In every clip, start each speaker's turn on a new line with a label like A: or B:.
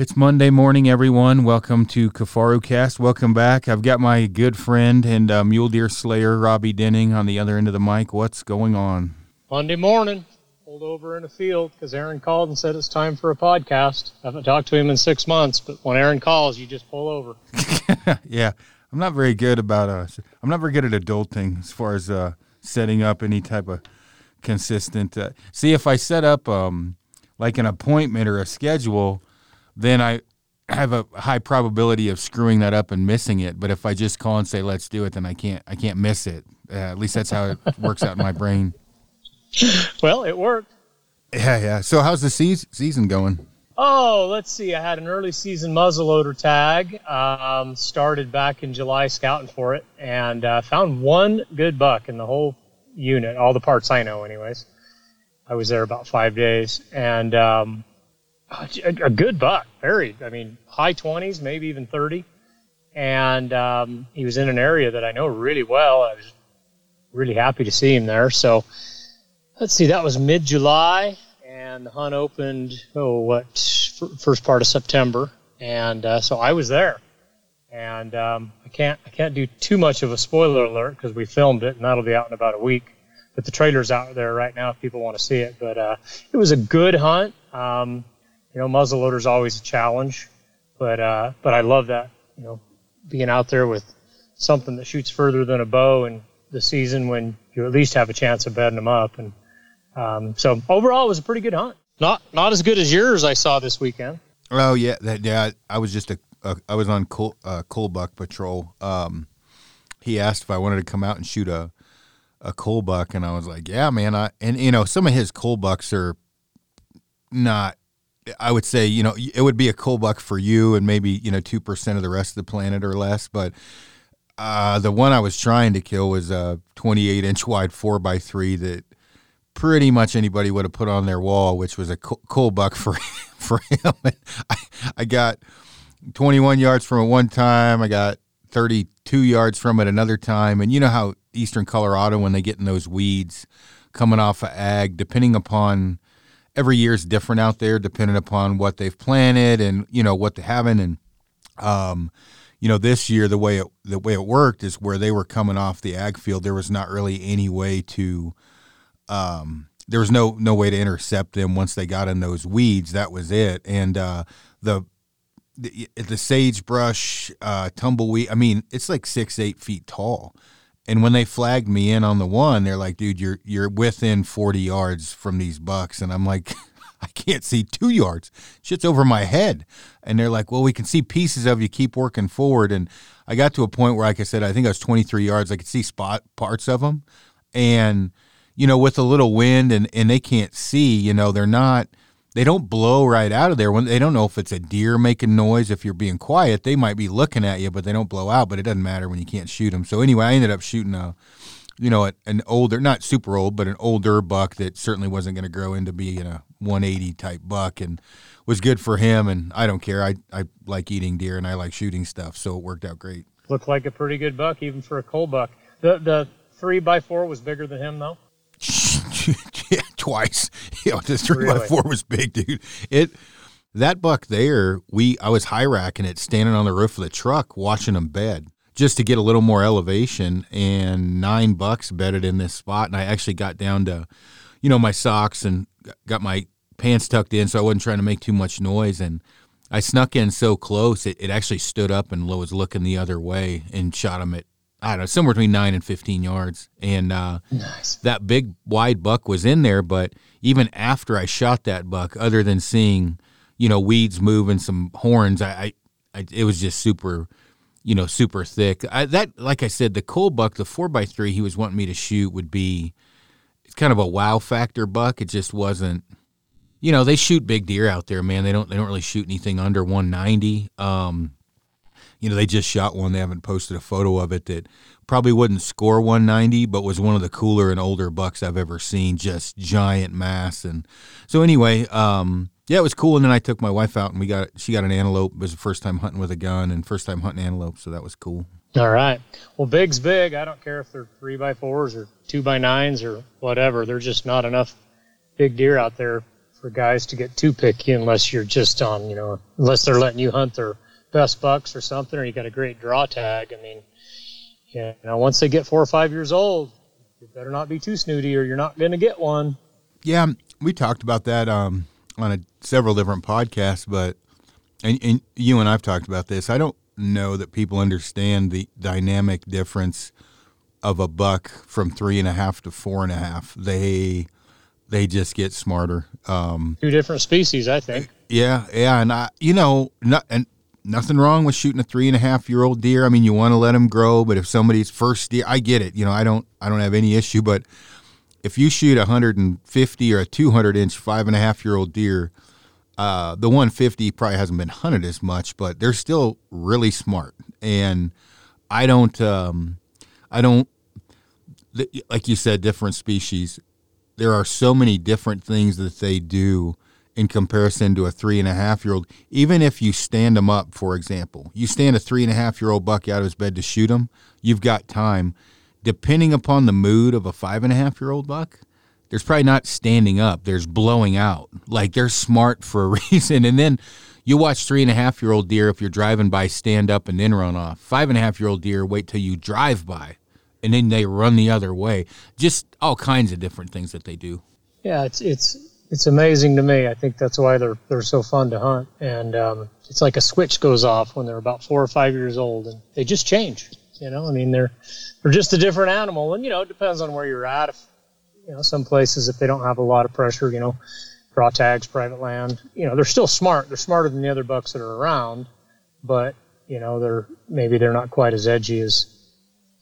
A: It's Monday morning, everyone. Welcome to Kifaru Cast. Welcome back. I've got my good friend and uh, mule deer slayer, Robby Denning, on the other end of the mic. What's going on?
B: Monday morning, pulled over in a field because Aaron called and said it's time for a podcast. I haven't talked to him in six months, but when Aaron calls, you just pull over.
A: yeah, I'm not very good about uh, I'm not very good at adulting as far as uh, setting up any type of consistent. Uh, see, if I set up um, like an appointment or a schedule then I have a high probability of screwing that up and missing it. But if I just call and say let's do it, then I can't I can't miss it. Uh, at least that's how it works out in my brain.
B: Well, it worked.
A: Yeah, yeah. So how's the season season going?
B: Oh, let's see. I had an early season muzzleloader tag. Um, started back in July scouting for it, and uh, found one good buck in the whole unit. All the parts I know, anyways. I was there about five days, and um, a, good buck, very. I mean, high twenties, maybe even thirty. And um, he was in an area that I know really well. I was really happy to see him there. So let's see, that was mid July, and the hunt opened. Oh, what first part of September, and uh, so I was there. And um, I can't I can't do too much of a spoiler alert because we filmed it, and that'll be out in about a week. But the trailer's out there right now if people want to see it. But uh, it was a good hunt. Um, you know, muzzleloader is always a challenge, but uh, but I love that. You know, being out there with something that shoots further than a bow and the season when you at least have a chance of bedding them up. And um, so overall, it was a pretty good hunt. Not not as good as yours I saw this weekend.
A: Oh yeah, that yeah. I was just a, a I was on cull, uh, cull buck patrol. Um, he asked if I wanted to come out and shoot a a cull buck, and I was like, yeah, man. I and you know some of his cull bucks are not I would say, you know, it would be a cull buck for you and maybe, you know, 2% of the rest of the planet or less. But uh, the one I was trying to kill was a 28 inch wide 4x3 that pretty much anybody would have put on their wall, which was a cull buck for, for him. I, I got 21 yards from it one time. I got 32 yards from it another time. And you know how Eastern Colorado, when they get in those weeds coming off of ag, depending upon every year is different out there, depending upon what they've planted and you know what they haven't. And um, you know, this year the way it the way it worked is where they were coming off the ag field, there was not really any way to. Um, there was no no way to intercept them once they got in those weeds. That was it. And uh, the the, the sagebrush, uh, tumbleweed. I mean, it's like six, eight feet tall. And when they flagged me in on the one, they're like, dude, you're you're within 40 yards from these bucks. And I'm like, I can't see two yards. Shit's over my head. And they're like, well, we can see pieces of you. Keep working forward. And I got to a point where, like I said, I think I was 23 yards. I could see spot parts of them. And, you know, with a little wind and, and they can't see, you know, they're not – they don't blow right out of there. When they don't know if it's a deer making noise if you're being quiet they might be looking at you but they don't blow out but it doesn't matter when you can't shoot them so anyway i ended up shooting a you know an older not super old but an older buck that certainly wasn't going to grow into being a 180 type buck and was good for him and i don't care. I i like eating deer and i like shooting stuff so it worked out great.
B: Looked like a pretty good buck even for a cull buck. The the three by four was bigger than him though
A: twice. You know, this three really? by four was big, dude. It that buck there, we I was high racking it, standing on the roof of the truck, watching them bed just to get a little more elevation. And nine bucks bedded in this spot, and I actually got down to, you know, my socks and got my pants tucked in, so I wasn't trying to make too much noise. And I snuck in so close, it, it actually stood up and was looking the other way and shot him at I don't know, somewhere between nine and 15 yards. And uh, nice. that big wide buck was in there. But even after I shot that buck, other than seeing, you know, weeds move and some horns, I, I, I it was just super, you know, super thick. I, that, like I said, the cull buck, the four by three he was wanting me to shoot would be, it's kind of a wow factor buck. It just wasn't, you know, they shoot big deer out there, man. They don't, they don't really shoot anything under 190. Um, you know, they just shot one. They haven't posted a photo of it that probably wouldn't score 190, but was one of the cooler and older bucks I've ever seen. Just giant mass. And so, anyway, um, yeah, it was cool. And then I took my wife out and we got she got an antelope. It was the first time hunting with a gun and first time hunting antelope, so that was cool.
B: All right. Well, big's big. I don't care if they're three by fours or two by nines or whatever. There's just not enough big deer out there for guys to get too picky unless you're just on, you know, unless they're letting you hunt their best bucks or something, or you got a great draw tag. I mean, yeah, you know, once they get four or five years old, you better not be too snooty, or you're not going to get one.
A: Yeah, we talked about that um, on a, several different podcasts, but and, and you and I've talked about this. I don't know that people understand the dynamic difference of a buck from three and a half to four and a half. They they just get smarter. Um,
B: Two different species, I think.
A: Yeah, yeah, and I, you know, not and nothing wrong with shooting a three and a half year old deer. I mean, you want to let them grow, but if somebody's first deer, I get it. You know, I don't, I don't have any issue. But if you shoot a 150 or a 200 inch five and a half year old deer, uh, the 150 probably hasn't been hunted as much, but they're still really smart. And I don't, um, I don't, like you said, different species there are so many different things that they do in comparison to a three and a half year old. Even if you stand them up, for example, you stand a three and a half year old buck out of his bed to shoot him, you've got time. Depending upon the mood of a five and a half year old buck, there's probably not standing up, there's blowing out. Like they're smart for a reason. And then you watch three and a half year old deer if you're driving by, stand up and then run off. Five and a half year old deer, wait till you drive by and then they run the other way. Just all kinds of different things that they do.
B: Yeah, it's it's it's amazing to me. I think that's why they're they're so fun to hunt, and um, it's like a switch goes off when they're about four or five years old, and they just change. You know, I mean, they're they're just a different animal, and you know, it depends on where you're at. If you know, some places if they don't have a lot of pressure, you know, draw tags, private land, you know, they're still smart. They're smarter than the other bucks that are around, but you know, they're maybe they're not quite as edgy as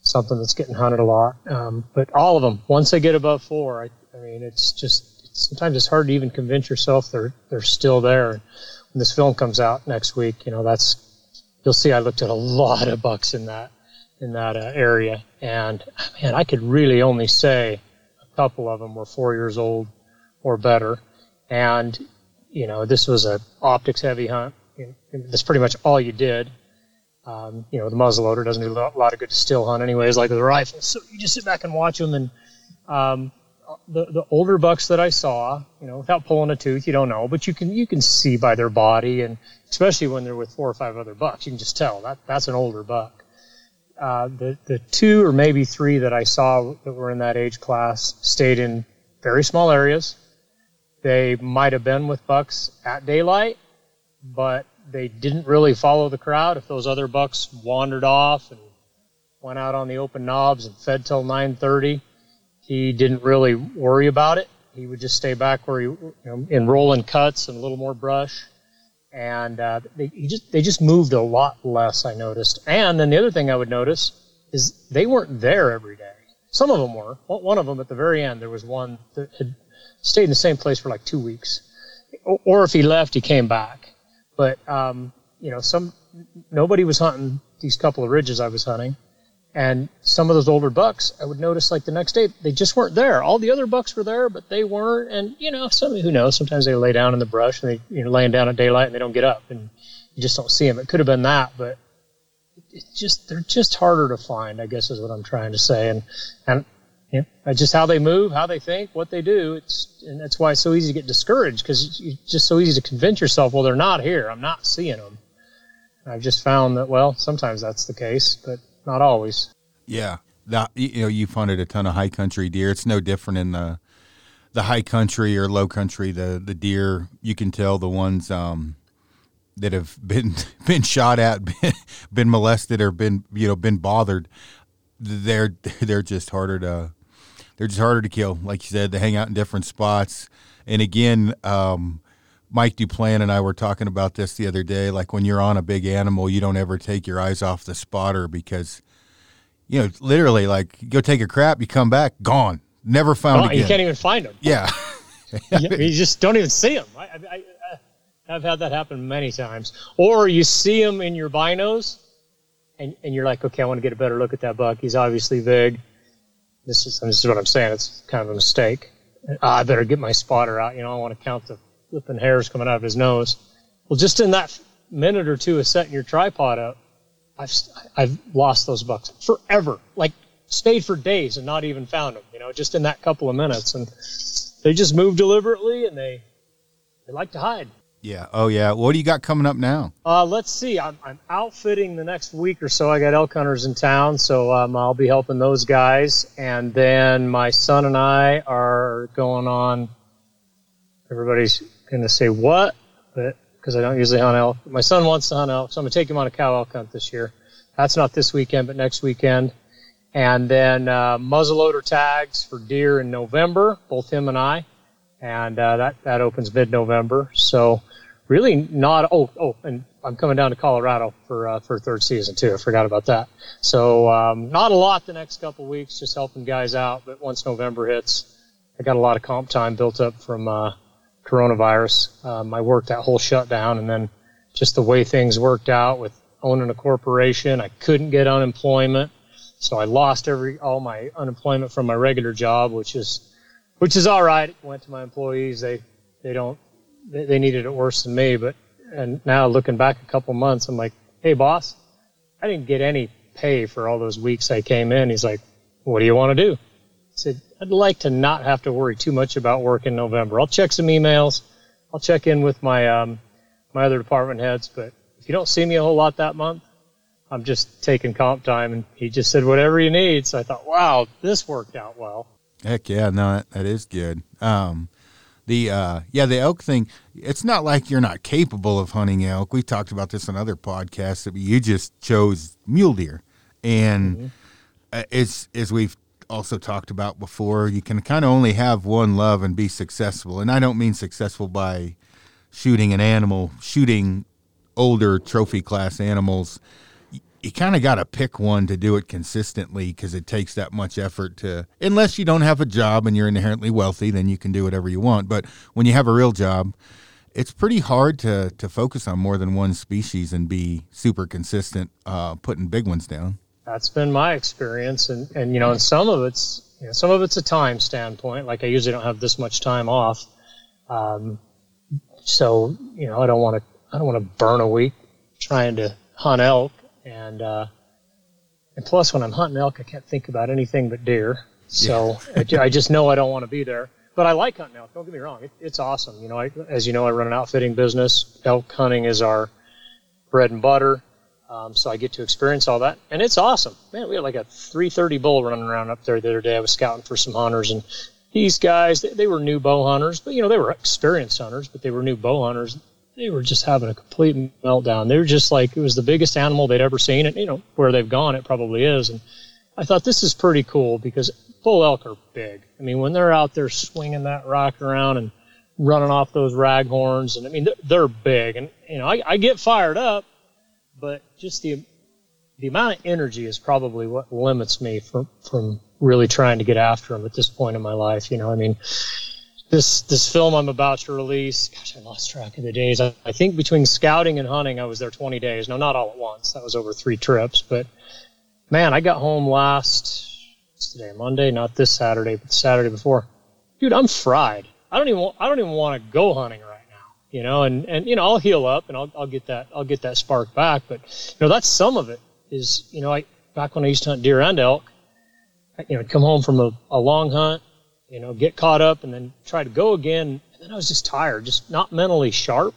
B: something that's getting hunted a lot. Um, but all of them, once they get above four, I, I mean, it's just sometimes it's hard to even convince yourself they're they're still there. When this film comes out next week, you know, that's you'll see. I looked at a lot of bucks in that in that uh, area, and man, I could really only say a couple of them were four years old or better. And you know, this was a optics heavy hunt. That's pretty much all you did. Um, you know, the muzzleloader doesn't do a lot of good to still hunt, anyways, like with the rifle. So you just sit back and watch them. And um, the the older bucks that I saw, you know, without pulling a tooth, you don't know, but you can you can see by their body, and especially when they're with four or five other bucks, you can just tell that that's an older buck. Uh, the the two or maybe three that I saw that were in that age class stayed in very small areas. They might have been with bucks at daylight, but they didn't really follow the crowd. If those other bucks wandered off and went out on the open knobs and fed till 9:30, he didn't really worry about it. He would just stay back where he, you know, in rolling cuts and a little more brush, and uh, they he just they just moved a lot less. I noticed. And then the other thing I would notice is they weren't there every day. Some of them were. One of them at the very end, there was one that had stayed in the same place for like two weeks, or if he left, he came back but um, you know, some nobody was hunting these couple of ridges I was hunting, and some of those older bucks I would notice like the next day they just weren't there. All the other bucks were there, but they weren't. And you know, some who knows, sometimes they lay down in the brush and they you know laying down at daylight and they don't get up and you just don't see them. It could have been that, but it's just they're just harder to find. I guess is what I'm trying to say. And and yeah, just how they move, how they think, what they do. It's and that's why it's so easy to get discouraged because it's just so easy to convince yourself, well, they're not here. I'm not seeing them. I've just found that well, sometimes that's the case, but not always.
A: Yeah, you know, you've hunted a ton of high country deer. It's no different in the the high country or low country. The the deer you can tell the ones um, that have been been shot at, been, been molested, or been you know been bothered. They're they're just harder to they're just harder to kill. Like you said, they hang out in different spots. And again, um, Mike Duplan and I were talking about this the other day. Like when you're on a big animal, you don't ever take your eyes off the spotter because, you know, literally, like you go take a crap, you come back, gone, never found again.
B: You can't even find them.
A: Yeah,
B: you, just don't even see them. I, I, I, have had that happen many times. Or you see them in your binos, and, and you're like, okay, I want to get a better look at that buck. He's obviously big this is this is what I'm saying. It's kind of a mistake. Ah, I better get my spotter out. You know, I want to count the flipping hairs coming out of his nose. Well, just in that minute or two of setting your tripod up, I've I've lost those bucks forever. Like stayed for days and not even found them. You know, just in that couple of minutes, and they just move deliberately and they they like to hide.
A: Yeah. Oh, yeah. What do you got coming up now?
B: Uh, let's see. I'm, I'm outfitting the next week or so. I got elk hunters in town, so um, I'll be helping those guys. And then my son and I are going on. Everybody's going to say what, but because I don't usually hunt elk. My son wants to hunt elk, so I'm going to take him on a cow elk hunt this year. That's not this weekend, but next weekend. And then uh, muzzleloader tags for deer in November, both him and I, and uh, that that opens mid-November. So really not. Oh, oh, and I'm coming down to Colorado for uh, for third season too. I forgot about that. So um, not a lot the next couple weeks, just helping guys out. But once November hits, I got a lot of comp time built up from uh, coronavirus. Um, I worked that whole shutdown, and then just the way things worked out with owning a corporation, I couldn't get unemployment, so I lost every all my unemployment from my regular job, which is which is all right. It went to my employees. They they don't they, they needed it worse than me. But and now looking back a couple months, I'm like, hey boss, I didn't get any pay for all those weeks I came in. He's like, what do you want to do? I said, I'd like to not have to worry too much about work in November. I'll check some emails. I'll check in with my um, my other department heads, but if you don't see me a whole lot that month, I'm just taking comp time. And he just said, whatever you need. So I thought, wow, this worked out well.
A: Heck yeah, no, that, that is good. Um, the uh, yeah, the elk thing. It's not like you're not capable of hunting elk. We talked about this on other podcasts. That you just chose mule deer, and mm-hmm. it's as we've also talked about before. You can kind of only have one love and be successful. And I don't mean successful by shooting an animal, shooting older trophy class animals you kind of got to pick one to do it consistently because it takes that much effort to unless you don't have a job and you're inherently wealthy then you can do whatever you want but when you have a real job it's pretty hard to to focus on more than one species and be super consistent uh, putting big ones down
B: that's been my experience and and you know and some of it's you know, some of it's a time standpoint like i usually don't have this much time off um, so you know i don't want to i don't want to burn a week trying to hunt elk and uh, and plus when I'm hunting elk, I can't think about anything but deer. So yeah. I just know I don't want to be there. But I like hunting elk. Don't get me wrong; it, it's awesome. You know, I, as you know, I run an outfitting business. Elk hunting is our bread and butter. Um, so I get to experience all that, and it's awesome. Man, we had like a 330 bull running around up there the other day. I was scouting for some hunters, and these guys, they, they were new bow hunters, but you know they were experienced hunters, but they were new bow hunters they were just having a complete meltdown. They were just like it was the biggest animal they'd ever seen, and you know where they've gone, it probably is. And I thought this is pretty cool because bull elk are big. I mean, when they're out there swinging that rock around and running off those rag horns, and I mean they're, they're big, and you know I, I get fired up, but just the the amount of energy is probably what limits me from from really trying to get after them at this point in my life. You know, I mean, this this film I'm about to release. Gosh, I lost track of the days. I, I, think between scouting and hunting, I was there 20 days. No, not all at once. That was over three trips. But man, I got home last what's today Monday, not this Saturday, but Saturday before. Dude, I'm fried. I don't even I don't even want to go hunting. You know, and and you know I'll heal up and I'll I'll get that I'll get that spark back. But you know that's some of it. Is you know I back when I used to hunt deer and elk. You know, I'd come home from a, a long hunt you know, get caught up and then try to go again. And then I was just tired, just not mentally sharp.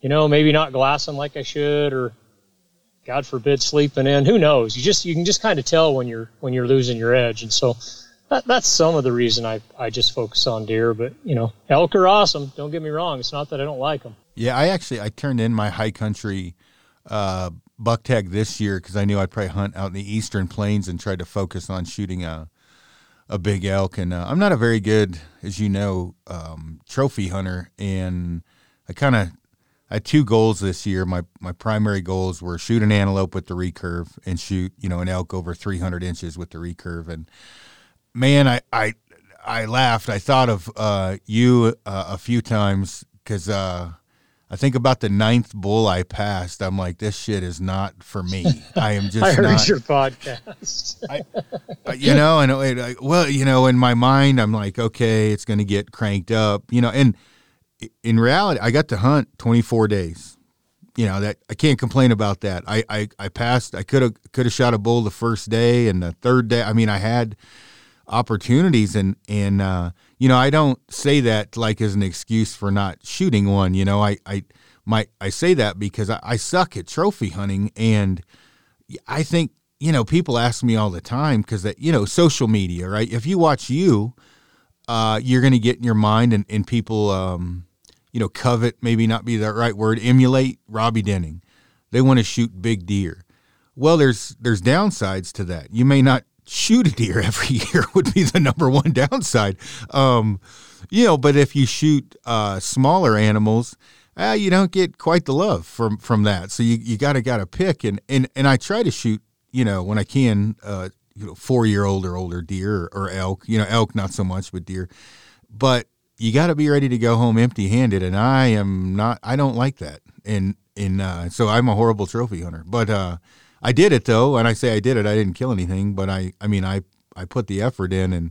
B: You know, maybe not glassing like I should, or God forbid sleeping in. Who knows? You just you can just kind of tell when you're when you're losing your edge. And so that, that's some of the reason I I just focus on deer. But you know, elk are awesome. Don't get me wrong. It's not that I don't like them.
A: Yeah, I actually I turned in my high country uh, buck tag this year because I knew I'd probably hunt out in the eastern plains and tried to focus on shooting a a big elk, and uh, I'm not a very good, as you know, um, trophy hunter. And I kind of I had two goals this year. My my primary goals were shoot an antelope with the recurve and shoot you know an elk over 300 inches with the recurve. And man, I I I laughed. I thought of uh, you uh, a few times because uh, I think about the ninth bull I passed. I'm like, this shit is not for me. I am just.
B: I heard
A: not,
B: your podcast.
A: I, you know, and I, well, you know, in my mind, I'm like, okay, it's going to get cranked up, you know, and in reality, I got to hunt 24 days. You know that I can't complain about that. I I, I passed. I could have could have shot a bull the first day and the third day. I mean, I had opportunities and and uh, you know, I don't say that like as an excuse for not shooting one. You know, I I my I say that because I, I suck at trophy hunting, and I think you know people ask me all the time because that you know social media, right? If you watch you, uh, you're going to get in your mind, and and people, um, you know, covet maybe not be the right word, emulate Robby Denning. They want to shoot big deer. Well, there's there's downsides to that. You may not shoot a deer every year would be the number one downside. Um, you know, but if you shoot uh, smaller animals, uh, you don't get quite the love from from that. So you you gotta gotta pick and and and I try to shoot you know when I can uh, you know four year old or older deer or, or elk. You know elk not so much, but deer. But you got to be ready to go home empty handed, and I am not. I don't like that, and and uh, so I'm a horrible trophy hunter. But uh, I did it though, and I say I did it. I didn't kill anything, but I I mean I I put the effort in, and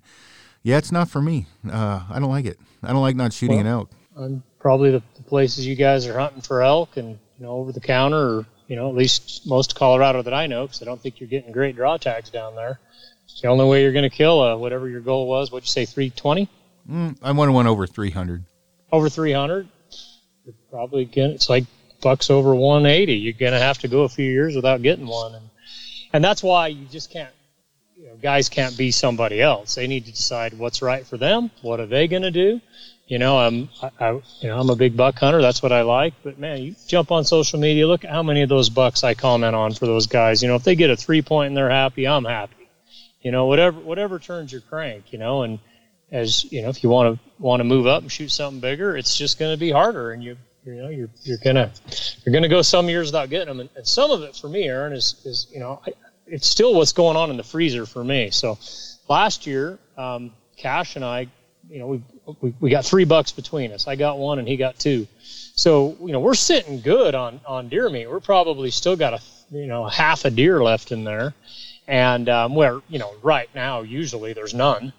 A: yeah, it's not for me. Uh, I don't like it. I don't like not shooting well, an elk.
B: I'm probably the, the, places you guys are hunting for elk, and you know over the counter, or you know at least most Colorado that I know, because I don't think you're getting great draw tags down there. It's the only way you're going to kill uh, whatever your goal was. What'd you say, 320?
A: Mm, I want to win over 300.
B: Over 300? You're probably going It's like bucks over 180. You're going to have to go a few years without getting one, and and that's why you just can't. You know, guys can't be somebody else. They need to decide what's right for them. What are they going to do? You know, I'm I, I, you know I'm a big buck hunter. That's what I like. But man, you jump on social media. Look at how many of those bucks I comment on for those guys. You know, if they get a three point and they're happy, I'm happy. You know, whatever whatever turns your crank. You know, and as you know, if you want to want to move up and shoot something bigger, it's just going to be harder, and you you know you're you're gonna you're gonna go some years without getting them, and, and some of it for me, Aaron, is is you know I, it's still what's going on in the freezer for me. So last year, um, Cash and I, you know, we, we we got three bucks between us. I got one, and he got two. So you know we're sitting good on on deer meat. We're probably still got a you know half a deer left in there, and um, where you know right now usually there's none,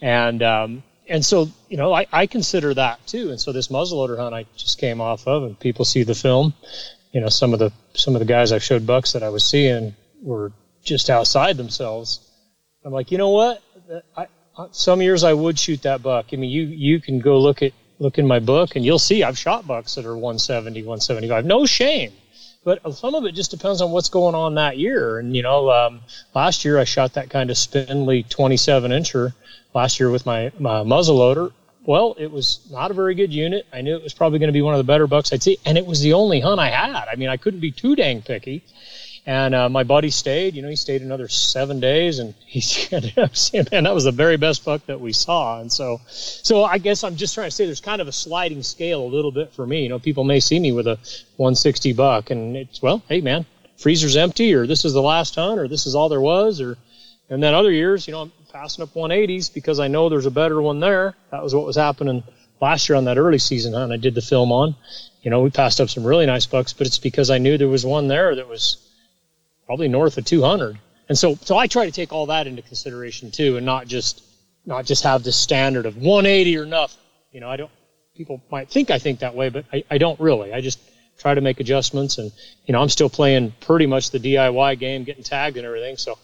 B: and um, and so you know I, I consider that too. And so this muzzleloader hunt i just came off of and people see the film. You know some of the some of the guys i showed bucks that i was seeing were just outside themselves. I'm like you know what? I, some years i would shoot that buck. I mean you you can go look at look in my book and you'll see i've shot bucks that are 170 175 no shame but some of it just depends on what's going on that year and you know um, last year i shot that kind of spindly 27 incher last year with my, my muzzle loader. Well, it was not a very good unit. I knew it was probably going to be one of the better bucks I'd see, and it was the only hunt I had. I mean, I couldn't be too dang picky. And uh, my buddy stayed. You know, he stayed another seven days, and he saying, "Man, that was the very best buck that we saw." And so, so I guess I'm just trying to say there's kind of a sliding scale a little bit for me. You know, people may see me with a 160 buck, and it's well, hey man, freezer's empty, or this is the last hunt, or this is all there was, or and then other years, you know, I'm passing up 180s because I know there's a better one there. That was what was happening last year on that early season hunt I did the film on. You know, we passed up some really nice bucks, but it's because I knew there was one there that was probably north of 200. And so, so I try to take all that into consideration too, and not just not just have the standard of 180 or nothing. You know, I don't. People might think I think that way, but I, I don't really. I just try to make adjustments, and you know, I'm still playing pretty much the DIY game, getting tagged and everything. So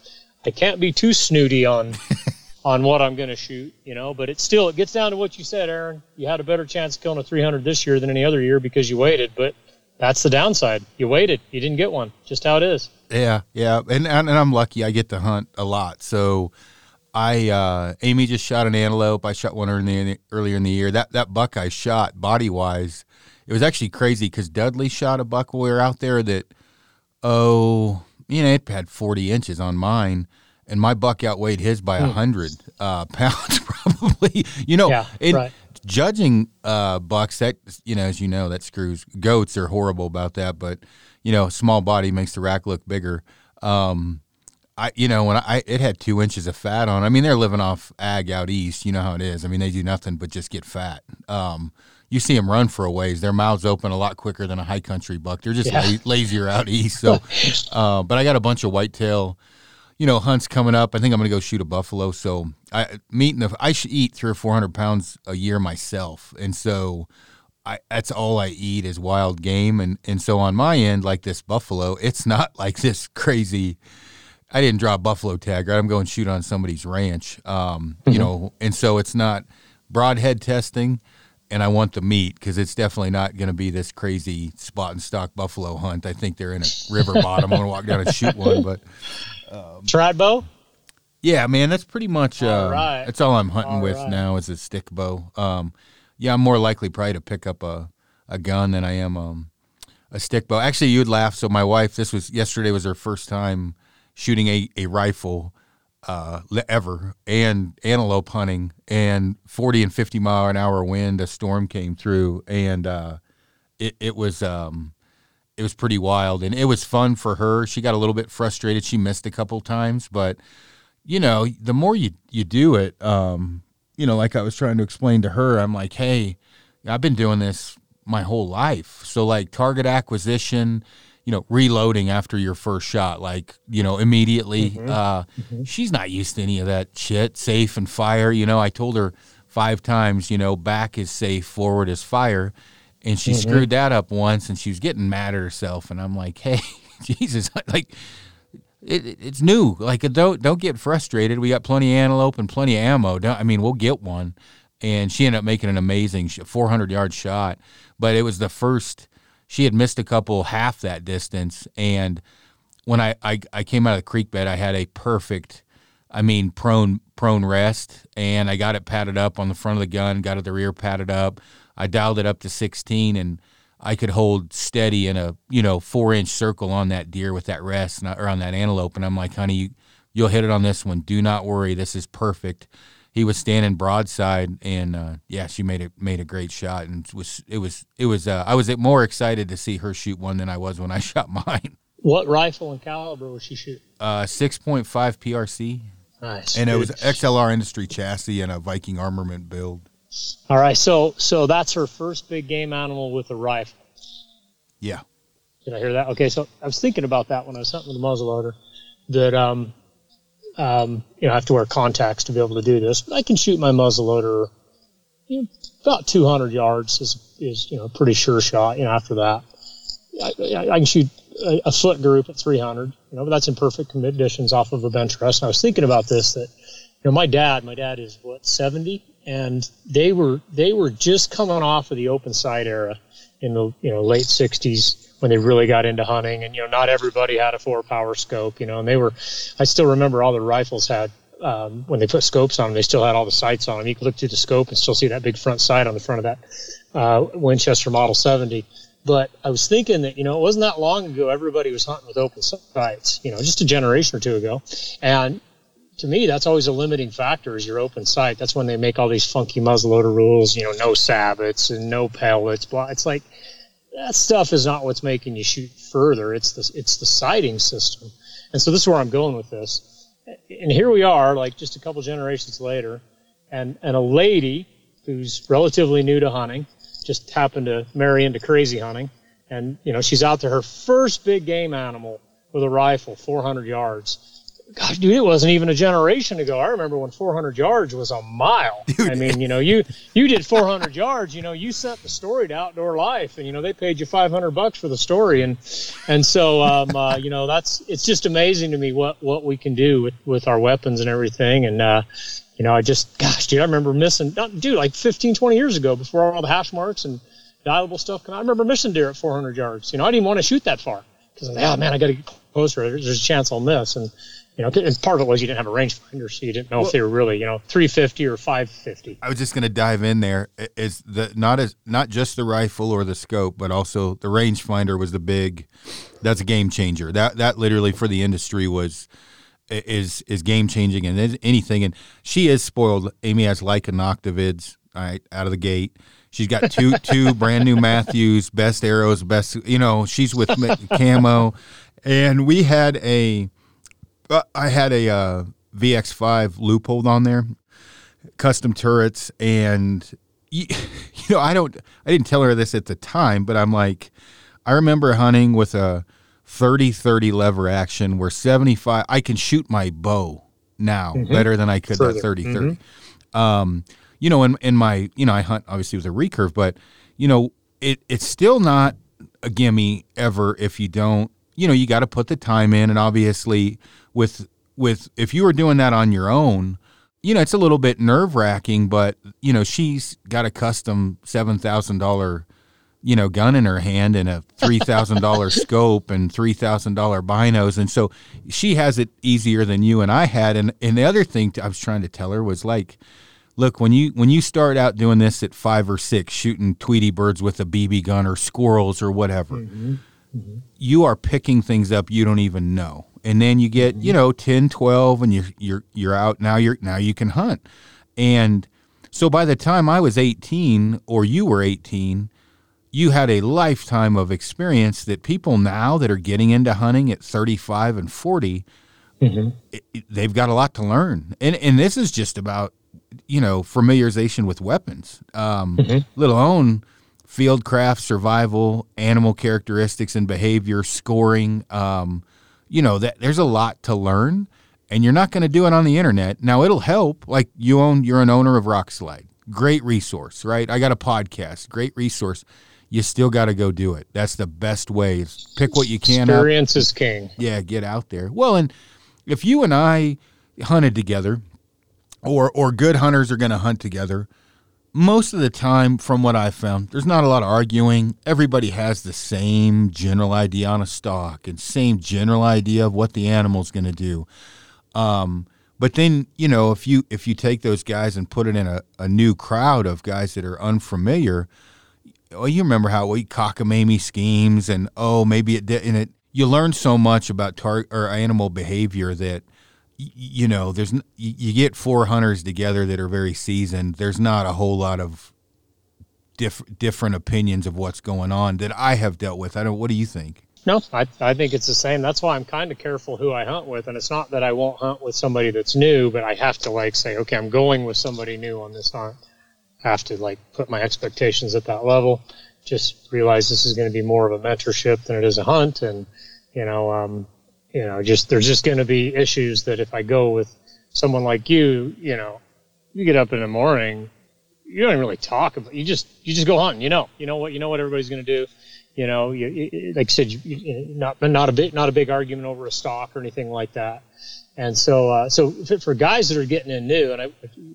B: I can't be too snooty on on what I'm going to shoot, you know. But it still it gets down to what you said, Aaron. You had a better chance of killing a 300 this year than any other year because you waited. But that's the downside. You waited. You didn't get one. Just how it is.
A: Yeah, yeah, and and, and I'm lucky. I get to hunt a lot, so. I uh, Amy just shot an antelope. I shot one earlier in the, earlier in the year. That that buck I shot body wise, it was actually crazy because Dudley shot a buck we were out there that oh you know, it had 40 inches on mine, and my buck outweighed his by a hmm. hundred uh, pounds, probably. You know,
B: yeah, right.
A: Judging uh, bucks, that you know, as you know, that screws. Goats are horrible about that, but you know, small body makes the rack look bigger. Um, I, you know, when I it had two inches of fat on. I mean, they're living off ag out east. You know how it is. I mean, they do nothing but just get fat. Um, you see them run for a ways. Their mouths open a lot quicker than a high country buck. They're just yeah. la- lazier out east. So, uh, but I got a bunch of whitetail, you know, hunts coming up. I think I'm going to go shoot a buffalo. So I meeting the I should eat three or four hundred pounds a year myself, and so. I, that's all I eat is wild game, and, and so on my end, like this buffalo, it's not like this crazy. I didn't draw a buffalo tag, right? I'm going shoot on somebody's ranch, um, mm-hmm. you know, and so it's not broadhead testing, and I want the meat because it's definitely not going to be this crazy spot and stock buffalo hunt. I think they're in a river bottom. I'm going to walk down and shoot one, but
B: um, trad bow.
A: Yeah, man, that's pretty much uh, all right. that's all I'm hunting all with right. now is a stick bow. Um, yeah, I'm more likely probably to pick up a, a gun than I am um, a stick bow. Actually, you'd laugh. So my wife, this was yesterday was her first time shooting a, a rifle uh, ever and antelope hunting and 40 and 50 mile an hour wind a storm came through and uh, it, it was um, it was pretty wild and it was fun for her. She got a little bit frustrated. She missed a couple times but you know the more you you do it um, you know like i was trying to explain to her i'm like hey i've been doing this my whole life. So like target acquisition you know, reloading after your first shot, like, you know, immediately. Mm-hmm. Uh, mm-hmm. She's not used to any of that shit, safe and fire. You know, I told her five times, you know, back is safe, forward is fire. And she mm-hmm. screwed that up once and she was getting mad at herself. And I'm like, hey, Jesus, like, it, it's new. Like, don't don't get frustrated. We got plenty of antelope and plenty of ammo. Don't, I mean, we'll get one. And she ended up making an amazing 400 yard shot. But it was the first she had missed a couple half that distance. And when I, I, I came out of the creek bed, I had a perfect, I mean, prone prone rest, and I got it padded up on the front of the gun, got it the rear padded up. I dialed it up to 16, and I could hold steady in a you know four inch circle on that deer with that rest or on that antelope. And I'm like, honey, you, you'll hit it on this one. Do not worry, this is perfect he was standing broadside, and uh, yeah, she made it made a great shot, and it was it was it was. Uh, I was more excited to see her shoot one than I was when I shot mine.
B: What rifle and caliber was she shooting?
A: Uh, six point five PRC.
B: Nice.
A: And it was XLR industry chassis and a Viking armament build.
B: All right, so so that's her first big game animal with a rifle.
A: Yeah.
B: Did I hear that? Okay, so I was thinking about that when I was hunting with the muzzleloader. That um, um, you know, I have to wear contacts to be able to do this, but I can shoot my muzzleloader you know, about 200 yards is, is, you know, a pretty sure shot, you know, after that. I, I, I can shoot a, a, foot group at 300, you know, but that's in perfect conditions off of a bench rest. And I was thinking about this that, you know, my dad, my dad is what, 70? And they were, they were just coming off of the open sight era in the, you know, late 60s when they really got into hunting. And you know, not everybody had a four power scope. You know, and they were. I still remember all the rifles had um, when they put scopes on them. They still had all the sights on them. You could look through the scope and still see that big front sight on the front of that uh, Winchester Model 70. But I was thinking that you know it wasn't that long ago everybody was hunting with open sights. You know, just a generation or two ago, and to me, that's always a limiting factor is your open sight. That's when they make all these funky muzzleloader rules, you know, no sabots and no pellets. Blah. It's like that stuff is not what's making you shoot further. It's the it's the sighting system, and so this is where I'm going with this. And here we are, like just a couple generations later, and and a lady who's relatively new to hunting just happened to marry into crazy hunting, and you know she's out there her first big game animal with a rifle, 400 yards gosh, dude, it wasn't even a generation ago. I remember when 400 yards was a mile. Dude. I mean, you know, you you did 400 yards. You know, you sent the story to Outdoor Life, and you know they paid you 500 bucks for the story, and and so um, uh, you know that's it's just amazing to me what what we can do with with our weapons and everything, and. Uh, you know, I just, gosh, dude, I remember missing, dude, like 15, 20 years ago before all the hash marks and dialable stuff. And I remember missing deer at 400 yards. You know, I didn't want to shoot that far because, oh man, I got to get closer. There's a chance I'll miss. And you know, and part of it was you didn't have a rangefinder, so you didn't know well, if they were really, you know, 350 or 550.
A: I was just going to dive in there. Is the not as not just the rifle or the scope, but also the rangefinder was the big. That's a game changer. That that literally for the industry was is is game changing and anything. And she is spoiled. Amy has Leica Noctivids right out of the gate. She's got two two brand new Mathews, best arrows, best. You know, she's with camo, and we had a I had a uh, VX5 Leupold on there, custom turrets, and you, you know I don't I didn't tell her this at the time, but I'm like I remember hunting with a 30-30 lever action where 75 I can shoot my bow now mm-hmm. better than I could that 30 30. Mm-hmm. Um, you know, in in my you know I hunt obviously with a recurve, but you know it it's still not a gimme ever if you don't you know you got to put the time in and obviously with with if you were doing that on your own, you know, it's a little bit nerve wracking, but you know, she's got a custom seven thousand dollar, you know, gun in her hand and a three thousand dollar scope and three thousand dollar binos, and so she has it easier than you and I had. And and the other thing I was trying to tell her was like, look, when you when you start out doing this at five or six, shooting Tweety birds with a BB gun or squirrels or whatever, mm-hmm. Mm-hmm. you are picking things up you don't even know and then you get you know 10 12 and you're you're you're out now you're now you can hunt and so by the time i was 18 or you were 18 you had a lifetime of experience that people now that are getting into hunting at 35 and 40 mm-hmm. it, it, they've got a lot to learn and and this is just about you know familiarization with weapons um, mm-hmm. let alone field craft survival animal characteristics and behavior scoring um, you know that there's a lot to learn and you're not going to do it on the internet. Now it'll help like you own you're an owner of Rokslide great resource right? I got a podcast. Great resource. You still got to go do it. That's the best way. Pick what you can
B: experience is king.
A: Yeah get out there. Well and if you and i hunted together or or good hunters are going to hunt together most of the time, from what I've found, there's not a lot of arguing. Everybody has the same general idea on a stock and same general idea of what the animal's going to do. Um, but then, you know, if you if you take those guys and put it in a, a new crowd of guys that are unfamiliar, well, you remember how we cockamamie schemes and oh maybe it did and it you learn so much about tar- or animal behavior that – you know, there's you get four hunters together that are very seasoned. There's not a whole lot of diff, different opinions of what's going on that I have dealt with. I don't. What do you think?
B: No, I, I think it's the same. That's why I'm kind of careful who I hunt with, and it's not that I won't hunt with somebody that's new, but I have to like say, okay, I'm going with somebody new on this hunt. I have to like put my expectations at that level. Just realize this is going to be more of a mentorship than it is a hunt, and you know, um, you know, just there's just going to be issues that if I go with someone like you, you know, you get up in the morning, you don't even really talk about. You just you just go hunting. You know, you know what you know what everybody's going to do. You know, you, you, like I said, you, not not a big not a big argument over a stock or anything like that. And so, uh, so for guys that are getting in new, and I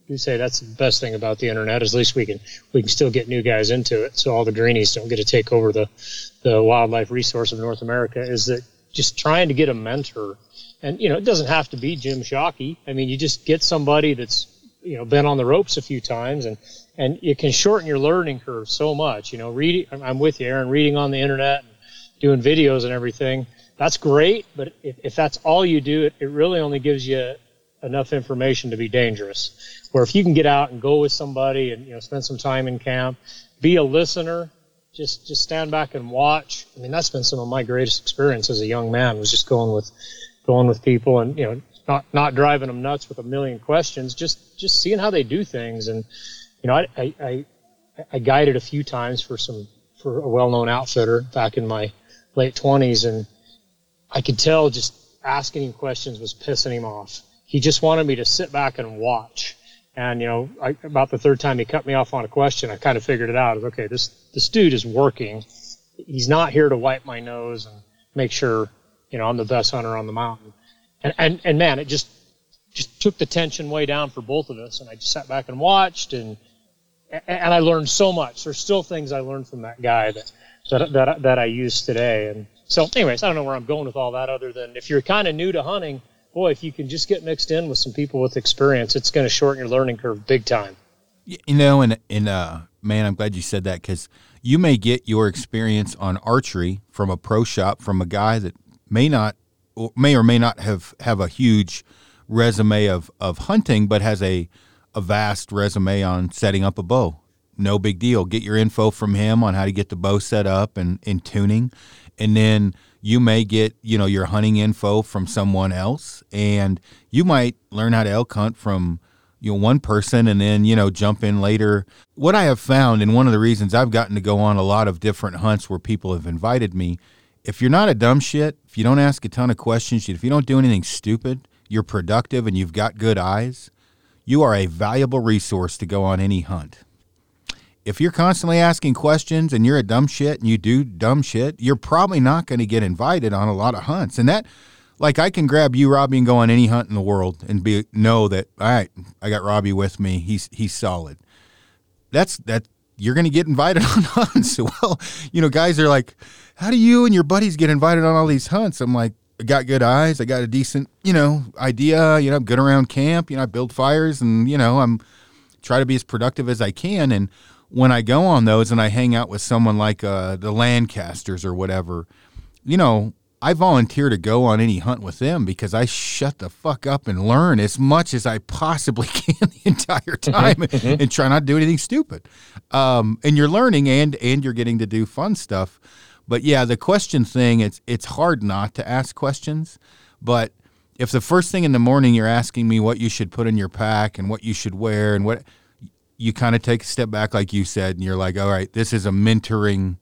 B: do say that's the best thing about the internet, is at least we can we can still get new guys into it. So all the greenies don't get to take over the the wildlife resource of North America. Is that just trying to get a mentor. And, you know, it doesn't have to be Jim Shockey. I mean, you just get somebody that's, you know, been on the ropes a few times and, and it can shorten your learning curve so much. You know, reading, I'm with you, Aaron, reading on the internet and doing videos and everything. That's great. But if, if that's all you do, it, it really only gives you enough information to be dangerous. Where if you can get out and go with somebody and, you know, spend some time in camp, be a listener, just just stand back and watch. I mean, that's been some of my greatest experience as a young man was just going with going with people and you know not not driving them nuts with a million questions, just just seeing how they do things. And you know, I I, I, I guided a few times for some for a well-known outfitter back in my late 20s, and I could tell just asking him questions was pissing him off. He just wanted me to sit back and watch. And you know, I, about the third time he cut me off on a question, I kind of figured it out. Okay, this this dude is working. He's not here to wipe my nose and make sure you know I'm the best hunter on the mountain. And and and man, it just just took the tension way down for both of us. And I just sat back and watched, and and I learned so much. There's still things I learned from that guy that that that, that I use today. And so, anyways, I don't know where I'm going with all that, other than if you're kind of new to hunting boy, if you can just get mixed in with some people with experience, it's going to shorten your learning curve big time.
A: You know, and and uh, man, I'm glad you said that because you may get your experience on archery from a pro shop from a guy that may not, or may or may not have have a huge resume of of hunting, but has a a vast resume on setting up a bow. No big deal. Get your info from him on how to get the bow set up and in tuning, and then you may get you know your hunting info from someone else and you might learn how to elk hunt from you know one person and then you know jump in later. What i have found and one of the reasons i've gotten to go on a lot of different hunts where people have invited me if you're not a dumb shit if you don't ask a ton of questions if you don't do anything stupid you're productive and you've got good eyes you are a valuable resource to go on any hunt if you're constantly asking questions and you're a dumb shit and you do dumb shit, you're probably not going to get invited on a lot of hunts. And that, like I can grab you, Robby, and go on any hunt in the world and be know that all right, I got Robby with me. He's he's solid. That's that you're going to get invited on hunts. Well, you know, guys are like, how do you and your buddies get invited on all these hunts? I'm like, I got good eyes. I got a decent, you know, idea. You know, I'm good around camp. You know, I build fires, and you know, I'm try to be as productive as I can. And when I go on those and I hang out with someone like uh, the Lancasters or whatever, you know, I volunteer to go on any hunt with them because I shut the fuck up and learn as much as I possibly can the entire time and, and, try not to do anything stupid. Um, and you're learning and and you're getting to do fun stuff. But yeah, the question thing it's it's hard not to ask questions, but if the first thing in the morning you're asking me what you should put in your pack and what you should wear and what you kind of take a step back like you said and you're like, "All right, this is a mentoring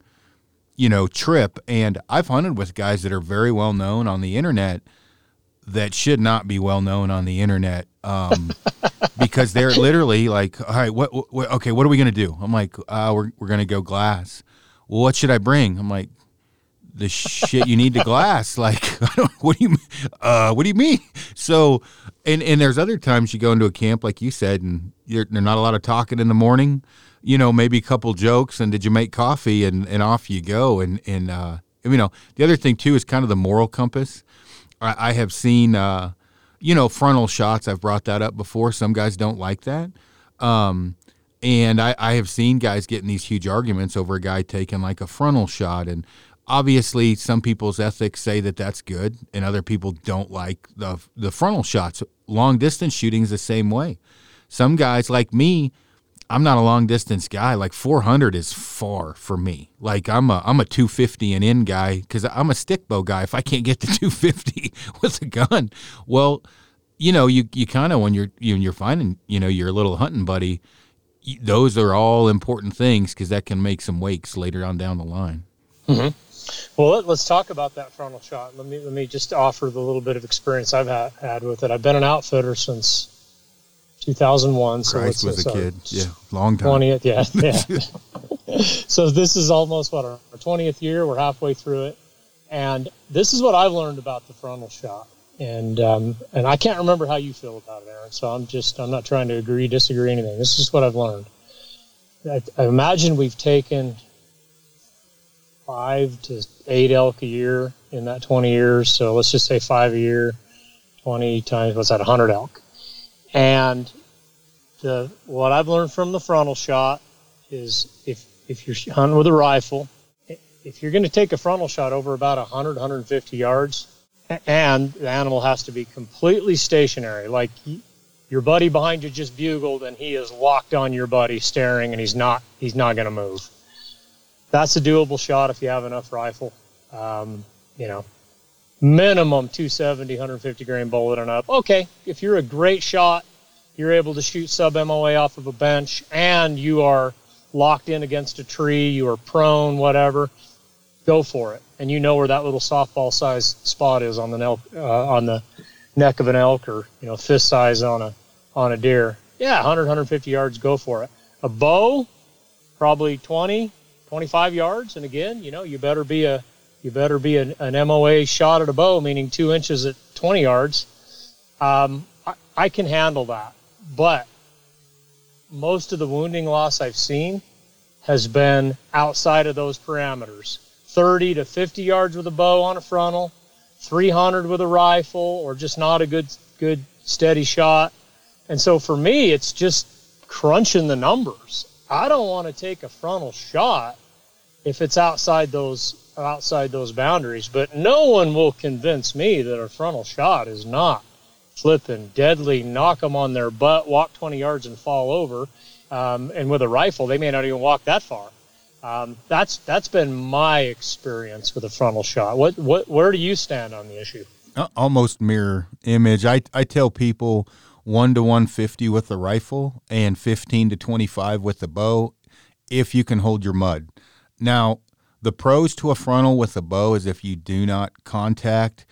A: you know, trip. And I've hunted with guys that are very well known on the internet that should not be well known on the internet um, because they're literally like, all right, what, what okay, what are we gonna do? I'm like, uh, we're we're gonna go glass. Well, what should I bring? I'm like, the shit you need to glass. Like, I don't. What do you? Uh, what do you mean? So, and and there's other times you go into a camp like you said, and there's not a lot of talking in the morning you know, maybe a couple jokes and did you make coffee and, and off you go. And, and, uh, you know, the other thing too is kind of the moral compass. I, I have seen, uh, you know, frontal shots. I've brought that up before. Some guys don't like that. Um, and I, I have seen guys getting these huge arguments over a guy taking like a frontal shot. And obviously, some people's ethics say that that's good, and other people don't like the the frontal shots. Long distance shooting is the same way. Some guys like me I'm not a long distance guy. Like 400 is far for me. Like I'm a I'm a 250 and in guy because I'm a stick bow guy. If I can't get to 250 with a gun, well, you know, you you kind of when you're you, you're finding you know your little hunting buddy, those are all important things because that can make some wakes later on down the line.
B: Mm-hmm. Well, let, us talk about that frontal shot. Let me let me just offer the little bit of experience I've had, had with it. I've been an outfitter since 2001. So
A: Christ was a kid. Yeah, long time.
B: 20th, yeah, yeah. so this is almost what our 20th year. We're halfway through it, and this is what I've learned about the frontal shot. And um, and I can't remember how you feel about it, Aaron. So I'm just I'm not trying to agree, disagree, anything. This is what I've learned. I, I imagine we've taken five to eight elk a year in that 20 years. So let's just say five a year, 20 times what's that, 100 elk. And the what I've learned from the frontal shot is if if you're hunting with a rifle, if you're going to take a frontal shot over about 100 150 yards, and the animal has to be completely stationary, like your buddy behind you just bugled and he is locked on your buddy staring and he's not he's not going to move. That's a doable shot if you have enough rifle. Um, you know, minimum 270, 150 grain bullet and up. Okay, if you're a great shot, you're able to shoot sub MOA off of a bench, and you are locked in against a tree, you are prone, whatever, go for it. And you know where that little softball size spot is on the elk, uh, on the neck of an elk, or you know fist size on a on a deer. Yeah, 100, 150 yards, go for it. A bow, probably 20, 25 yards, and again, you know, you better be a you better be an, an MOA shot at a bow, meaning two inches at 20 yards. Um, I, I can handle that. But most of the wounding loss I've seen has been outside of those parameters 30 to 50 yards with a bow on a frontal, 300 with a rifle, or just not a good, good steady shot. And so for me, it's just crunching the numbers. I don't want to take a frontal shot if it's outside those outside those boundaries. But no one will convince me that a frontal shot is not flipping deadly, knock them on their butt, walk 20 yards and fall over. Um, and with a rifle, they may not even walk that far. Um, that's that's been my experience with a frontal shot. What what where do you stand on the issue?
A: Almost mirror image. I I tell people one to one fifty with the rifle and fifteen to twenty five with the bow, if you can hold your mud. Now the pros to a frontal with a bow is if you do not contact,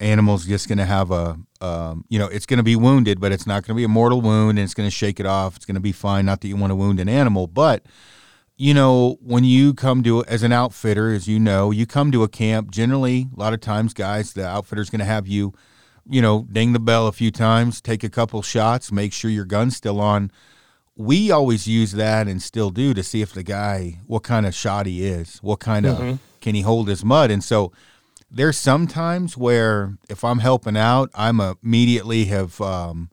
A: animal's just going to have a, um, you know, it's going to be wounded, but it's not going to be a mortal wound, and it's going to shake it off. It's going to be fine. Not that you want to wound an animal, but you know, when you come to as an outfitter, as you know, you come to a camp. Generally, a lot of times, guys, the outfitter's going to have you, you know, ding the bell a few times, take a couple shots, make sure your gun's still on. We always use that and still do to see if the guy, what kind of shot he is, what kind of mm-hmm. can he hold his mud, and so there's some times where if I'm helping out, I'm immediately have um,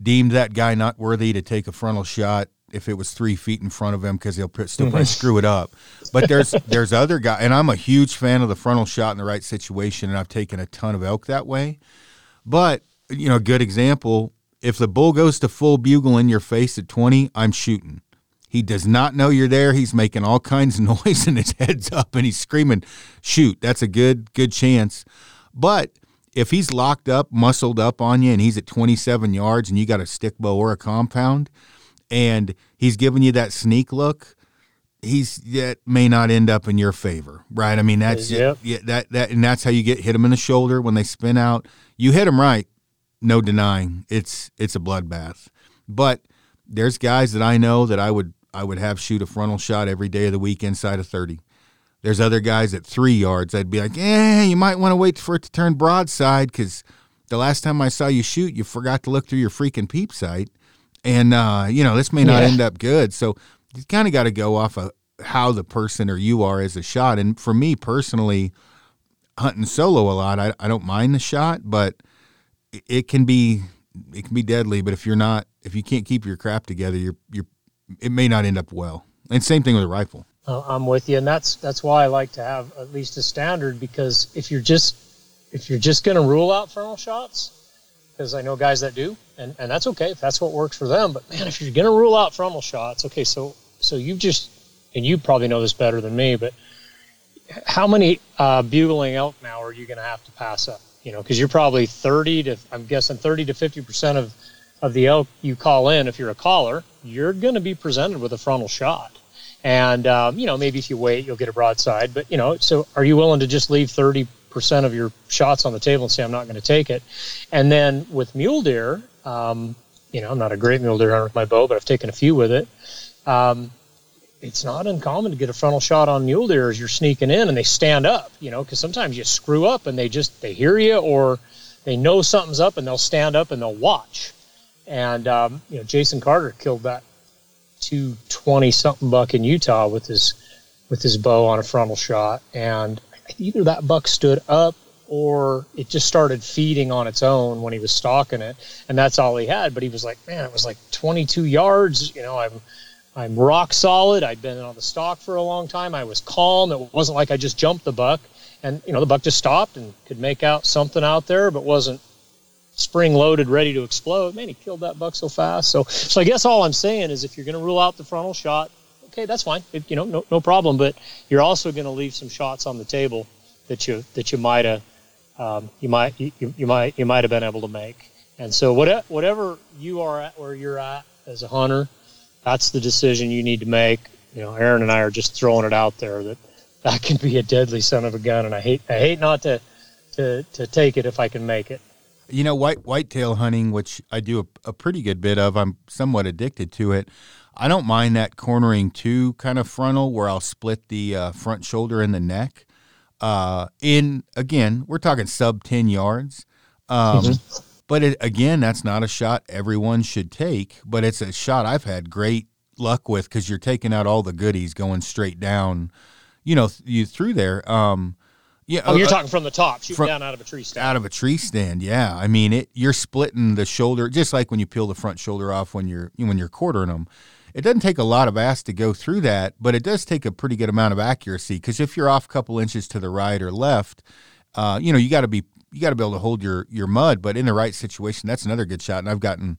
A: deemed that guy not worthy to take a frontal shot if it was three feet in front of him because he'll still probably screw it up. But there's there's other guys, and I'm a huge fan of the frontal shot in the right situation, and I've taken a ton of elk that way. But you know, a good example: if the bull goes to full bugle in your face at 20, I'm shooting. He does not know you're there. He's making all kinds of noise, and his head's up, and he's screaming, "Shoot!" That's a good good chance. But if he's locked up, muscled up on you, and he's at 27 yards, and you got a stick bow or a compound and he's giving you that sneak look, he's that may not end up in your favor, right? I mean, that's yep. yeah, that that and that's how you get hit him in the shoulder when they spin out. You hit him right, no denying. It's it's a bloodbath. But there's guys that I know that I would I would have shoot a frontal shot every day of the week inside of 30. There's other guys at three yards. I'd be like, eh, you might want to wait for it to turn broadside because the last time I saw you shoot, you forgot to look through your freaking peep sight and uh, you know this may not yeah. end up good. So you kind of got to go off of how the person or you are as a shot. And for me personally, hunting solo a lot, I, I don't mind the shot, but it can be it can be deadly. But if you're not if you can't keep your crap together, you're you're it may not end up well. And same thing with a rifle.
B: I'm with you, and that's that's why I like to have at least a standard because if you're just if you're just going to rule out frontal shots, because I know guys that do, and, and that's okay if that's what works for them. But man, if you're going to rule out frontal shots, okay, so so you just and you probably know this better than me, but how many uh, bugling elk now are you going to have to pass up? You know, because you're probably 30 to I'm guessing 30 to 50 percent of of the elk you call in, if you're a caller, you're going to be presented with a frontal shot. And um, you know, maybe if you wait, you'll get a broadside. But you know, so are you willing to just leave 30 percent of your shots on the table and say I'm not going to take it. And then with mule deer, um, you know, I'm not a great mule deer hunter with my bow, but I've taken a few with it. Um, it's not uncommon to get a frontal shot on mule deer as you're sneaking in and they stand up, you know, because sometimes you screw up and they just they hear you or they know something's up and they'll stand up and they'll watch. And um, you know, Jason Carter killed that 220 something buck in Utah with his with his bow on a frontal shot, and either that buck stood up or it just started feeding on its own when he was stalking it, and that's all he had. But he was like, man, it was like 22 yards. You know, I'm I'm rock solid. I'd been on the stalk for a long time. I was calm. It wasn't like I just jumped the buck, and you know the buck just stopped and could make out something out there, but wasn't spring loaded, ready to explode. Man, he killed that buck so fast. So, so I guess all I'm saying is, if you're going to rule out the frontal shot, okay, that's fine. It, you know, no, no problem. But you're also going to leave some shots on the table that you that you might have um, you might you, you might you might have been able to make. And so whatever whatever you are at where you're at as a hunter, that's the decision you need to make. You know, Aaron and I are just throwing it out there that that can be a deadly son of a gun, and I hate I hate not to to to take it if I can make it.
A: You know, white whitetail hunting, which I do a, a pretty good bit of. I'm somewhat addicted to it. I don't mind that cornering two kind of frontal where I'll split the uh, front shoulder and the neck. Uh, in again, we're talking sub ten yards. Um, mm-hmm. But it, again, that's not a shot everyone should take. But it's a shot I've had great luck with because you're taking out all the goodies going straight down. You know, you through there. Um,
B: yeah. Oh, you're uh, talking from the top, shooting from, down out of a tree stand.
A: Out of a tree stand, yeah. I mean, it. You're splitting the shoulder, just like when you peel the front shoulder off when you're when you're quartering them it doesn't take a lot of ass to go through that, but it does take a pretty good amount of accuracy because if you're off a couple inches to the right or left, uh, you know you got to be you got to be able to hold your your mud. But in the right situation, that's another good shot, and I've gotten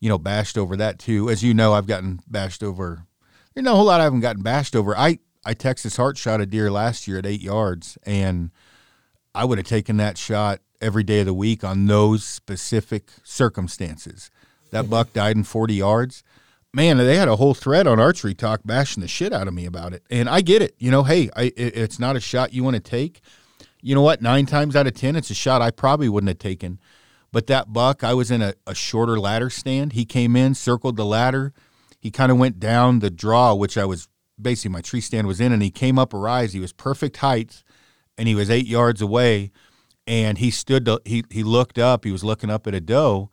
A: you know bashed over that too. As you know, I've gotten bashed over. You know, a whole lot I haven't gotten bashed over. I I Texas heart shot a deer last year at eight yards, and I would have taken that shot every day of the week on those specific circumstances. That buck died in 40 yards man, they had a whole thread on ArcheryTalk bashing the shit out of me about it. And I get it. You know, hey, I, it, it's not a shot you want to take. You know what? Nine times out of 10, it's a shot I probably wouldn't have taken. But that buck, I was in a, a shorter ladder stand. He came in, circled the ladder. He kind of went down the draw, which I was basically my tree stand was in, and he came up a rise. He was perfect height, and he was eight yards away, and he stood. To, he he looked up. He was looking up at a doe.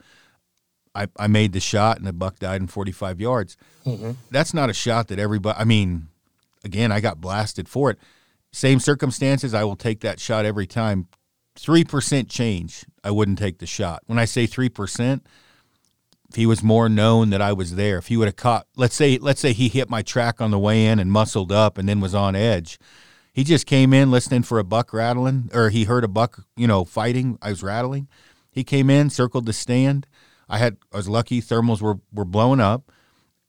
A: I, I made the shot, and the buck died in 45 yards. Mm-hmm. That's not a shot that everybody. I mean, again, I got blasted for it. Same circumstances, I will take that shot every time. Three percent change, I wouldn't take the shot. When I say three percent, if he was more known that I was there, if he would have caught, let's say, let's say he hit my track on the way in and muscled up and then was on edge. He just came in listening for a buck rattling, or he heard a buck, you know, fighting. I was rattling. He came in, circled the stand. I had, I was lucky. Thermals were were blowing up,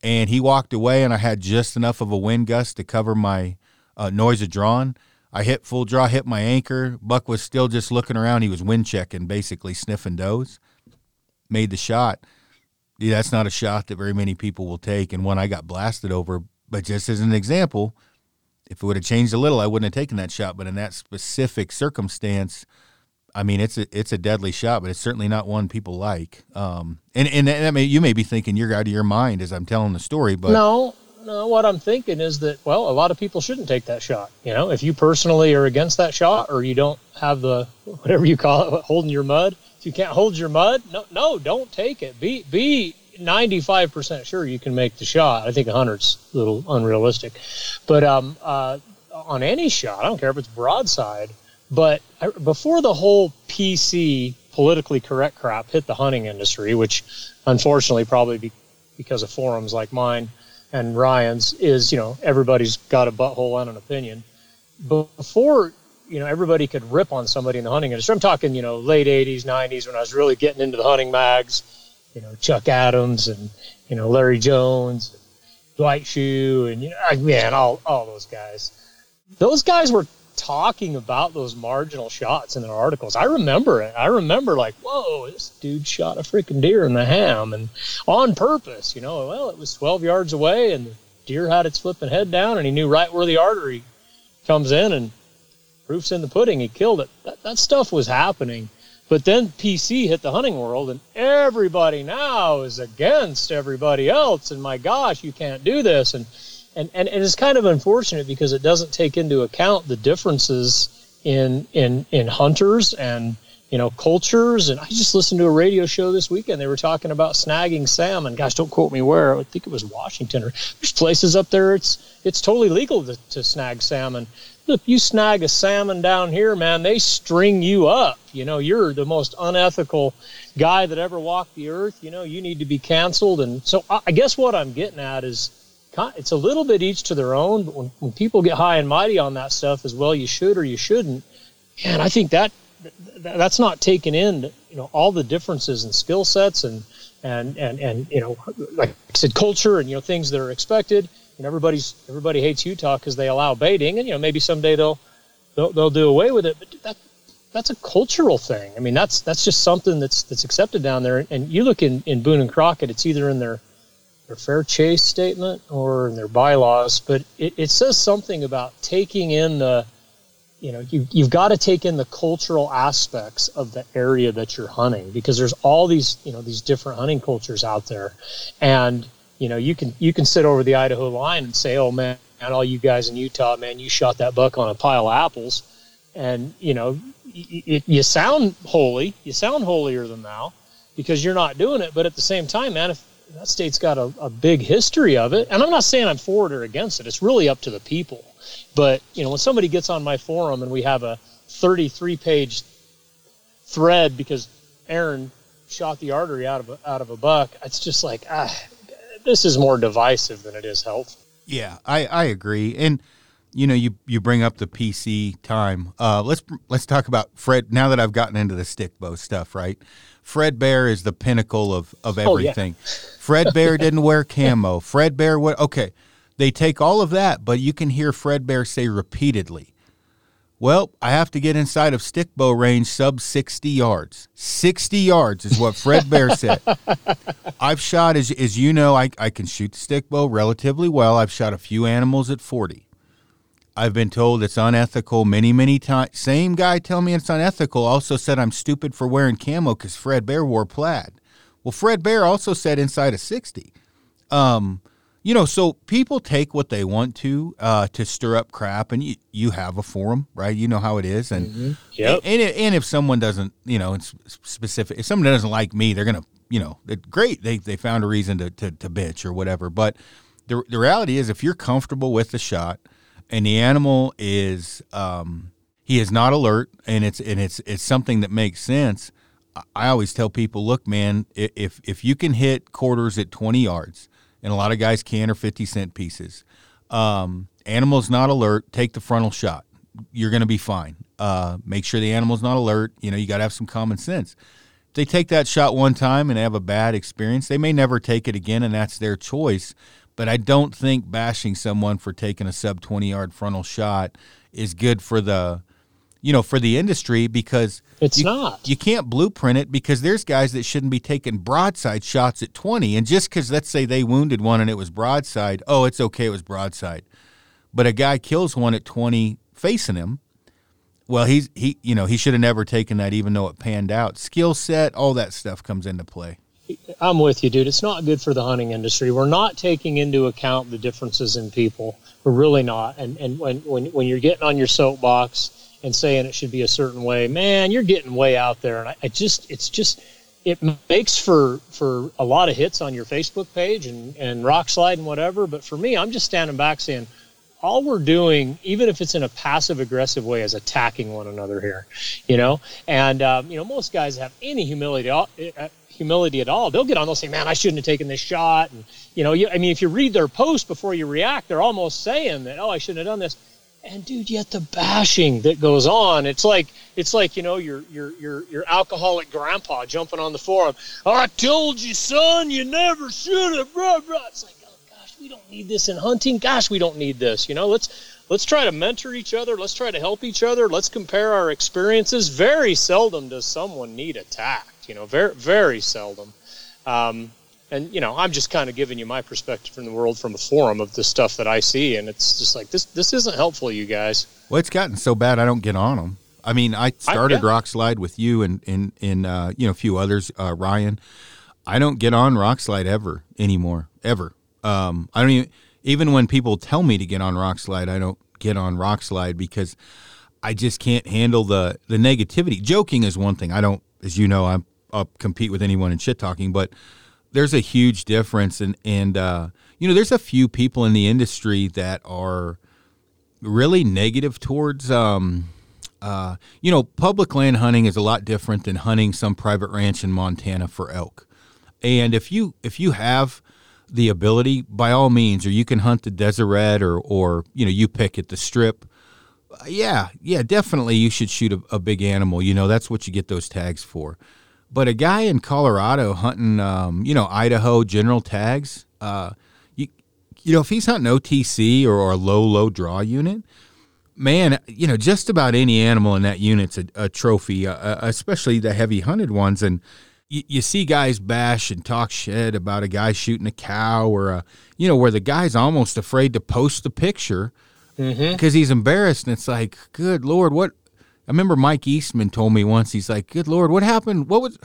A: and he walked away, and I had just enough of a wind gust to cover my uh, noise of drawn. I hit full draw, hit my anchor. Buck was still just looking around. He was wind checking, basically sniffing does. Made the shot yeah, that's not a shot that very many people will take, and one I got blasted over. But just as an example, if it would have changed a little, I wouldn't have taken that shot. But in that specific circumstance, I mean, it's a it's a deadly shot, but it's certainly not one people like. Um, and and I mean, you may be thinking you're out of your mind as I'm telling the story, but
B: no, no. What I'm thinking is that well, a lot of people shouldn't take that shot. You know, if you personally are against that shot, or you don't have the whatever you call it, holding your mud, you can't hold your mud, no, no, don't take it. Be be 95% sure you can make the shot. I think 100's a little unrealistic, but um, uh, on any shot, I don't care if it's broadside. But before the whole PC politically correct crap hit the hunting industry, which unfortunately probably be, because of forums like mine and Ryan's is you know everybody's got a butthole and an opinion. Before you know everybody could rip on somebody in the hunting industry. I'm talking you know late '80s, '90s when I was really getting into the hunting mags. You know Chuck Adams and you know Larry Jones, Dwight Schuh, and you know man, all all those guys. Those guys were talking about those marginal shots in their articles. I remember it. I remember like, whoa, this dude shot a freaking deer in the ham and on purpose. You know, well, it was 12 yards away and the deer had its flipping head down and he knew right where the artery comes in and proof's in the pudding. He killed it. That, that stuff was happening. But then PC hit the hunting world, and everybody now is against everybody else. And my gosh, you can't do this. And and and, and it's kind of unfortunate because it doesn't take into account the differences in in in hunters and you know cultures. And I just listened to a radio show this weekend. They were talking about snagging salmon. Gosh, don't quote me where. I think it was Washington. Or there's places up there. It's it's totally legal to, to snag salmon look, you snag a salmon down here, man, they string you up. You know, you're the most unethical guy that ever walked the earth. You know, you need to be canceled. And so I guess what I'm getting at is it's a little bit each to their own. But when, when people get high and mighty on that stuff as well, you should or you shouldn't. And I think that that's not taken in, you know, all the differences in skill sets and, and, and, and, you know, like I said, culture and, you know, things that are expected and everybody's everybody hates Utah because they allow baiting, and you know maybe someday they'll, they'll they'll do away with it. But that that's a cultural thing. I mean, that's that's just something that's that's accepted down there. And you look in, in Boone and Crockett, it's either in their their fair chase statement or in their bylaws, but it, it says something about taking in the you know you, you've got to take in the cultural aspects of the area that you're hunting because there's all these you know these different hunting cultures out there and you know, you can you can sit over the Idaho line and say, "Oh man, all you guys in Utah, man, you shot that buck on a pile of apples," and you know, you, you sound holy, you sound holier than thou, because you're not doing it. But at the same time, man, if that state's got a, a big history of it, and I'm not saying I'm for it or against it. It's really up to the people. But you know, when somebody gets on my forum and we have a 33 page thread because Aaron shot the artery out of a, out of a buck, it's just like ah this is more divisive than it is helpful.
A: Yeah, I, I agree. And you know, you you bring up the PC time. Uh, let's let's talk about Fred. Now that I've gotten into the stick bow stuff, right? Fred Bear is the pinnacle of of everything. Oh, yeah. Fred Bear didn't wear camo. Fred Bear what? Okay, they take all of that, but you can hear Fred Bear say repeatedly, well, I have to get inside of stick bow range sub 60 yards. 60 yards is what Fred Bear said. I've shot, as, as you know, I, I can shoot the stick bow relatively well. I've shot a few animals at 40. I've been told it's unethical many, many times. Same guy tell me it's unethical also said I'm stupid for wearing camo because Fred Bear wore plaid. Well, Fred Bear also said inside of 60. Um, you know, so people take what they want to uh, to stir up crap, and you, you have a forum, right? You know how it is, and
B: mm-hmm. yep.
A: and, and if someone doesn't, you know, it's specific. If someone doesn't like me, they're gonna, you know, great. They they found a reason to, to to bitch or whatever. But the the reality is, if you're comfortable with the shot, and the animal is um, he is not alert, and it's and it's it's something that makes sense. I always tell people, look, man, if if you can hit quarters at 20 yards, and a lot of guys can, or 50 cent pieces, um, animal's not alert, take the frontal shot. You're going to be fine. Uh, make sure the animal's not alert. You know, you got to have some common sense. If they take that shot one time and have a bad experience, they may never take it again, and that's their choice. But I don't think bashing someone for taking a sub 20 yard frontal shot is good for the you know, for the industry because
B: it's
A: you,
B: not.
A: You can't blueprint it because there's guys that shouldn't be taking broadside shots at 20. And just because, let's say, they wounded one and it was broadside, oh, it's okay, it was broadside. But a guy kills one at 20 facing him. Well, he's he you know he should have never taken that, even though it panned out. Skill set, all that stuff comes into play.
B: I'm with you, dude. It's not good for the hunting industry. We're not taking into account the differences in people. We're really not. And and when when when you're getting on your soapbox and saying it should be a certain way, man, you're getting way out there. And I, I just, it's just, it makes for for a lot of hits on your Facebook page and and Rokslide and whatever. But for me, I'm just standing back saying, all we're doing, even if it's in a passive aggressive way, is attacking one another here, you know. And um, you know, most guys have any humility. Uh, humility at all they'll get on they'll say man i shouldn't have taken this shot and you know you, i mean if you read their post before you react they're almost saying that oh i shouldn't have done this and dude yet the bashing that goes on it's like it's like you know your your your your alcoholic grandpa jumping on the forum. I told you son you never should have blah, blah. it's like oh gosh we don't need this in hunting. Gosh we don't need this you know? Let's let's try to mentor each other. Let's try to help each other. Let's compare our experiences. Very seldom does someone need attacked you know? Very very seldom. Um, and you know i'm just kind of giving you my perspective from the world from a forum of the stuff that i see and it's just like this this isn't helpful you guys.
A: Well it's gotten so bad i don't get on them i mean i started I, yeah. Rokslide with you and and and uh, you know a few others uh, ryan. I don't get on Rokslide ever anymore ever. Um, i don't even even when people tell me to get on Rokslide i don't get on Rokslide because i just can't handle the the negativity. Joking is one thing. I don't as you know i'm I'll compete with anyone in shit talking but there's a huge difference, and and uh, you know, there's a few people in the industry that are really negative towards. Um, uh, you know, public land hunting is a lot different than hunting some private ranch in Montana for elk. And if you if you have the ability, by all means, or you can hunt the Deseret or or you know you pick at the strip. Yeah, yeah, definitely you should shoot a, a big animal. You know that's what you get those tags for. But a guy in Colorado hunting, um, you know, Idaho general tags, uh, you, you know, if he's hunting OTC or, or a low, low draw unit, man, you know, just about any animal in that unit's a, a trophy, uh, uh especially the heavy hunted ones. And you, you, see guys bash and talk shit about a guy shooting a cow or a, you know, where the guy's almost afraid to post the picture because mm-hmm. he's embarrassed. And it's like, good Lord, what, I remember Mike Eastman told me once. He's like, "Good Lord, what happened? What was?"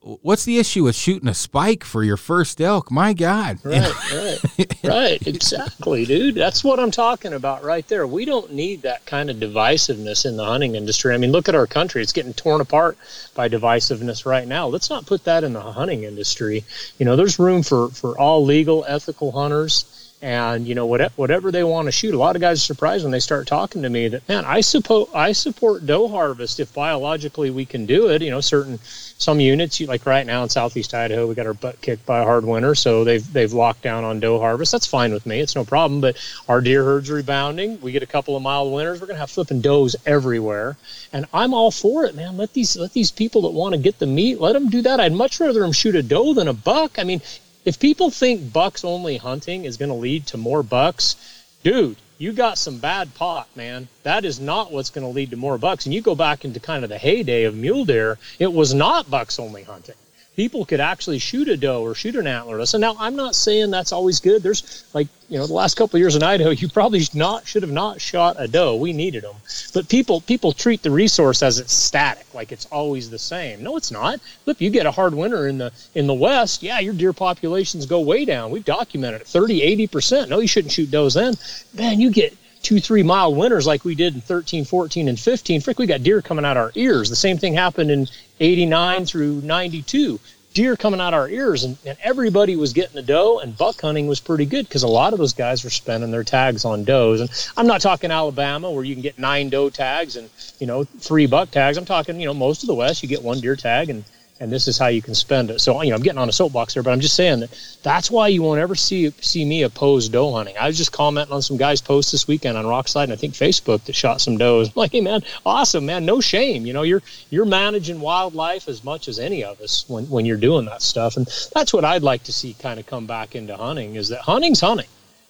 A: what's the issue with shooting a spike for your first elk? My God.
B: Right, right, right. Exactly, dude. That's what I'm talking about right there. We don't need that kind of divisiveness in the hunting industry. I mean, look at our country. It's getting torn apart by divisiveness right now. Let's not put that in the hunting industry. You know, there's room for, for all legal, ethical hunters and you know whatever whatever they want to shoot. A lot of guys are surprised when they start talking to me that man, I support I support doe harvest if biologically we can do it. You know, certain some units like right now in southeast Idaho, we got our butt kicked by a hard winter, so they've they've locked down on doe harvest. That's fine with me. It's no problem. But our deer herds rebounding. We get a couple of mild winters. We're gonna have flipping does everywhere, and I'm all for it, man. Let these let these people that want to get the meat, let them do that. I'd much rather them shoot a doe than a buck. I mean, if people think bucks only hunting is going to lead to more bucks, dude, you got some bad pot, man. That is not what's going to lead to more bucks. And you go back into kind of the heyday of mule deer, it was not bucks only hunting. People could actually shoot a doe or shoot an antlerless. And now I'm not saying that's always good. There's like, you know, the last couple of years in Idaho, you probably not should have not shot a doe. We needed them. But people people treat the resource as it's static, like it's always the same. No, it's not. Look, you get a hard winter in the in the west, yeah, your deer populations go way down. We've documented it 30, 80%. No, you shouldn't shoot does then. Man, you get two, three mile winters like we did in 13, 14, and 15, frick, we got deer coming out our ears. The same thing happened in 89 through 92. Deer coming out our ears, and, and everybody was getting a doe, and buck hunting was pretty good because a lot of those guys were spending their tags on does. And I'm not talking Alabama where you can get nine doe tags and you know three buck tags. I'm talking you know most of the West you get one deer tag and and this is how you can spend it. So, you know, I'm getting on a soapbox there, but I'm just saying that that's why you won't ever see see me oppose doe hunting. I was just commenting on some guys' posts this weekend on Rokslide and I think Facebook that shot some does. I'm like, hey man, awesome, man, no shame. You know, you're you're managing wildlife as much as any of us when when you're doing that stuff, and that's what I'd like to see kind of come back into hunting is that hunting's hunting.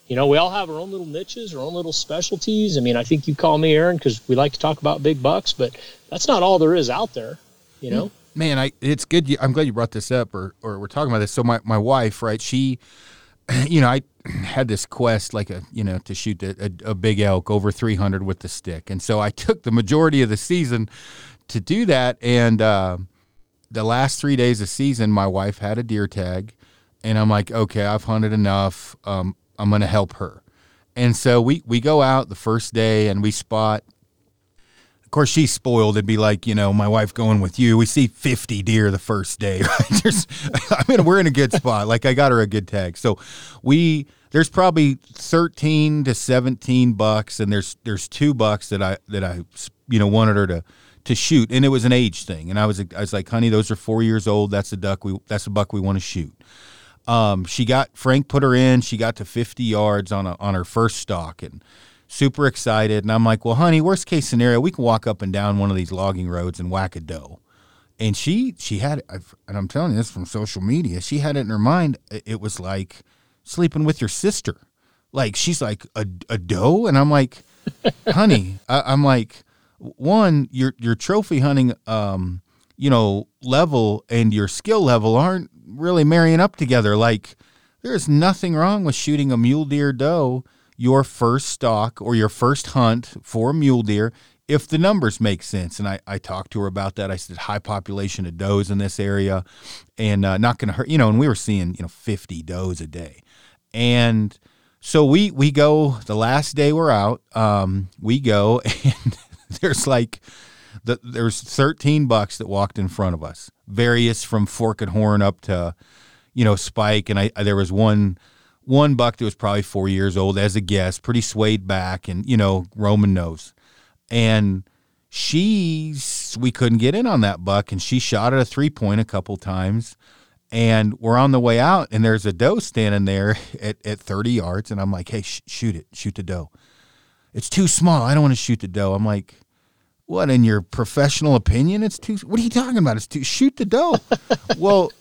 B: You know, we all have our own little niches, our own little specialties. I mean, I think you call me Aaron because we like to talk about big bucks, but that's not all there is out there. You know. Mm-hmm
A: man, I it's good. You, I'm glad you brought this up, or or we're talking about this. So my my wife, right? She, you know, I had this quest, like a you know, to shoot a, a, a big elk over 300 with the stick, and so I took the majority of the season to do that. And uh, the last three days of season, my wife had a deer tag, and I'm like, okay, I've hunted enough. Um, I'm gonna help her. And so we we go out the first day and we spot course, she's spoiled. It'd be like, you know, my wife going with you. We see 50 deer the first day. Right? I mean, we're in a good spot. Like, I got her a good tag. So we, there's probably 13 to 17 bucks, and there's there's two bucks that I that I you know wanted her to to shoot, and it was an age thing. And I was I was like, honey, those are four years old. That's a duck. We that's a buck we want to shoot. Um, she got Frank put her in. She got to 50 yards on a on her first stalk, and super excited. And I'm like, well, honey, worst case scenario, we can walk up and down one of these logging roads and whack a doe. And she she had, and I'm telling you this from social media, she had it in her mind. It was like sleeping with your sister. Like she's like a, a doe, and I'm like, honey, I, am like, one, your your trophy hunting, um, you know, level and your skill level aren't really marrying up together. Like, there's nothing wrong with shooting a mule deer doe your first stalk or your first hunt for mule deer if the numbers make sense. And I, I talked to her about that. I said high population of does in this area and uh, not going to hurt, you know, and we were seeing, you know, 50 does a day. And so we, we go the last day we're out, um, we go and there's like, the, there's 13 bucks that walked in front of us, various from fork and horn up to, you know, spike. And I, there was one, one buck that was probably four years old as a guess, pretty swayed back, and you know Roman nose, and she's we couldn't get in on that buck, and she shot at a three point a couple times, and we're on the way out, and there's a doe standing there at, at 30 yards, and I'm like, hey, sh- shoot it, shoot the doe. It's too small. I don't want to shoot the doe. I'm like, what in your professional opinion? It's too. What are you talking about? It's too. Shoot the doe. well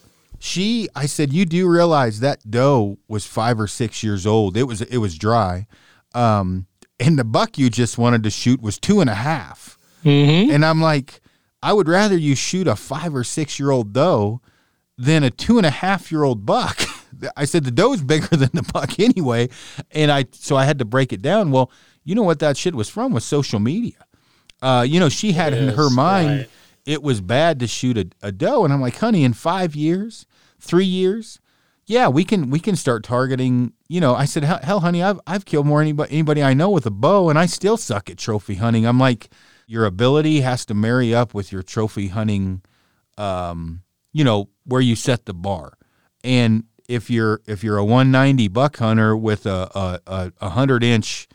A: she i said you do realize that doe was five or six years old. It was it was dry. Um, and the buck you just wanted to shoot was two and a half.
B: Mm-hmm.
A: and i'm like i would rather you shoot a five or six year old doe than a two and a half year old buck. I said the doe's bigger than the buck anyway. And i so i had to break it down. Well you know what that shit was from? Was social media. Uh, you know she had in her mind right. it was bad to shoot a, a doe. And i'm like honey in five years three years, yeah, we can we can start targeting. You know, I said, hell, honey, I've I've killed more anybody anybody I know with a bow, and I still suck at trophy hunting. I'm like, your ability has to marry up with your trophy hunting. Um, you know where you set the bar, and if you're if you're a 190 buck hunter with a a, a hundred inch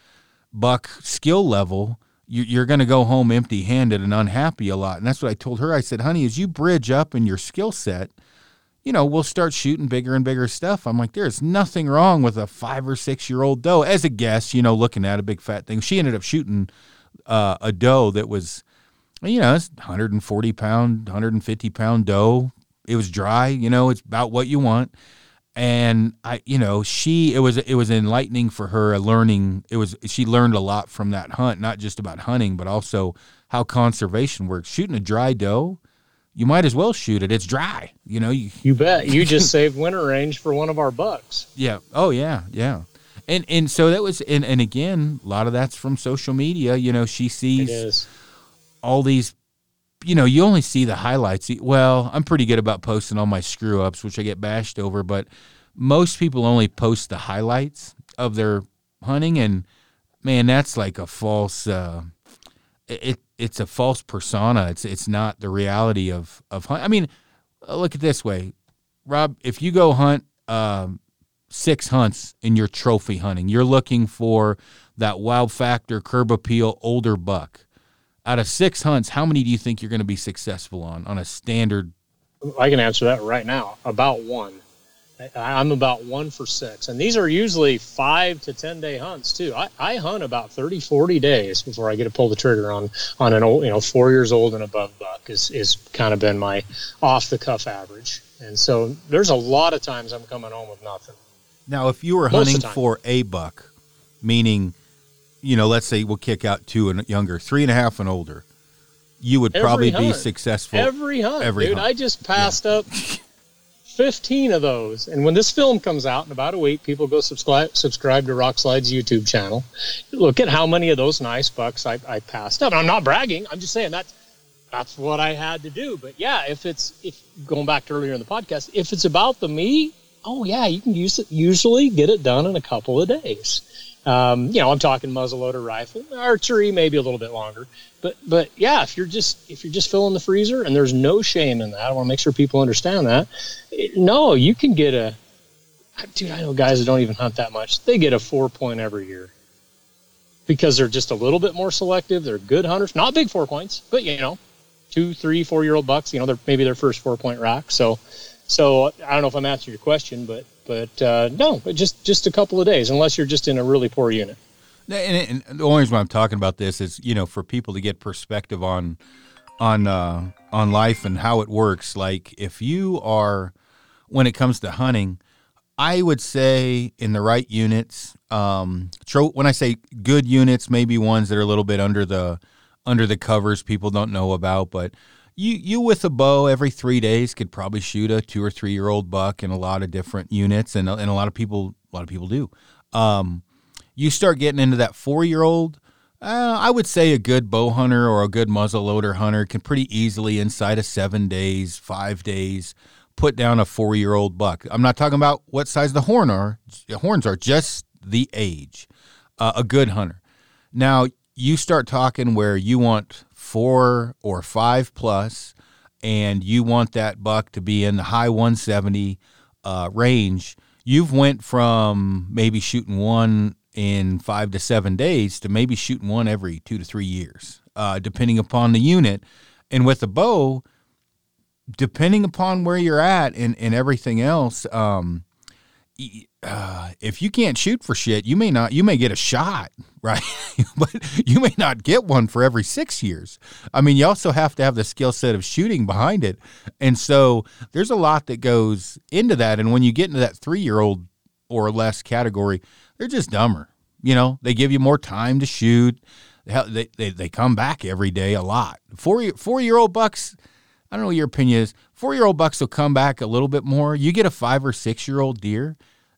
A: buck skill level, you, are going to go home empty handed and unhappy a lot. And that's what I told her. I said, honey, as you bridge up in your skill set you know, we'll start shooting bigger and bigger stuff. I'm like, there's nothing wrong with a five or six year old doe. As a guess, you know, looking at a big fat thing. She ended up shooting uh, a doe that was, you know, it's 140 pound, 150 pound doe. It was dry, you know, it's about what you want. And I, you know, she, it was, it was enlightening for her, a learning. It was, she learned a lot from that hunt, not just about hunting, but also how conservation works. Shooting a dry doe, you might as well shoot it. It's dry. You know, you,
B: You bet. You just saved winter range for one of our bucks.
A: yeah. Oh yeah, yeah. And and so that was and, and again, a lot of that's from social media. You know, she sees all these you know, you only see the highlights. Well, I'm pretty good about posting all my screw ups, which I get bashed over, but most people only post the highlights of their hunting and man, that's like a false uh it it's a false persona. It's it's not the reality of of hunt. I mean, uh, look at this way. Rob, if you go hunt um six hunts in your trophy hunting, you're looking for that wild factor curb appeal older buck out of six hunts, how many do you think you're going to be successful on on a standard?
B: I can answer that right now. About one. I'm about one for six. And these are usually five to 10 day hunts, too. I, I hunt about 30, 40 days before I get to pull the trigger on, on an old, you know, four years old and above buck is, is kind of been my off the cuff average. And so there's a lot of times I'm coming home with nothing.
A: Now, if you were
B: Most
A: hunting for a buck, meaning, you know, let's say we'll kick out two and younger, three and a half and older, you would
B: Every
A: probably be successful.
B: Every hunt,
A: every
B: dude.
A: hunt.
B: I just passed up 15 of those. And when this film comes out in about a week, people go subscribe subscribe to Rokslide's YouTube channel. Look at how many of those nice bucks I, I passed up. And I'm not bragging. I'm just saying that's that's what I had to do. But yeah, if it's if going back to earlier in the podcast, if it's about the meat, oh yeah, you can use it. Usually get it done in a couple of days. Um, you know, I'm talking muzzleloader rifle, archery maybe a little bit longer, but but yeah, if you're just if you're just filling the freezer, and there's no shame in that. I want to make sure people understand that. It- no, you can get a dude. I know guys that don't even hunt that much. They get a four point every year because they're just a little bit more selective. They're good hunters, not big four points, but you know, two, three, four year old bucks. You know, they're maybe their first four point rack. So, so I don't know if I'm answering your question, but but uh, no, just just a couple of days, unless you're just in a really poor unit.
A: And, and the only reason why I'm talking about this is, you know, for people to get perspective on on uh, on life and how it works. Like if you are, when it comes to hunting, I would say in the right units. Um, tro- when I say good units, maybe ones that are a little bit under the under the covers people don't know about, but you you with a bow every three days could probably shoot a two or three year old buck in a lot of different units, and and a lot of people a lot of people do. Um, you start getting into that four year old. Uh, I would say a good bow hunter or a good muzzleloader hunter can pretty easily, inside of seven days, five days, put down a four year old buck. I'm not talking about what size the horn are. Horns are just the age. Uh, a good hunter. Now you start talking where you want four or five plus, and you want that buck to be in the high 170 uh, range. You've went from maybe shooting one in five to seven days to maybe shooting one every two to three years, uh, depending upon the unit. And with a bow, depending upon where you're at and, and everything else, um, uh, if you can't shoot for shit, you may not. You may get a shot, right? but you may not get one for every six years. I mean, you also have to have the skill set of shooting behind it, and so there's a lot that goes into that. And when you get into that three year old or less category, they're just dumber. You know, they give you more time to shoot. They, they, they come back every day a lot. Four four year old bucks. I don't know what your opinion is. Four year old bucks will come back a little bit more. You get a five or six year old deer,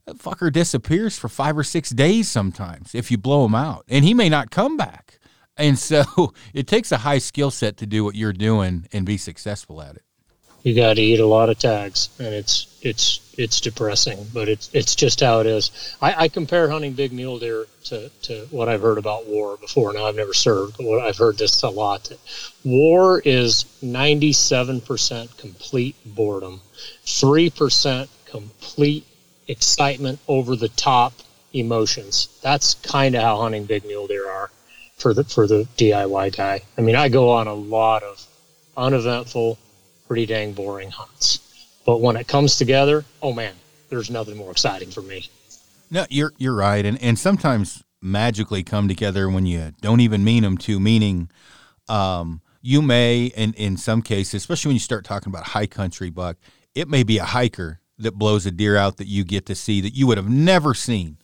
A: that fucker disappears for five or six days sometimes if you blow him out, and he may not come back. And so it takes a high skill set to do what you're doing and be successful at it.
B: you got to eat a lot of tags, and it's it's it's depressing, but it's it's just how it is. I, I compare hunting big mule deer to, to what I've heard about war before. Now I've never served, but what I've heard this a lot. War is ninety seven percent complete boredom, three percent complete excitement over the top emotions. That's kind of how hunting big mule deer are for the for the DIY guy. I mean, I go on a lot of uneventful, pretty dang boring hunts. But when it comes together, oh man, there's nothing more exciting for me.
A: No, you're you're right, and and sometimes magically come together when you don't even mean them to. Meaning, um, you may, in in some cases, especially when you start talking about high country buck, it may be a hiker that blows a deer out that you get to see that you would have never seen,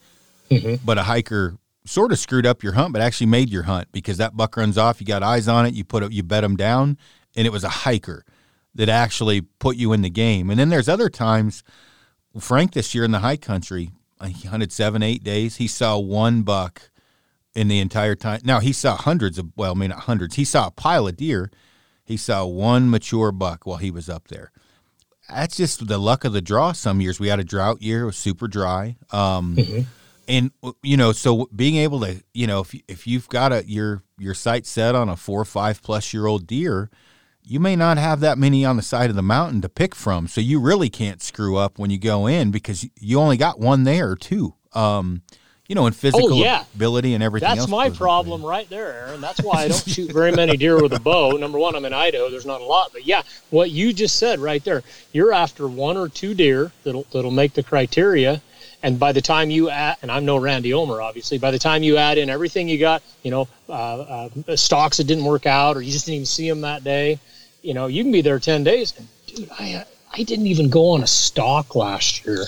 A: mm-hmm. but a hiker sort of screwed up your hunt, but actually made your hunt because that buck runs off. You got eyes on it. You put it, you bet him down, and it was a hiker. that actually put you in the game. And then there's other times. Frank this year in the high country, uh, he hunted seven, eight days. He saw one buck in the entire time. Now he saw hundreds of well, I mean not hundreds. He saw a pile of deer. He saw one mature buck while he was up there. That's just the luck of the draw. Some years we had a drought year; it was super dry. Um, mm-hmm. And you know, so being able to, you know, if if you've got a your your sight set on a four or five plus year old deer, you may not have that many on the side of the mountain to pick from. So you really can't screw up when you go in because you only got one there too. two. Um, you know, in physical oh, yeah. ability and everything
B: That's my problem right there, Aaron. That's why I don't shoot very many deer with a bow. Number one, I'm in Idaho. There's not a lot, but yeah, what you just said right there. You're after one or two deer that'll that'll make the criteria, and by the time you add, and I'm no Randy Ulmer, obviously. By the time you add in everything you got, you know, uh, uh, stalks that didn't work out, or you just didn't even see them that day, you know, you can be there ten days. And dude, I I didn't even go on a stalk last year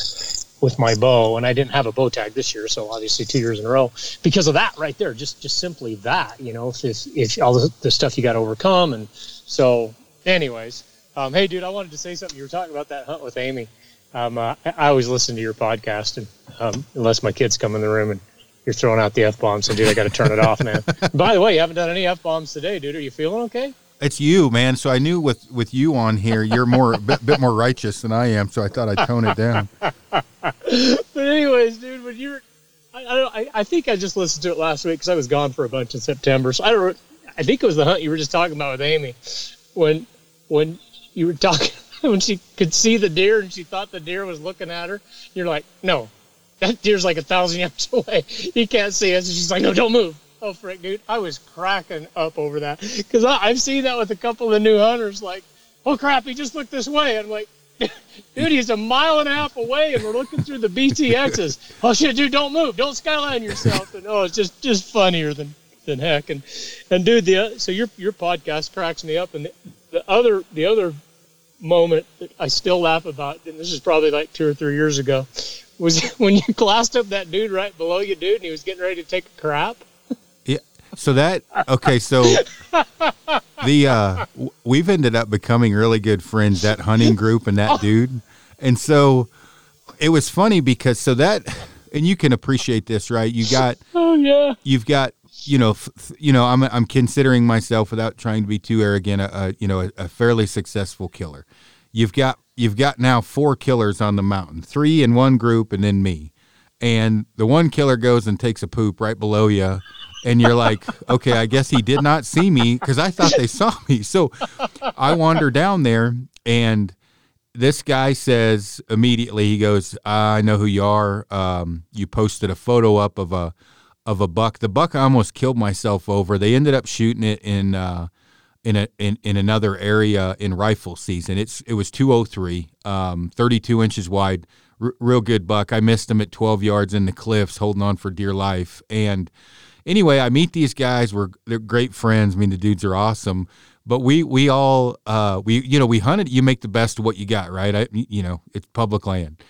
B: with my bow, and I didn't have a bow tag this year, so obviously two years in a row because of that right there. Just just simply that, you know, if if all the, the stuff you got to overcome, and so, anyways, um, hey, dude, I wanted to say something. You were talking about that hunt with Amy. Um, uh, I always listen to your podcast, and um, unless my kids come in the room and you're throwing out the f bombs, and dude, I got to turn it off, man. By the way, you haven't done any f bombs today, dude. Are you feeling okay?
A: It's you, man. So I knew with with you on here, you're more a bit, bit more righteous than I am. So I thought I'd tone it down.
B: but anyways, dude, when you're, I, I, I think I just listened to it last week because I was gone for a bunch in September. So I don't. I think it was the hunt you were just talking about with Amy, when when you were talking when she could see the deer and she thought the deer was looking at her. You're like, no, that deer's like a thousand yards away. He can't see us. And she's like, no, don't move. Oh, frick, dude. I was cracking up over that because I've seen that with a couple of the new hunters. Like, oh, crap, he just looked this way. I'm like, dude, he's a mile and a half away and we're looking through the BTXs. oh, shit, dude, don't move. Don't skyline yourself. And oh, it's just, just funnier than, than heck. And, and dude, the, uh, so your, your podcast cracks me up. And the, the other, the other moment that I still laugh about, and this is probably like two or three years ago, was when you glassed up that dude right below you, dude, and he was getting ready to take a crap.
A: So that okay, so the uh we've ended up becoming really good friends that hunting group and that dude. And so it was funny because so that and you can appreciate this, right? You got
B: Oh yeah.
A: You've got you know, f- you know, I'm I'm considering myself without trying to be too arrogant, a, a you know, a, a fairly successful killer. You've got you've got now four killers on the mountain, three in one group, and then me. And the one killer goes and takes a poop right below you, and you're like, okay, I guess he did not see me because I thought they saw me. So I wander down there, and this guy says immediately, he goes, I know who you are. Um, you posted a photo up of a of a buck. The buck I almost killed myself over. They ended up shooting it in uh, in a in, in another area in rifle season. It's it was 203, um, 32 inches wide. Real good buck. I missed him at 12 yards in the cliffs, holding on for dear life, and anyway, I meet these guys. We're they're great friends. I mean, the dudes are awesome. But we we all uh, we you know we hunted. You make the best of what you got, right? I, you know, it's public land.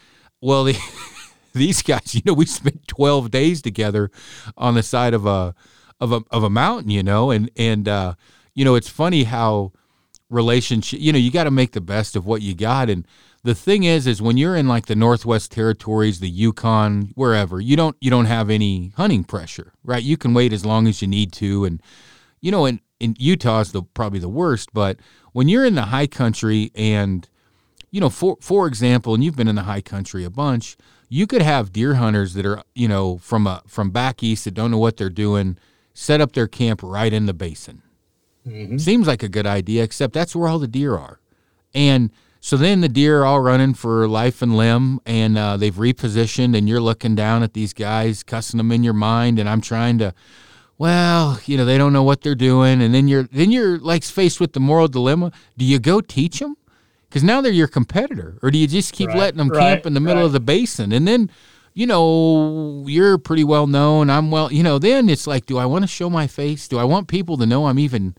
A: Well, the, these guys, you know, we spent twelve days together on the side of a of a of a mountain, you know, and and uh, you know, it's funny how relationship. You know, you got to make the best of what you got, and the thing is is when you're in like the northwest territories the yukon wherever you don't you don't have any hunting pressure right? You can wait as long as you need to and you know in, in utah is the probably the worst but when you're in the high country and you know for for example and you've been in the high country a bunch you could have deer hunters that are you know from a from back east that don't know what they're doing set up their camp right in the basin. Mm-hmm. seems like a good idea except that's where all the deer are. And so then the deer are all running for life and limb, and uh, they've repositioned, and you're looking down at these guys, cussing them in your mind, and I'm trying to, well, you know, they don't know what they're doing, and then you're then you're like faced with the moral dilemma: Do you go teach them? Because now they're your competitor, or do you just keep right, letting them right, camp in the middle right. of the basin, and then you know, you're pretty well known. I'm well, you know, then it's like, do I want to show my face? Do I want people to know I'm even,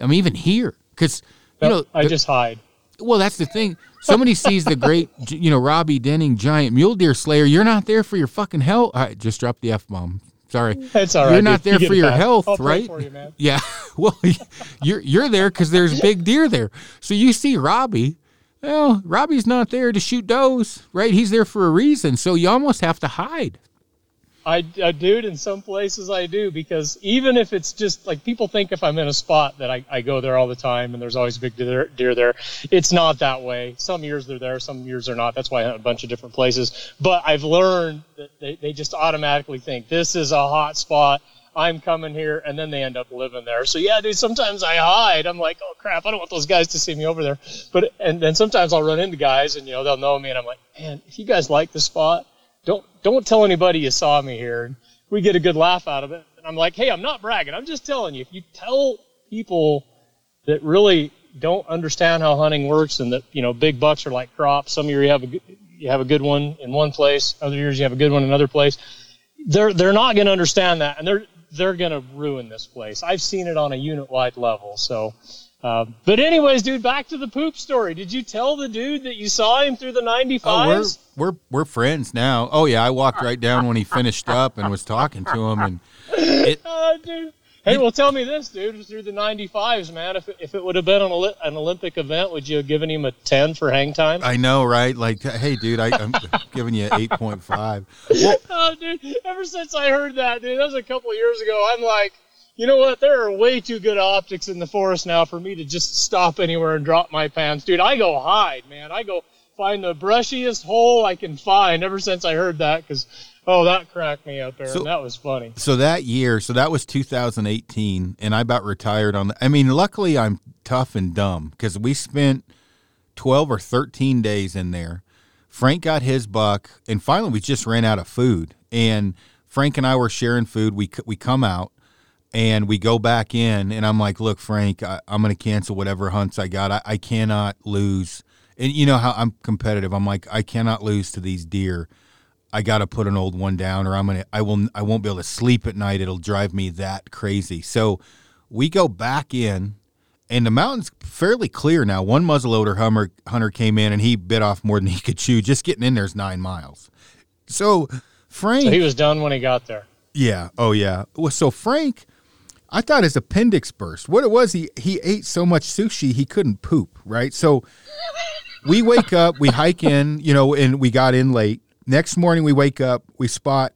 A: I'm even here? Because, you know,
B: I just hide.
A: Well, that's the thing. Somebody sees the great, you know, Robby Denning giant mule deer slayer. You're not there for your fucking. All right, just drop the f bomb. Sorry.
B: That's all right.
A: You're not
B: dude. You
A: there
B: get
A: for your
B: back.
A: health,
B: I'll
A: right?
B: You.
A: Yeah. Well, you're you're there because there's big deer there. So you see Robby. Well, Robbie's not there to shoot does, right? He's there for a reason. So you almost have to hide.
B: I, I do it in some places I do because even if it's just like people think if I'm in a spot that I, I go there all the time and there's always big deer, deer there, it's not that way. Some years they're there, some years they're not. That's why I hunt a bunch of different places. But I've learned that they, they just automatically think this is a hot spot. I'm coming here, and then they end up living there. So yeah, dude. Sometimes I hide. I'm like, oh crap, I don't want those guys to see me over there. But and then sometimes I'll run into guys, and you know they'll know me, and I'm like, man, if you guys like the spot, don't don't tell anybody you saw me here. And we get a good laugh out of it. And I'm like, hey, I'm not bragging. I'm just telling you. If you tell people that really don't understand how hunting works, and that you know big bucks are like crops. Some year you have a you have a good one in one place. Other years you have a good one in another place. They're they're not going to understand that, and they're they're going to ruin this place. I've seen it on a unit wide level. So. Uh, but anyways, dude, back to the poop story. Did you tell the dude that you saw him through the 95s?
A: Oh, we're we're we're friends now. Oh yeah, I walked right down when he finished up and was talking to him, and it,
B: Uh, dude. Hey, well, tell me this, dude. Through the 95s, man. If, if it would have been an, Oli- an Olympic event, would you have given him a 10 for hang time?
A: I know, right? Like, hey, dude, I, I'm giving you eight point five. Well,
B: Oh, dude. Ever since I heard that, dude, that was a couple years ago. I'm like, you know what? There are way too good optics in the forest now for me to just stop anywhere and drop my pants, dude. I go hide, man. I go find the brushiest hole I can find. Ever since I heard that, because oh, that cracked me up there.
A: So-
B: that was funny.
A: so that year, so that was 2018, and I about retired on. The, I mean, luckily I'm tough and dumb because we spent 12 or 13 days in there. Frank got his buck, and finally we just ran out of food. And Frank and I were sharing food. We we come out and we go back in, and I'm like, "Look, Frank, I, I'm going to cancel whatever hunts I got. I, I cannot lose." And you know how I'm competitive. I'm like, I cannot lose to these deer. I got to put an old one down, or I'm gonna. I will. I won't be able to sleep at night. It'll drive me that crazy. So we go back in, and the mountain's fairly clear now. One muzzleloader hummer, hunter came in, and he bit off more than he could chew. Just getting in there's nine miles. So Frank,
B: So he was done when he got there.
A: yeah. Oh, yeah. Well, so Frank, I thought his appendix burst. What it was, he he ate so much sushi he couldn't poop. Right. So we wake up, we hike in, you know, and we got in late. Next morning, we wake up, we spot.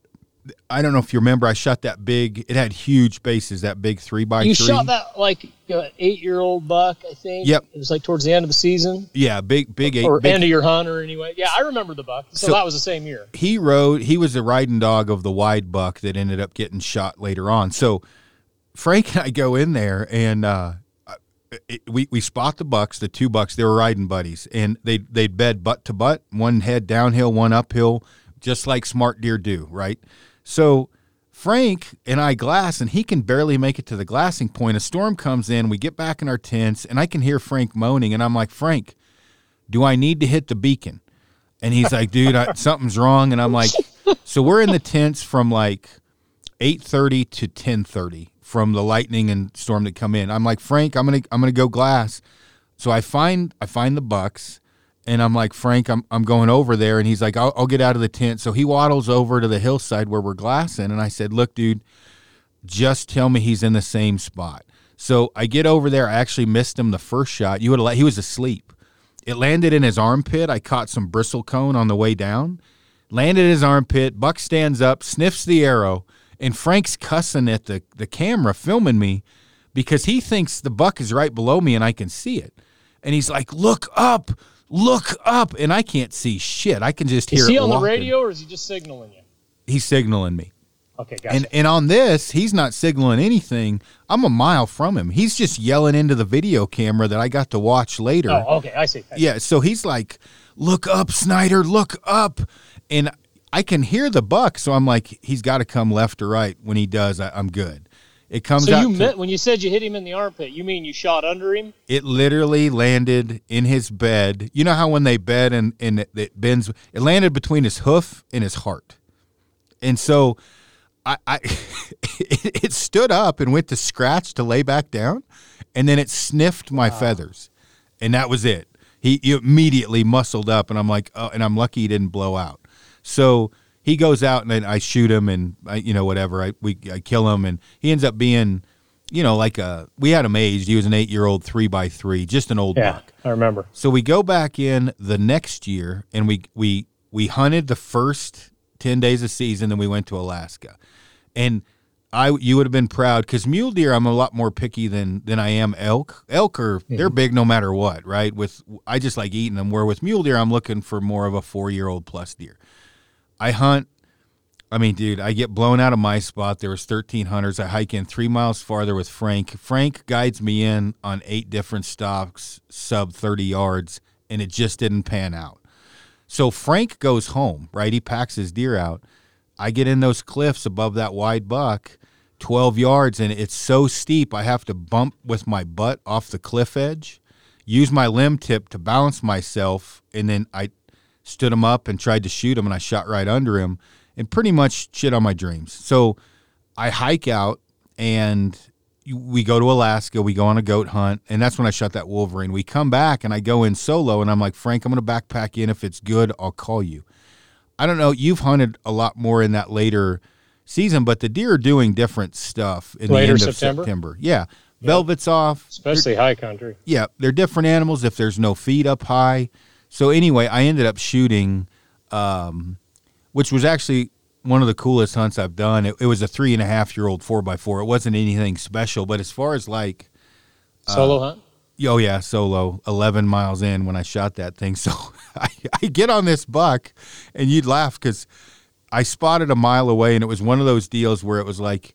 A: I don't know if you remember, I shot that big. It had huge bases. That big three by
B: You
A: three.
B: shot that like uh, eight year old buck, I think.
A: Yep.
B: It was like towards the end of the season
A: Yeah, big, big eight.
B: or
A: big,
B: end of your hunt or anyway. Yeah, I remember the buck. So,
A: So-
B: that was the same year.
A: he rode he was the riding dog of the wide buck that ended up getting shot later on so frank and i go in there and uh it, we, we spot the bucks the two bucks they were riding buddies and they they'd bed butt to butt one head downhill one uphill just like smart deer do right? So frank and i glass and he can barely make it to the glassing point. A storm comes in we get back in our tents and i can hear frank moaning and i'm like frank do i need to hit the beacon? And he's like, dude, I, something's wrong. And I'm like, so we're in the tents from like 8:30 to 10:30 from the lightning and storm that come in. I'm like, Frank, I'm gonna I'm gonna go glass. So I find I find the bucks, and I'm like, Frank, I'm I'm going over there, and he's like, I'll, I'll get out of the tent. So he waddles over to the hillside where we're glassing, and I said, look, dude, just tell me he's in the same spot. So I get over there. I actually missed him the first shot. You would have. let He was asleep. It landed in his armpit. I caught some bristlecone on the way down. Landed in his armpit. Buck stands up, sniffs the arrow, and Frank's cussing at the, the camera filming me because he thinks the buck is right below me and I can see it. And he's like, "Look up, look up," and I can't see shit. I can just hear.
B: Is he on the radio or is he just signaling you?
A: He's signaling me.
B: Okay, gotcha.
A: And and on this, he's not signaling anything. I'm a mile from him. He's just yelling into the video camera that I got to watch later.
B: oh, okay, I see. I see.
A: Yeah, so he's like, "Look up, Snyder, look up," and I can hear the buck. So I'm like, he's got to come left or right. When he does, I, I'm good. It comes
B: So you
A: to-
B: meant when you said you hit him in the armpit, you mean you shot under him?
A: it literally landed in his bed. You know how when they bed and and it, it bends, it landed between his hoof and his heart, and so I, I it, it stood up and went to scratch to lay back down, and then it sniffed my feathers, and that was it. He, he immediately muscled up, and I'm like, oh, and I'm lucky he didn't blow out. So he goes out and then I shoot him and I, you know whatever I we I kill him and he ends up being you know like a we had him aged he was an eight year old three by three just an old
B: Yeah,
A: buck
B: I remember.
A: so we go back in the next year and we we we hunted the first 10 days of season then we went to Alaska. And I you would have been proud cuz mule deer I'm a lot more picky than than I am elk. Elk are they're big no matter what, right? With I just like eating them where with mule deer I'm looking for more of a 4-year-old plus deer. I hunt I mean, dude, I get blown out of my spot. There was 13 hunters. I hike in three miles farther with Frank. Frank guides me in on eight different stops, sub 30 yards, and it just didn't pan out. So Frank goes home, right? He packs his deer out. I get in those cliffs above that wide buck, 12 yards, and it's so steep I have to bump with my butt off the cliff edge, use my limb tip to balance myself, and then I stood him up and tried to shoot him, and I shot right under him and pretty much shit on my dreams. So I hike out and we go to Alaska. We go on a goat hunt, and that's when I shot that wolverine. We come back and I go in solo, and I'm like, Frank, I'm going to backpack in. If it's good, I'll call you. I don't know. You've hunted a lot more in that later season, but the deer are doing different stuff in
B: Later
A: the end
B: September?
A: of September. Yeah. Velvet's off.
B: Especially high country.
A: Yeah, they're different animals if there's no feed up high. So anyway, I ended up shooting, um, which was actually one of the coolest hunts I've done. It, it was a three and a half year old four by four. It wasn't anything special, but as far as like,
B: Solo hunt?
A: oh yeah, solo, eleven miles in when I shot that thing. So I, I get on this buck, and you'd laugh because I spotted a mile away, and it was one of those deals where it was like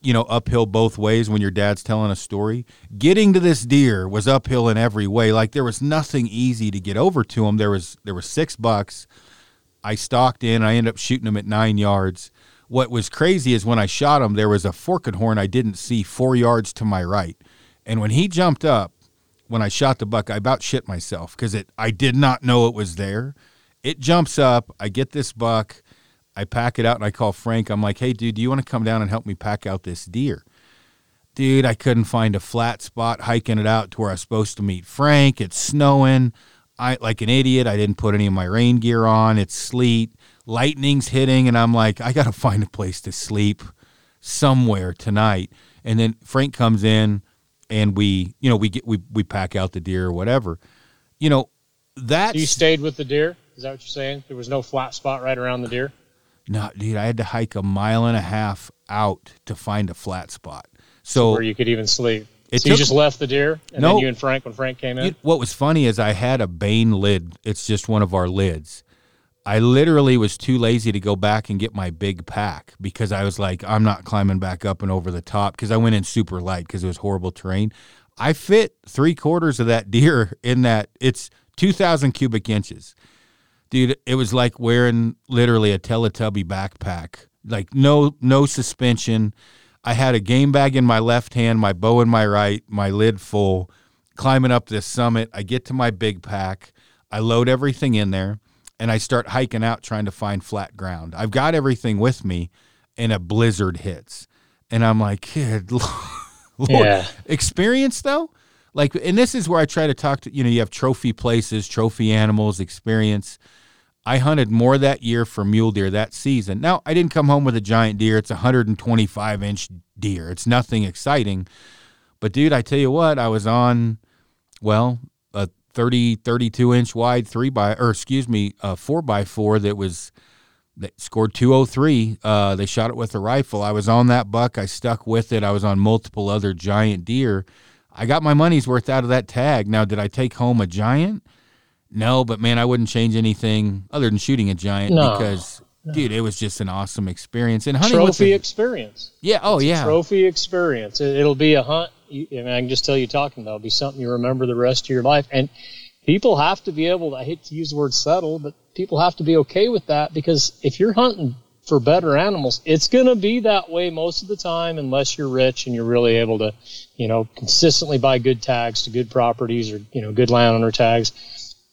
A: you know, uphill both ways when your dad's telling a story. Getting to this deer was uphill in every way. Like there was nothing easy to get over to him. There was there were six bucks. I stalked in. I ended up shooting him at nine yards. What was crazy is when I shot him, there was a forked horn I didn't see four yards to my right, and when he jumped up, when I shot the buck, I about shit myself because it I did not know it was there. It jumps up. I get this buck. I pack it out and I call Frank. I'm like, hey, dude, do you want to come down and help me pack out this deer? Dude, I couldn't find a flat spot hiking it out to where I was supposed to meet Frank. It's snowing. I like an idiot. I didn't put any of my rain gear on. It's sleet. Lightning's hitting, and I'm like, I gotta find a place to sleep somewhere tonight. And then Frank comes in, and we, you know, we get we we pack out the deer or whatever. You know, that
B: You stayed with the deer? Is that what you're saying? There was no flat spot right around the deer?
A: No, dude, I had to hike a mile and a half out to find a flat spot. So
B: where you could even sleep.
A: It
B: so you just left the deer, and
A: No.
B: then you and Frank, when Frank came in,
A: what was funny is I had a Bane lid. It's just one of our lids. I literally was too lazy to go back and get my big pack because I was like, I'm not climbing back up and over the top because I went in super light because it was horrible terrain. I fit three quarters of that deer in that. It's 2,000 cubic inches. Dude, it was like wearing literally a Teletubby backpack. Like no no suspension. I had a game bag in my left hand, my bow in my right, my lid full, climbing up this summit. I get to my big pack. I load everything in there and I start hiking out trying to find flat ground. I've got everything with me and a blizzard hits. And I'm like, kid, Lord,
B: Yeah.
A: experience though? Like, and this is where I try to talk to, you know, you have trophy places, trophy animals, experience. I hunted more that year for mule deer that season. Now, I didn't come home with a giant deer. It's a 125 inch deer. It's nothing exciting. But, dude, I tell you what, I was on, well, a 30, 32 inch wide three by, or excuse me, a four by four that was, that scored 203. Uh, they shot it with a rifle. I was on that buck. I stuck with it. I was on multiple other giant deer. I got my money's worth out of that tag. Now, did I take home a giant? No, but man, I wouldn't change anything other than shooting a giant
B: No,
A: because, dude, it was just an awesome experience. And hunting
B: trophy
A: the,
B: experience.
A: yeah, oh yeah,
B: Trophy experience. It, it'll be a hunt. You, I mean, I can just tell you talking about. It'll be something you remember the rest of your life. And people have to be able. To, I hate to use the word settle, but people have to be okay with that because if you're hunting for better animals, it's going to be that way most of the time, unless you're rich and you're really able to, you know, consistently buy good tags to good properties or you know good landowner tags.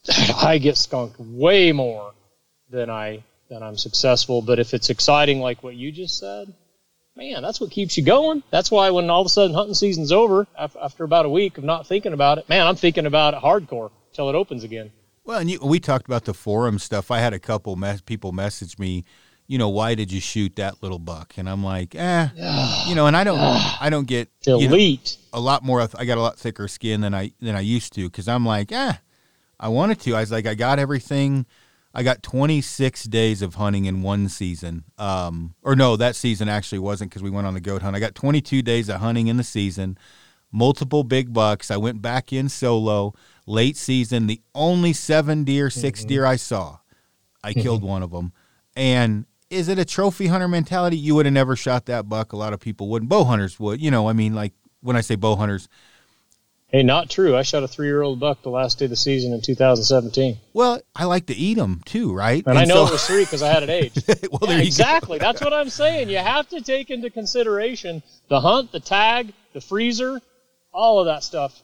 B: I get skunked way more than I than I'm successful. But if it's exciting like what you just said, man, that's what keeps you going. That's why when all of a sudden hunting season's over, after about a week of not thinking about it, man, I'm thinking about it hardcore till it opens again.
A: Well, and you, we talked about the forum stuff. I had a couple mes- people message me, you know, why did you shoot that little buck? And I'm like, eh, you know, and I don't, I don't get you know,
B: Elite.
A: a lot more. I got a lot thicker skin than I than I used to because I'm like, eh, I wanted to. I was like, I got everything. I got 26 days of hunting in one season. Um, or no, that season actually wasn't because we went on the goat hunt. I got 22 days of hunting in the season, multiple big bucks. I went back in solo late season. The only seven deer, 6 deer I saw, I killed one of them. And is it a trophy hunter mentality? You would have never shot that buck. A lot of people wouldn't. Bow hunters would. You know, I mean, like when I say bow hunters,
B: Hey, not true. I shot a three-year-old buck the last day of the season in 2017,
A: well, I like to eat them too, right?
B: and, I know
A: so-
B: it was three because I had an age.
A: well,
B: Yeah, exactly. That's what I'm saying. You have to take into consideration the hunt, the tag, the freezer, all of that stuff.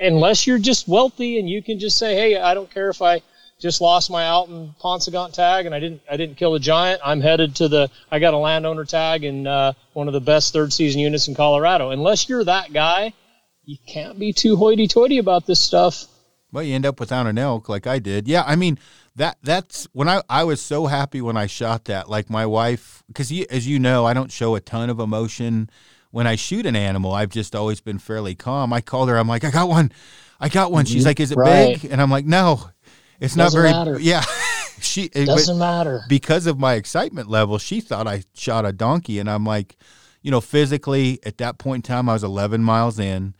B: Unless you're just wealthy and you can just say, "Hey, I don't care if I just lost my Alton Paunsaugunt tag and I didn't I didn't kill a giant. I'm headed to the I got a landowner tag in uh, one of the best third season units in Colorado." Unless you're that guy, you can't be too hoity-toity about this stuff.
A: Well, you end up without an elk like I did. Yeah, I mean that that's when I I was so happy when I shot that. Like my wife, because as you know, I don't show a ton of emotion when I shoot an animal. I've just always been fairly calm. I called her. I'm like, I got one. I got one. She's mm-hmm. like, Is it
B: Right.
A: big? And I'm like, No, it's not
B: Doesn't
A: very.
B: matter.
A: Yeah, she it-
B: Doesn't matter.
A: because of my excitement level, she thought I shot a donkey. And I'm like, you know, physically at that point in time, I was 11 miles in.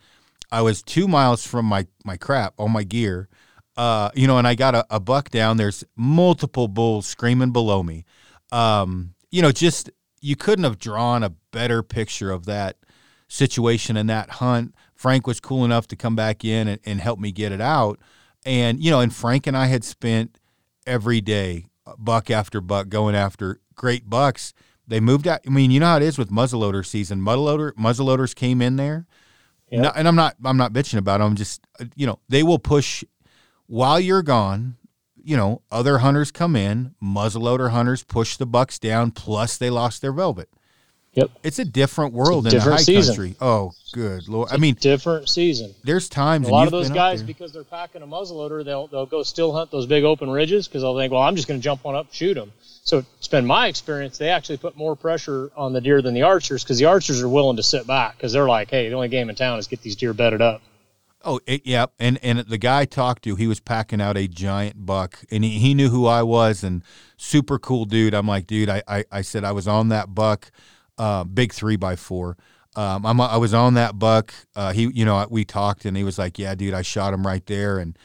A: I was two miles from my, my crap, all my gear. Uh, you know, and I got a, a buck down. There's multiple bulls screaming below me. Um, you know, just you couldn't have drawn a better picture of that situation in that hunt. Frank was cool enough to come back in and, and help me get it out. And, you know, and Frank and I had spent every day, buck after buck, going after great bucks. They moved out. I mean, you know how it is with muzzleloader season. Muzzleloader muzzleloaders came in there,
B: Yep.
A: No- and I'm not I'm not bitching about them. Just uh, you know, they will push while you're gone. You know, other hunters come in. Muzzleloader hunters push the bucks down. Plus, they lost their velvet.
B: Yep.
A: It's a different world in the
B: different
A: high
B: season.
A: country. Oh, good lord! I mean,
B: different season.
A: there's times
B: A lot of those guys, because they're packing a muzzleloader, they'll they'll go still hunt those big open ridges because they'll think, well, I'm just going to jump one up shoot them. So it's been my experience. They actually put more pressure on the deer than the archers because the archers are willing to sit back because they're like, hey, the only game in town is get these deer bedded up.
A: Oh, it, yeah, and and the guy I talked to, he was packing out a giant buck, and he, he knew who I was, and super cool dude. I'm like, dude, I I, I said I was on that buck, uh, big three by four. Um, I'm I was on that buck. Uh, he, you know, we talked, and he was like, yeah, dude, I shot him right there, and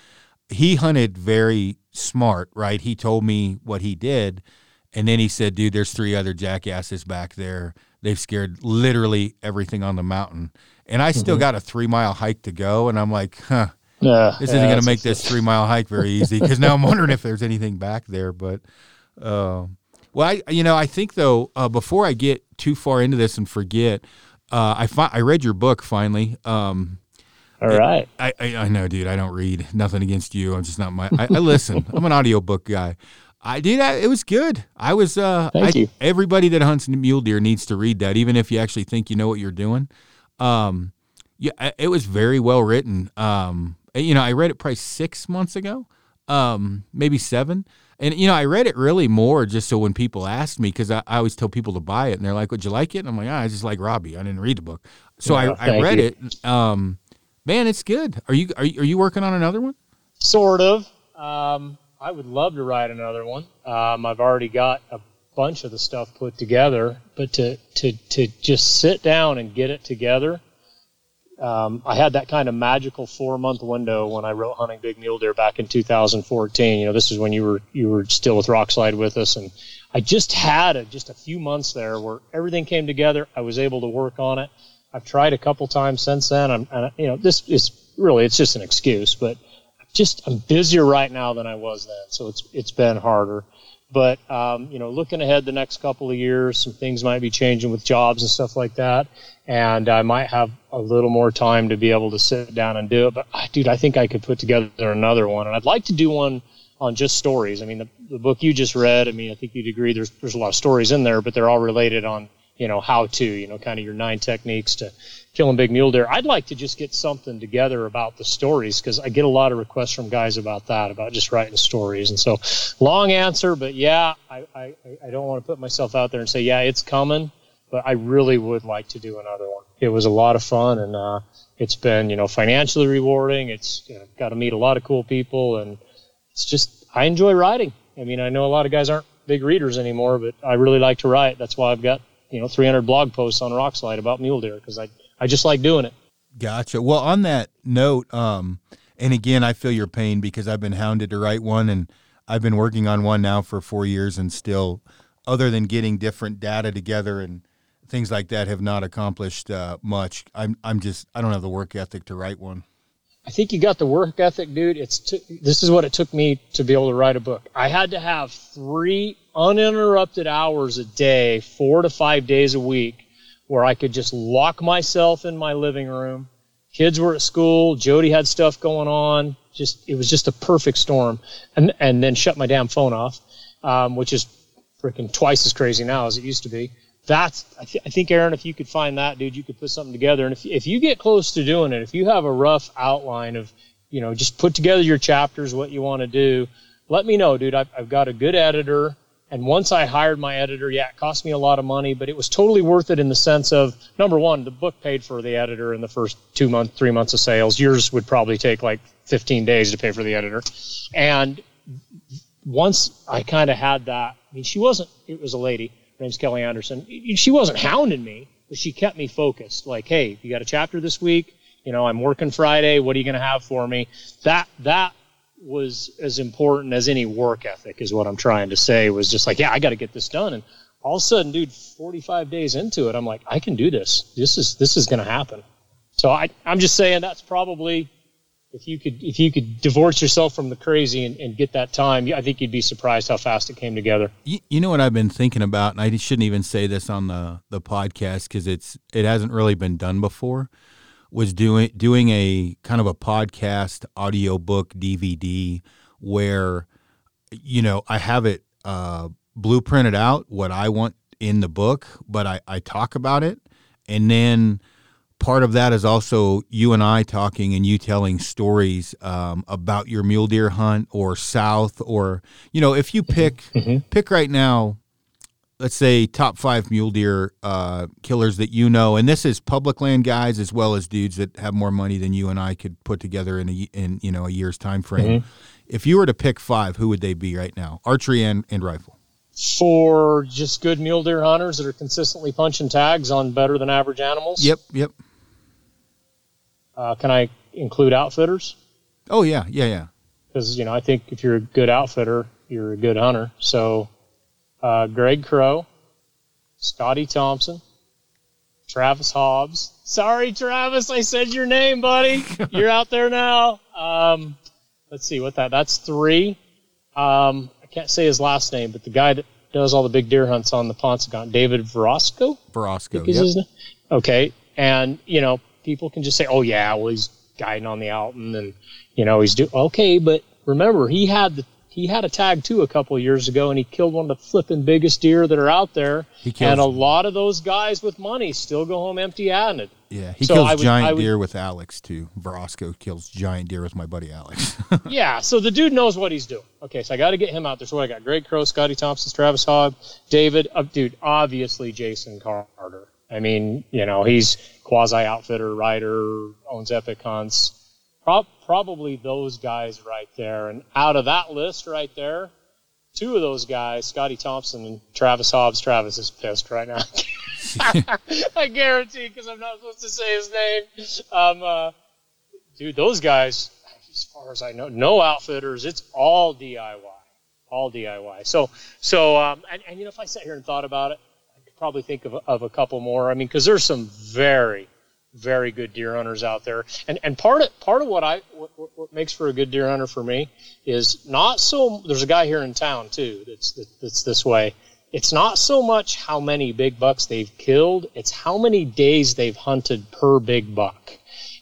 A: he hunted very smart, right? He told me what he did, and then he said, dude, there's three other jackasses back there. They've scared literally everything on the mountain. And I still got a three mile hike to go. And I'm like, huh,
B: Yeah,
A: this isn't going to make this three mile hike very easy because now I'm wondering if there's anything back there. But, uh, well, I, you know, I think though, uh, before I get too far into this and forget, uh, I fi- I read your book finally. Um,
B: All right.
A: I, I I know, dude. I don't read. Nothing against you. I'm just not my. I, I listen. I'm an audiobook guy. I did. I, it was good. I was. Uh,
B: Thank
A: I,
B: you.
A: Everybody that hunts mule deer needs to read that, even if you actually think you know what you're doing. Um, yeah, it was very well written. Um, you know, I read it probably six months ago, um, maybe seven. And you know, I read it really more just so when people asked me, because I, I always tell people to buy it, and they're like, "Would you like it?" And I'm like, ah, "I just like Robby. I didn't read the book, so
B: Yeah,
A: I, I read
B: you.
A: it. Um, man, it's good. Are you are you, are you working on another one?
B: Sort of. Um, I would love to write another one. Um, I've already got a bunch of the stuff put together, but to to to just sit down and get it together. Um, I had that kind of magical four month window when I wrote Hunting Big Mule Deer back in 2014. You know, this is when you were you were still with Rokslide with us, and I just had a, just a few months there where everything came together. I was able to work on it. I've tried a couple times since then. I'm, and, you know, this is really it's just an excuse, but just I'm busier right now than I was then, so it's it's been harder. But um, you know, looking ahead the next couple of years, some things might be changing with jobs and stuff like that, and I might have a little more time to be able to sit down and do it. But I- dude, I think I could put together another one, and I'd like to do one on just stories. I mean, the, the book you just read. I mean, I think you'd agree there's there's a lot of stories in there, but they're all related on you know, how to, you know, kind of your nine techniques to killing big mule deer. I'd like to just get something together about the stories because I get a lot of requests from guys about that, about just writing stories. And so, long answer, but yeah, I, I, I don't want to put myself out there and say, yeah, it's coming, but I really would like to do another one. It was a lot of fun and, uh, it's been, you know, financially rewarding. It's you know, got to meet a lot of cool people and it's just, I enjoy writing. I mean, I know a lot of guys aren't big readers anymore, but I really like to write. That's why I've got, you know, 300 blog posts on Rokslide about mule deer because I, I just like doing it.
A: Gotcha. Well, on that note, um, and again, I feel your pain because I've been hounded to write one, and I've been working on one now for four years, and still, other than getting different data together and things like that, have not accomplished uh, much. I'm, I'm just, I don't have the work ethic to write one.
B: I think you got the work ethic, dude. It's t- this is what it took me to be able to write a book. I had to have three uninterrupted hours a day, four to five days a week, where I could just lock myself in my living room. Kids were at school. Jody had stuff going on. Just it was just a perfect storm, and and then shut my damn phone off, um, which is freaking twice as crazy now as it used to be. That's I, th- I think Aaron, if you could find that dude, you could put something together. And if if you get close to doing it, if you have a rough outline of you know just put together your chapters, what you want to do, let me know, dude. I've, I've got a good editor. And once I hired my editor, yeah, it cost me a lot of money, but it was totally worth it in the sense of number one, the book paid for the editor in the first two months, three months of sales. Yours would probably take like 15 days to pay for the editor. And once I kind of had that, I mean, she wasn't, it was a lady, her name's Kelly Anderson. She wasn't hounding me, but she kept me focused. Like, hey, you got a chapter this week. You know, I'm working Friday. What are you going to have for me? That, that was as important as any work ethic is what I'm trying to say was just like, yeah, I got to get this done. And all of a sudden, dude, 45 days into it, I'm like, I can do this. This is, this is going to happen. So I, I'm just saying that's probably, if you could, if you could divorce yourself from the crazy and, and get that time, I think you'd be surprised how fast it came together.
A: You, you know what I've been thinking about, and I shouldn't even say this on the, the podcast because it's, it hasn't really been done before was doing doing a kind of a podcast audiobook DVD where you know I have it uh, blueprinted out what I want in the book, but I, I talk about it, and then part of that is also you and I talking and you telling stories um, about your mule deer hunt or south or you know if you pick mm-hmm. pick right now let's say top five mule deer uh, killers that you know, and this is public land guys as well as dudes that have more money than you and I could put together in a in you know a year's time frame. Mm-hmm. If you were to pick five, who would they be right now? Archery and, and rifle.
B: For just good mule deer hunters that are consistently punching tags on better than average animals.
A: Yep, yep.
B: Uh, can I include outfitters?
A: Oh yeah, yeah, yeah.
B: Because you know I think if you're a good outfitter, you're a good hunter. So uh, Greg Crow, Scotty Thompson, Travis Hobbs. Sorry, Travis, I said your name, buddy. You're out there now. Um, let's see what that. That's three. Um, I can't say his last name, but the guy that does all the big deer hunts on the Paunsaugunt, David Verosco.
A: Verosco. Yep.
B: Okay, and you know people can just say, "Oh yeah, well he's guiding on the Alton, and you know he's doing okay," but remember he had the he had a tag too a couple years ago, and he killed one of the flipping biggest deer that are out there. and a lot of those guys with money still go home empty-handed.
A: Yeah, he so kills would, giant would, deer with Alex too. Verosco kills giant deer with my buddy Alex.
B: yeah, so the dude knows what he's doing. Okay, so I got to get him out there. So I got Greg Crow, Scotty Thompson, Travis Hobbs, David. Uh, dude, obviously Jason Carter. I mean, you know, he's quasi outfitter, rider, owns Epic Hunts Pro- probably those guys right there. And out of that list right there, two of those guys, Scotty Thompson and Travis Hobbs. Travis is pissed right now. I guarantee, because I'm not supposed to say his name. Um, uh, dude, those guys, as far as I know, no outfitters. It's all DIY, all DIY. So, so, um, and, and you know, if I sat here and thought about it, I could probably think of, of a couple more. I mean, because there's some very very good deer hunters out there. And and part of part of what I what, what makes for a good deer hunter for me is not so. There's a guy here in town too that's that's this way. It's not so much how many big bucks they've killed; it's how many days they've hunted per big buck.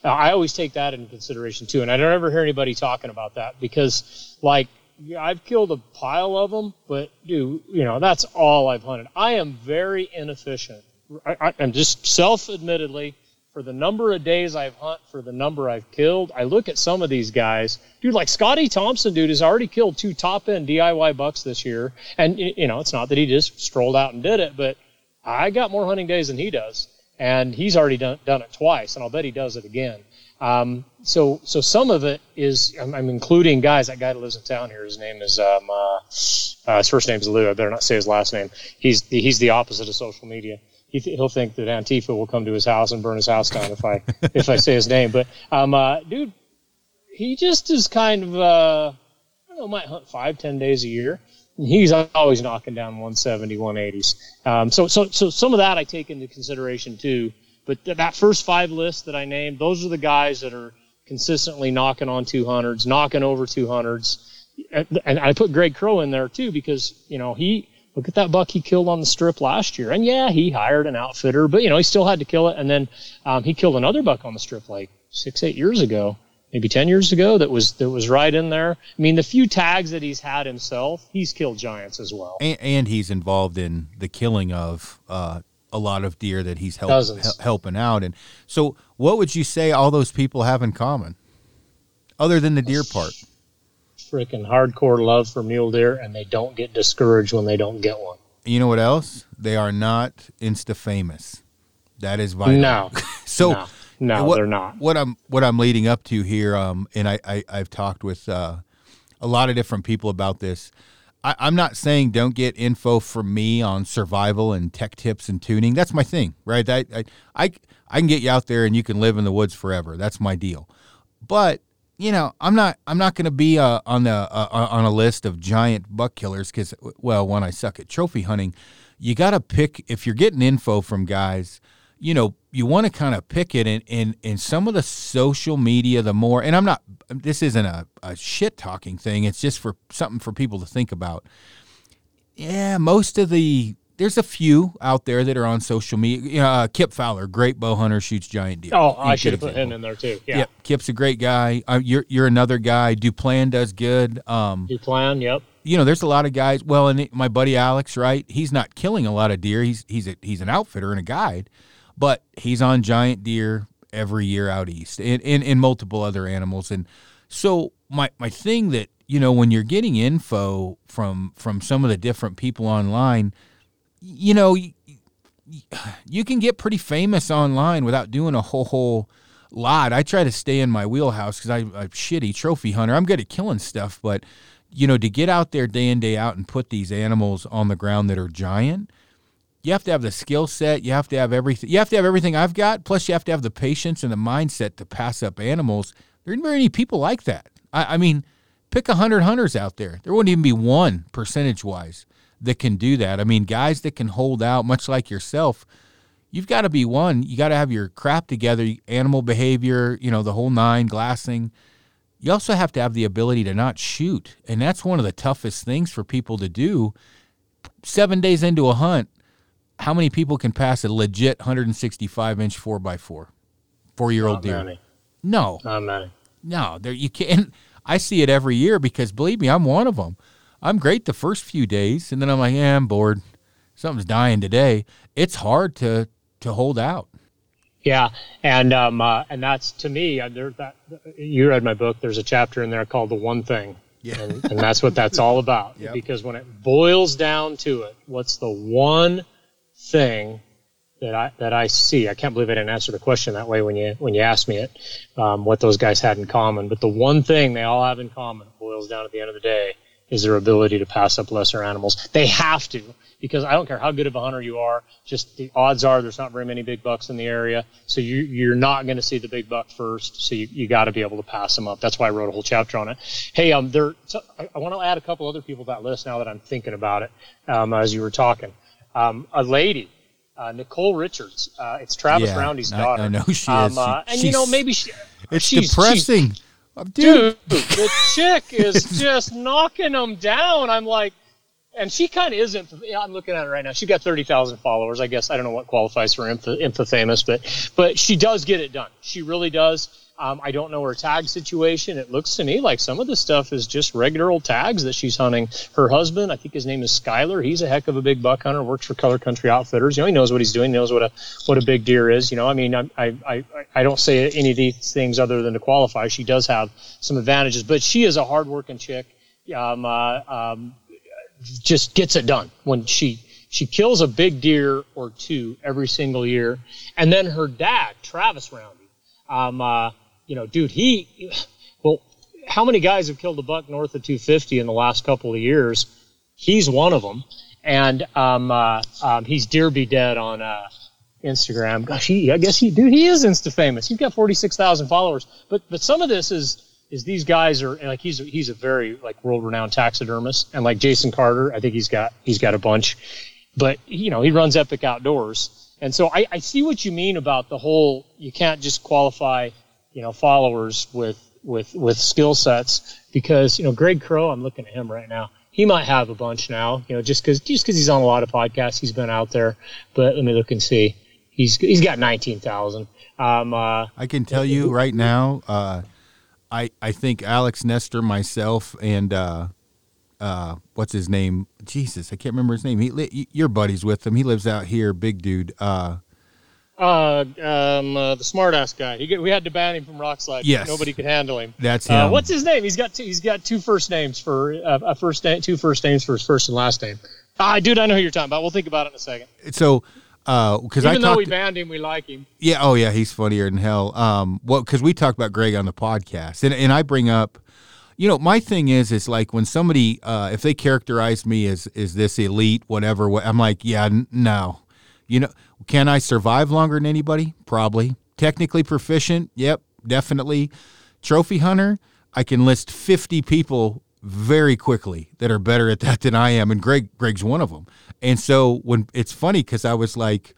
B: Now, I always take that into consideration too, and I don't ever hear anybody talking about that because, like, yeah, I've killed a pile of them, but dude, you know that's all I've hunted. I am very inefficient I, am just self-admittedly for the number of days I've hunt, for the number I've killed. I look at some of these guys, dude. Like Scotty Thompson, dude, has already killed two top-end DIY bucks this year, and you know it's not that he just strolled out and did it, but I got more hunting days than he does, and he's already done done it twice, and I'll bet he does it again. Um, so, so some of it is I'm, I'm, including guys. That guy that lives in town here, his name is um, uh, uh, his first name is Lou. I better not say his last name. He's he's the opposite of social media. He th- he'll think that Antifa will come to his house and burn his house down if I if I say his name. But um, uh, dude, he just is kind of uh, I don't know, might hunt five ten days a year. He's always knocking down 170, 180s. Um, so, so, so some of that I take into consideration too. But th- that first five list that I named, those are the guys that are consistently knocking on 200s, knocking over 200s. And, and I put Greg Crow in there too because, you know, he, look at that buck he killed on the strip last year. And yeah, he hired an outfitter, but, you know, he still had to kill it. And then um, he killed another buck on the strip like six, eight years ago, maybe 10 years ago that was, that was right in there. I mean, the few tags that he's had himself, he's killed giants as well.
A: And, and he's involved in the killing of, uh, a lot of deer that he's help, helping out. And so, what would you say all those people have in common, other than the deer part?
B: Freaking hardcore love for mule deer, and they don't get discouraged when they don't get one.
A: You know what else? They are not insta famous. That is vital.
B: No.
A: so.
B: No. No,
A: what,
B: they're not.
A: What I'm what I'm leading up to here, um, and I, I have talked with uh, a lot of different people about this. I, I'm not saying don't get info from me on survival and tech tips and tuning. That's my thing, right? I, I, I, I can get you out there and you can live in the woods forever. That's my deal. But you know, I'm not I'm not going to be uh, on the uh, on a list of giant buck killers because well, when I suck at trophy hunting, you got to pick if you're getting info from guys you know, you want to kind of pick it in, in, in some of the social media, the more, and I'm not, this isn't a, a shit talking thing. It's just for something for people to think about. Yeah, most of the, there's a few out there that are on social media. Uh, Kip Fowler, great bow hunter, shoots giant deer.
B: Oh, I should have put him in there too. Yeah. Yep,
A: Kip's a great guy. Uh, you're you're another guy. Duplan does good. Um,
B: Duplan, yep.
A: You know, there's a lot of guys. Well, and my buddy Alex, right? He's not killing a lot of deer. He's he's a, he's an outfitter and a guide but he's on giant deer every year out east and, and, and multiple other animals. And so my, my thing that, you know, when you're getting info from, from some of the different people online, you know, you, you can get pretty famous online without doing a whole, whole lot. I try to stay in my wheelhouse because I'm a shitty trophy hunter. I'm good at killing stuff, but you know, to get out there day in day out and put these animals on the ground that are giant – you have to have the skill set. You have to have everything. You have to have everything I've got. Plus, you have to have the patience and the mindset to pass up animals. There aren't very many people like that. I, I mean, pick hundred hunters out there. There wouldn't even be one percentage wise that can do that. I mean, guys that can hold out, much like yourself. You've got to be one. You got to have your crap together, animal behavior, you know, the whole nine, glassing. You also have to have the ability to not shoot. And that's one of the toughest things for people to do. Seven days into a hunt, how many people can pass a legit 165 inch 4x4 four year old deer
B: many.
A: no
B: not many
A: no there you can't i see it every year because believe me i'm one of them i'm great the first few days and then i'm like yeah i'm bored something's dying today it's hard to to hold out
B: yeah and um uh, and that's to me uh, there that you read my book there's a chapter in there called the one thing yeah. and, and that's what that's all about yep. because when it boils down to it what's the one thing that I that I see. I can't believe I didn't answer the question that way when you when you asked me it. Um, what those guys had in common, but the one thing they all have in common boils down at the end of the day is their ability to pass up lesser animals. They have to because I don't care how good of a hunter you are. Just the odds are there's not very many big bucks in the area, so you you're not going to see the big buck first. So you, you got to be able to pass them up. That's why I wrote a whole chapter on it. Hey, um, there. So I, I want to add a couple other people to that list now that I'm thinking about it. Um, as you were talking um, a lady, uh, Nicole Richards. Uh, it's Travis yeah, Roundy's daughter.
A: I, I know she um, is.
B: Uh, and you know, maybe she,
A: it's she's, depressing. She's,
B: dude, the chick is just knocking them down. I'm like, and she kind of isn't. I'm looking at it right now. She got thirty thousand followers. I guess I don't know what qualifies for inf- famous, but but she does get it done. She really does. Um, I don't know her tag situation. It looks to me like some of the stuff is just regular old tags that she's hunting. Her husband, I think his name is Skyler. He's a heck of a big buck hunter. Works for Color Country Outfitters. You know, he knows what he's doing. Knows what a what a big deer is. You know, I mean, I I I, I don't say any of these things other than to qualify. She does have some advantages, but she is a hardworking chick. Um, uh, um, just gets it done when she she kills a big deer or two every single year. And then her dad, Travis Roundy, um, uh, you know, dude, he, well, how many guys have killed a buck north of 250 in the last couple of years? He's one of them. And um, uh, um, he's deer be dead on uh, Instagram. Gosh, he, I guess he, dude, he is Insta famous. He's got 46,000 followers. But but some of this is is these guys are like he's a, he's a very like world renowned taxidermist, and like Jason Carter, I think he's got he's got a bunch. But you know, he runs Epic Outdoors, and so I, I see what you mean about the whole. You can't just qualify you know followers with with with skill sets because you know Greg Crow. I'm looking at him right now. He might have a bunch now, you know, just because just because he's on a lot of podcasts, he's been out there. But let me look and see. He's he's got nineteen thousand. Um, uh,
A: I can tell you right now. Uh, I I think Alex Nestor, myself, and uh, uh, what's his name? Jesus, I can't remember his name. He, your buddies with him. He lives out here, big dude. Uh,
B: uh, um, uh, the smartass guy. He, we had to ban him from Rokslide.
A: Yes,
B: nobody could handle him.
A: That's
B: uh,
A: him.
B: what's his name? He's got two, he's got two first names for uh, a first name, two first names for his first and last name. Ah, dude, I know who you're talking about. We'll think about it in a second.
A: So, because uh,
B: even
A: I
B: though we banned him, we like him.
A: Yeah. Oh, yeah. He's funnier than hell. Um, well, because we talked about Greg on the podcast, and and I bring up, you know, my thing is is like when somebody, uh, if they characterize me as is this elite, whatever, what, I'm like, yeah, n- no, you know, can I survive longer than anybody? Probably. Technically proficient? Yep, definitely. Trophy hunter? I can list 50 people very quickly that are better at that than I am, and Greg Greg's one of them. And so when it's funny because I was like,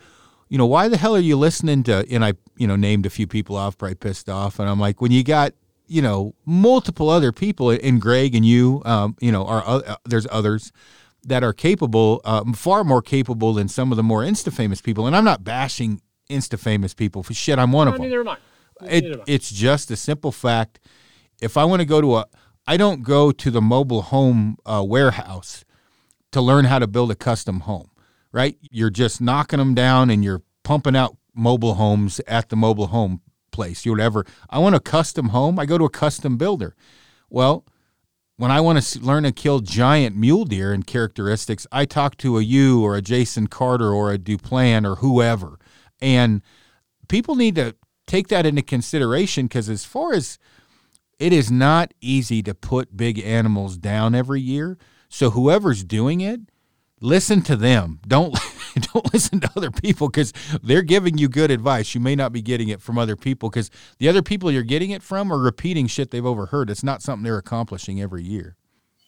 A: you know, why the hell are you listening to? And I, you know, named a few people off, probably pissed off, and I'm like, when you got you know multiple other people, and Greg and you, um, you know, are uh, there's others that are capable, um, far more capable than some of the more insta famous people. And I'm not bashing insta famous people for shit. I'm one
B: no,
A: of them.
B: Am I.
A: It,
B: neither am I.
A: It's just a simple fact. If I want to go to a, I don't go to the mobile home uh, warehouse to learn how to build a custom home, right? You're just knocking them down and you're pumping out mobile homes at the mobile home place, you whatever. I want a custom home. I go to a custom builder. Well, when I want to learn to kill giant mule deer and characteristics, I talk to a you or a Jason Carter or a Duplan or whoever. And people need to take that into consideration because as far as it is not easy to put big animals down every year. So whoever's doing it, listen to them. Don't don't listen to other people because they're giving you good advice. You may not be getting it from other people because the other people you're getting it from are repeating shit they've overheard. It's not something they're accomplishing every year.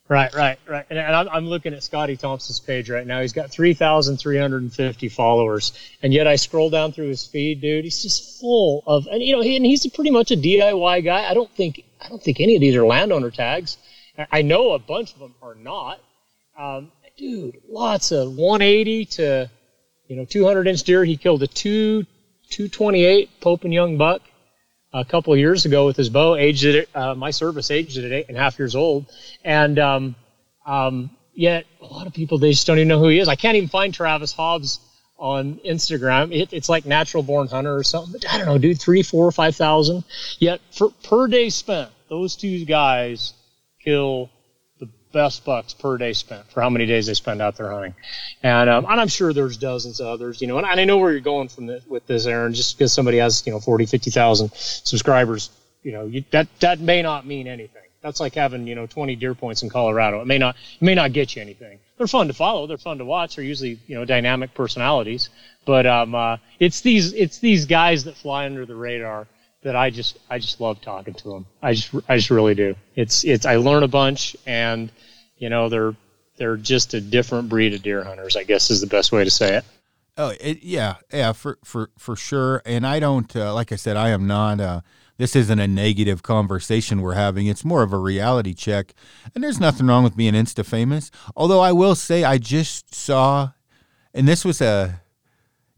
B: Right, right, right. And, I'm, I'm looking at Scotty Thompson's page right now. He's got 3,350 followers. And yet I scroll down through his feed, dude. He's just full of, and you know, he, and he's pretty much a DIY guy. I don't think, I don't think any of these are landowner tags. I know a bunch of them are not. Um, dude, lots of 180 to, you know, 200 inch deer. He killed a two, 228 Pope and Young buck a couple years ago with his bow. Aged it, uh, my service aged it at eight and a half years old, and um, um, yet a lot of people they just don't even know who he is. I can't even find Travis Hobbs on Instagram. It, it's like Natural Born Hunter or something. But I don't know, dude, three, four, five thousand. Yet for per day spent, those two guys kill best bucks per day spent for how many days they spend out there hunting. And, um, and I'm sure there's dozens of others, you know, and, I know where you're going from this, with this, Aaron, just because somebody has, you know, 40, 50,000 subscribers, you know, you, that, that may not mean anything. That's like having, you know, 20 deer points in Colorado. It may not, it may not get you anything. They're fun to follow. They're fun to watch. They're usually, you know, dynamic personalities. But, um, uh, it's these, it's these guys that fly under the radar that I just I just love talking to them. I just I just really do. It's it's I learn a bunch, and you know they're they're just a different breed of deer hunters. I guess is the best way to say it.
A: Oh it, yeah yeah for for for sure. And I don't uh, like I said I am not. Uh, this isn't a negative conversation we're having. It's more of a reality check. And there's nothing wrong with being insta famous. Although I will say I just saw, and this was a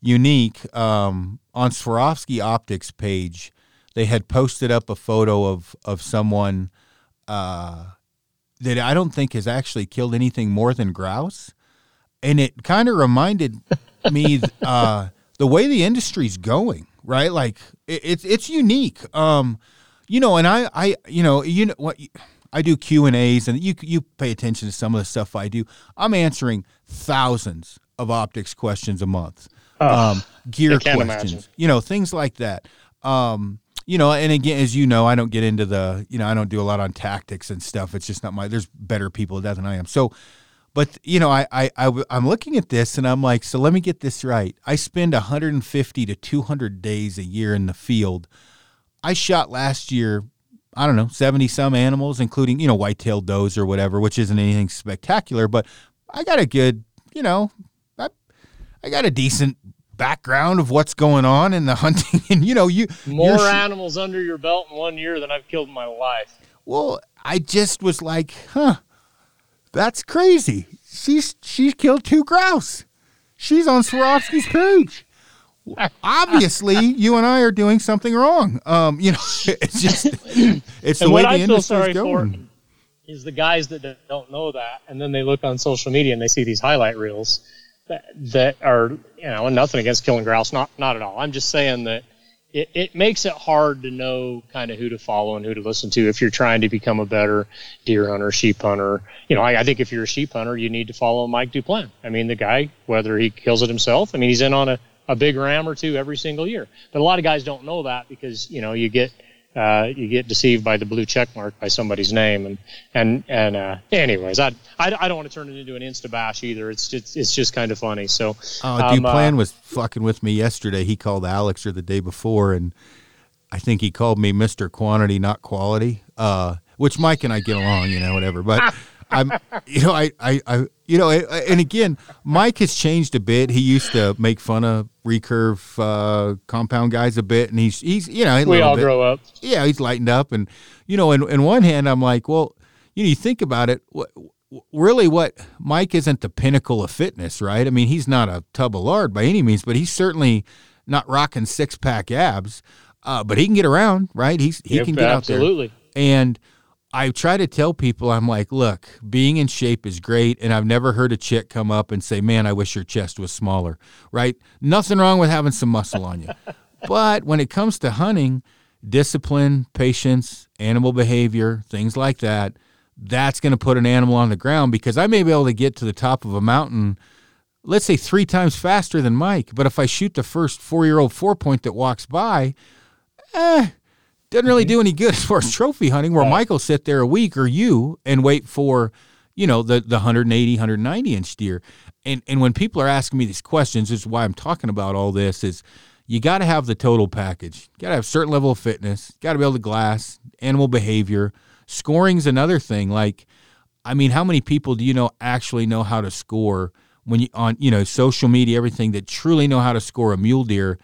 A: unique um, on Swarovski Optics page they had posted up a photo of of someone uh, that I don't think has actually killed anything more than grouse, and it kind of reminded me uh, the way the industry's going. Right, like it, it's it's unique. Um, you know, and I I you know you know what. I do Q and A's, and you you pay attention to some of the stuff I do. I'm answering thousands of optics questions a month, oh, um, gear questions, imagine. you know, things like that. Um, you know, and again, as you know, I don't get into the, you know, I don't do a lot on tactics and stuff. It's just not my. There's better people at that than I am. So, but you know, I, I, I I'm looking at this and I'm like, so let me get this right. I spend 150 to 200 days a year in the field. I shot last year, I don't know, 70 some animals, including you know white-tailed does or whatever, which isn't anything spectacular, but I got a good, you know, I, I got a decent background of what's going on in the hunting and you know you
B: more animals under your belt in one year than I've killed in my life.
A: Well, I just was like, huh, that's crazy. She's she's killed two grouse. She's on Swarovski's page. Obviously, you and I are doing something wrong. Um, you know, it's just it's the way the I industry's going.
B: Is the guys that don't know that, and then they look on social media and they see these highlight reels that, are you know nothing against killing grouse, not not at all. I'm just saying that it, it makes it hard to know kind of who to follow and who to listen to if you're trying to become a better deer hunter, sheep hunter. You know, I, I think if you're a sheep hunter, you need to follow Mike Duplan. I mean, the guy, whether he kills it himself, I mean, he's in on a, a big ram or two every single year. But a lot of guys don't know that because you know you get uh, you get deceived by the blue check mark by somebody's name. And and and uh, anyways, I, I, I don't want to turn it into an insta bash either. It's just it's just kind of funny. So
A: oh, um, Duplan uh, was fucking with me yesterday. He called Alex or the day before, and I think he called me Mister Quantity, not Quality. Uh, which Mike and I get along, you know, whatever. But I'm, you know, I, I, I, you know, and again, Mike has changed a bit. He used to make fun of recurve uh, compound guys a bit, and he's, he's, you know,
B: we all
A: bit,
B: grow up.
A: Yeah, he's lightened up, and you know, in, in one hand, I'm like, well, you know, you think about it, what, really, what Mike isn't the pinnacle of fitness, right? I mean, he's not a tub of lard by any means, but he's certainly not rocking six pack abs. Uh, but he can get around, right? He's he yep, can get
B: absolutely.
A: out there. Absolutely, and I try to tell people, I'm like, look, being in shape is great. And I've never heard a chick come up and say, man, I wish your chest was smaller, right? Nothing wrong with having some muscle on you. but when it comes to hunting, discipline, patience, animal behavior, things like that, that's going to put an animal on the ground because I may be able to get to the top of a mountain, let's say three times faster than Mike. But if I shoot the first four year old four point that walks by, eh, doesn't really mm-hmm. do any good as far as trophy hunting where right. michael sit there a week or you and wait for you know the the 180 190 inch deer. And and when people are asking me these questions this is why i'm talking about all this is you got to have the total package. You got to have a certain level of fitness. Got to be able to glass animal behavior. Scoring's another thing. Like i mean how many people do you know actually know how to score when you on you know social media everything that truly know how to score a mule deer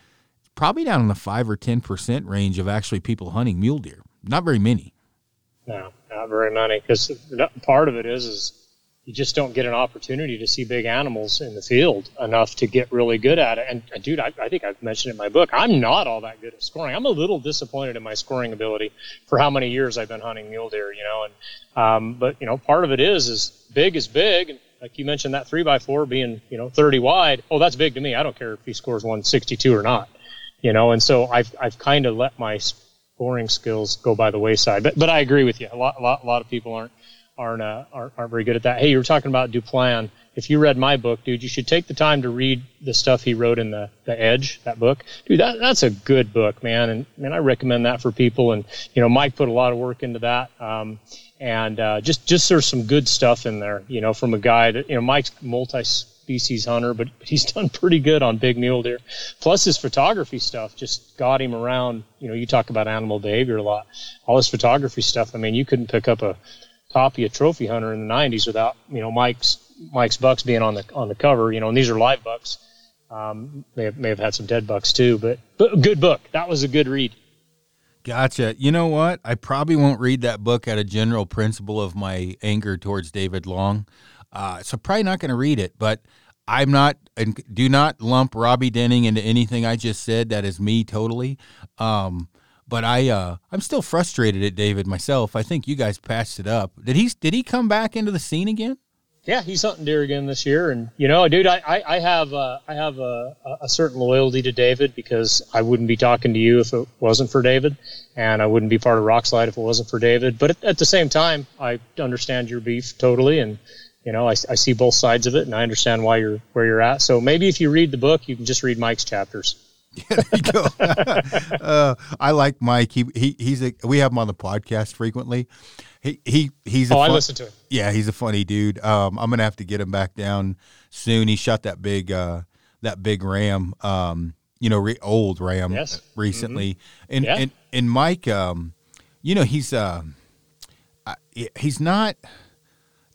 A: probably down in the five or ten percent range of actually people hunting mule deer. Not very many.
B: No, not very many. Because part of it is is you just don't get an opportunity to see big animals in the field enough to get really good at it. And, and dude, I, I, think I've mentioned in my book, I'm not all that good at scoring. I'm a little disappointed in my scoring ability for how many years I've been hunting mule deer, you know. And um, but you know, part of it is is big is big, and like you mentioned that three by four being you know 30 wide. Oh, that's big to me. I don't care if he scores 162 or not you know, and so I've I've kind of let my scoring skills go by the wayside. But but I agree with you. A lot a lot, a lot of people aren't aren't, uh, aren't aren't very good at that. Hey, you were talking about Duplan. If you read my book, dude, you should take the time to read the stuff he wrote in the the Edge, that book. Dude, that that's a good book, man. And man, I recommend that for people. And you know, Mike put a lot of work into that. Um, and uh, just just there's some good stuff in there, you know, from a guy that you know Mike's multi species hunter, but he's done pretty good on big mule deer. Plus his photography stuff just got him around. You know, you talk about animal behavior a lot. All his photography stuff. I mean, you couldn't pick up a copy of Trophy Hunter in the '90s without you know Mike's Mike's bucks being on the on the cover. You know, and these are live bucks. Um, may have may have had some dead bucks too, but but good book. That was a good read.
A: Gotcha. You know what? I probably won't read that book at a general principle of my anger towards David Long. Uh, so probably not going to read it, but I'm not and do not lump Robby Denning into anything I just said. That is me totally. Um, But I uh, I'm still frustrated at David myself. I think you guys patched it up. Did he did he come back into the scene again?
B: Yeah, he's hunting deer again this year, and you know, dude, I, I, I have uh, I have a, a certain loyalty to David because I wouldn't be talking to you if it wasn't for David, and I wouldn't be part of Rokslide if it wasn't for David. But at, at the same time, I understand your beef totally, and you know, I, I see both sides of it, and I understand why you're where you're at. So maybe if you read the book, you can just read Mike's chapters.
A: Yeah, there you go. uh, I like Mike. He, he he's a, we have him on the podcast frequently. He he he's.
B: A oh, fun, I listen to him.
A: Yeah, he's a funny dude. Um, I'm gonna have to get him back down soon. He shot that big uh that big ram. Um, you know, re- old ram
B: yes.
A: recently, mm-hmm. and, yeah. and and Mike, um, you know, he's uh, he's not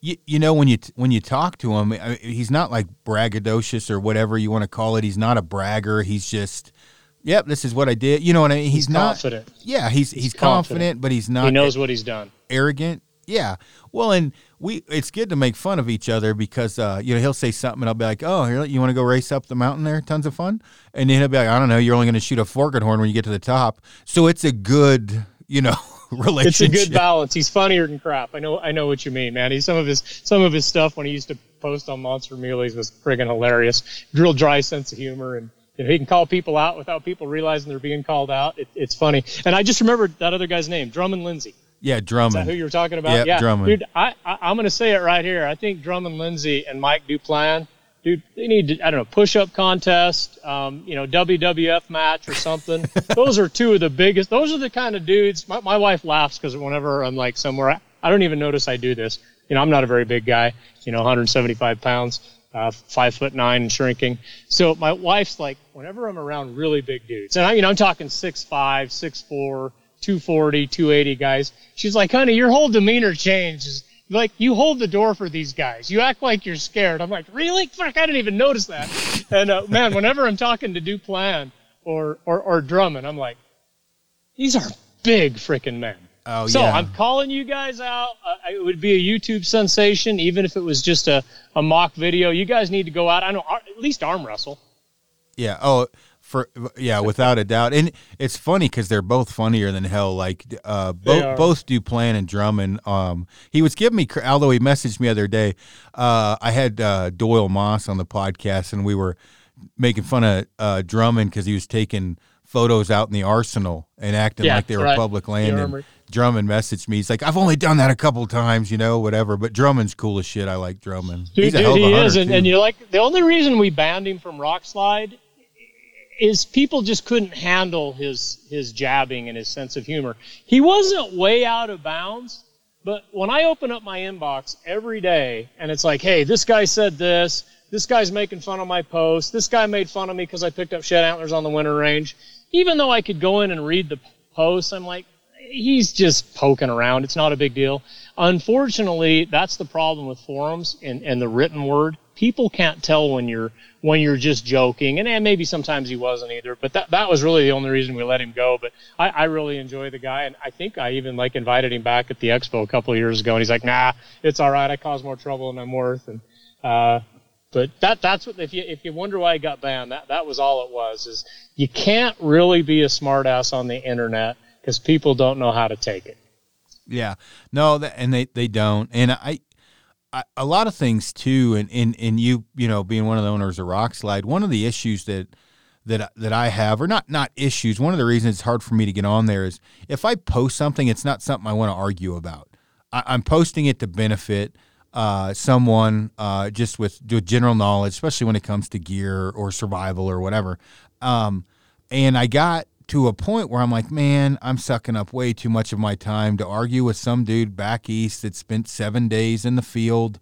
A: you, you know when you when you talk to him, he's not like braggadocious or whatever you want to call it. He's not a bragger. He's just, yep, this is what I did. You know what I mean? He's,
B: he's
A: not
B: confident.
A: Yeah, he's he's, he's confident, confident, but he's not.
B: He knows what he's done.
A: Arrogant. Yeah. Well, and we it's good to make fun of each other because uh, you know he'll say something and I'll be like, oh, you want to go race up the mountain there? Tons of fun. And then he'll be like, I don't know, you're only going to shoot a forked horn when you get to the top. So it's a good, you know. relationship.
B: It's a good balance. He's funnier than crap. I know. I know what you mean, man. He's some of his some of his stuff when he used to post on Monster Muleys was friggin' hilarious. Real dry sense of humor, and you know, he can call people out without people realizing they're being called out. It, it's funny. And I just remembered that other guy's name, Drummond Lindsay.
A: Yeah, Drummond.
B: who you were talking about?
A: Yep,
B: yeah,
A: Drummond.
B: Dude, I, I, am going to say it right here. I think Drummond Lindsay and Mike Duplan – dude, they need to, I don't know, push up contest, um, you know, WWF match or something. those are two of the biggest, those are the kind of dudes. My, my wife laughs because whenever I'm like somewhere, I, I don't even notice I do this. You know, I'm not a very big guy, you know, 175 pounds, uh, five foot nine and shrinking. So my wife's like, whenever I'm around really big dudes, and I, you know, I'm talking six five, six four, 240, 280 guys. She's like, honey, your whole demeanor changes like you hold the door for these guys. You act like you're scared. I'm like, really? Fuck, I didn't even notice that. And uh, man, whenever I'm talking to Duplan or, or or Drummond, I'm like, these are big freaking men.
A: Oh
B: so
A: yeah.
B: So I'm calling you guys out. Uh, it would be a YouTube sensation, even if it was just a, a mock video. You guys need to go out. I know at least arm wrestle.
A: Yeah. Oh, for yeah, without a doubt, and it's funny because they're both funnier than hell. Like uh, both both Duplan and Drummond. Um, he was giving me, although he messaged me other day. Uh, I had uh, Doyle Moss on the podcast, and we were making fun of uh, Drummond because he was taking photos out in the arsenal and acting
B: yeah,
A: like they were
B: right.
A: public land. And Drummond messaged me. He's like, "I've only done that a couple times, you know, whatever." But Drummond's cool as shit. I like Drummond.
B: Dude,
A: He's a
B: dude,
A: hell of a
B: he is, and, and you're like the only reason we banned him from Rokslide is people just couldn't handle his his jabbing and his sense of humor. He wasn't way out of bounds, but when I open up my inbox every day and it's like, hey, this guy said this, this guy's making fun of my post, this guy made fun of me because I picked up shed antlers on the winter range. Even though I could go in and read the post, I'm like, he's just poking around. It's not a big deal. Unfortunately, that's the problem with forums and, and the written word. People can't tell when you're when you're just joking, and, and maybe sometimes he wasn't either. But that that was really the only reason we let him go. But I, I really enjoy the guy, and I think I even like invited him back at the expo a couple of years ago, and he's like, "Nah, it's all right. I caused more trouble than I'm worth." And uh, but that that's what if you if you wonder why he got banned, that that was all it was. Is you can't really be a smartass on the internet because people don't know how to take it.
A: Yeah, no, and they they don't, and I A lot of things too, and, and and you you know being one of the owners of Rokslide, one of the issues that that that I have, or not not issues, one of the reasons it's hard for me to get on there is if I post something, it's not something I want to argue about. I, am posting it to benefit uh, someone uh, just with, with general knowledge, especially when it comes to gear or survival or whatever. Um, and I got to a point where I'm like, man, I'm sucking up way too much of my time to argue with some dude back east that spent seven days in the field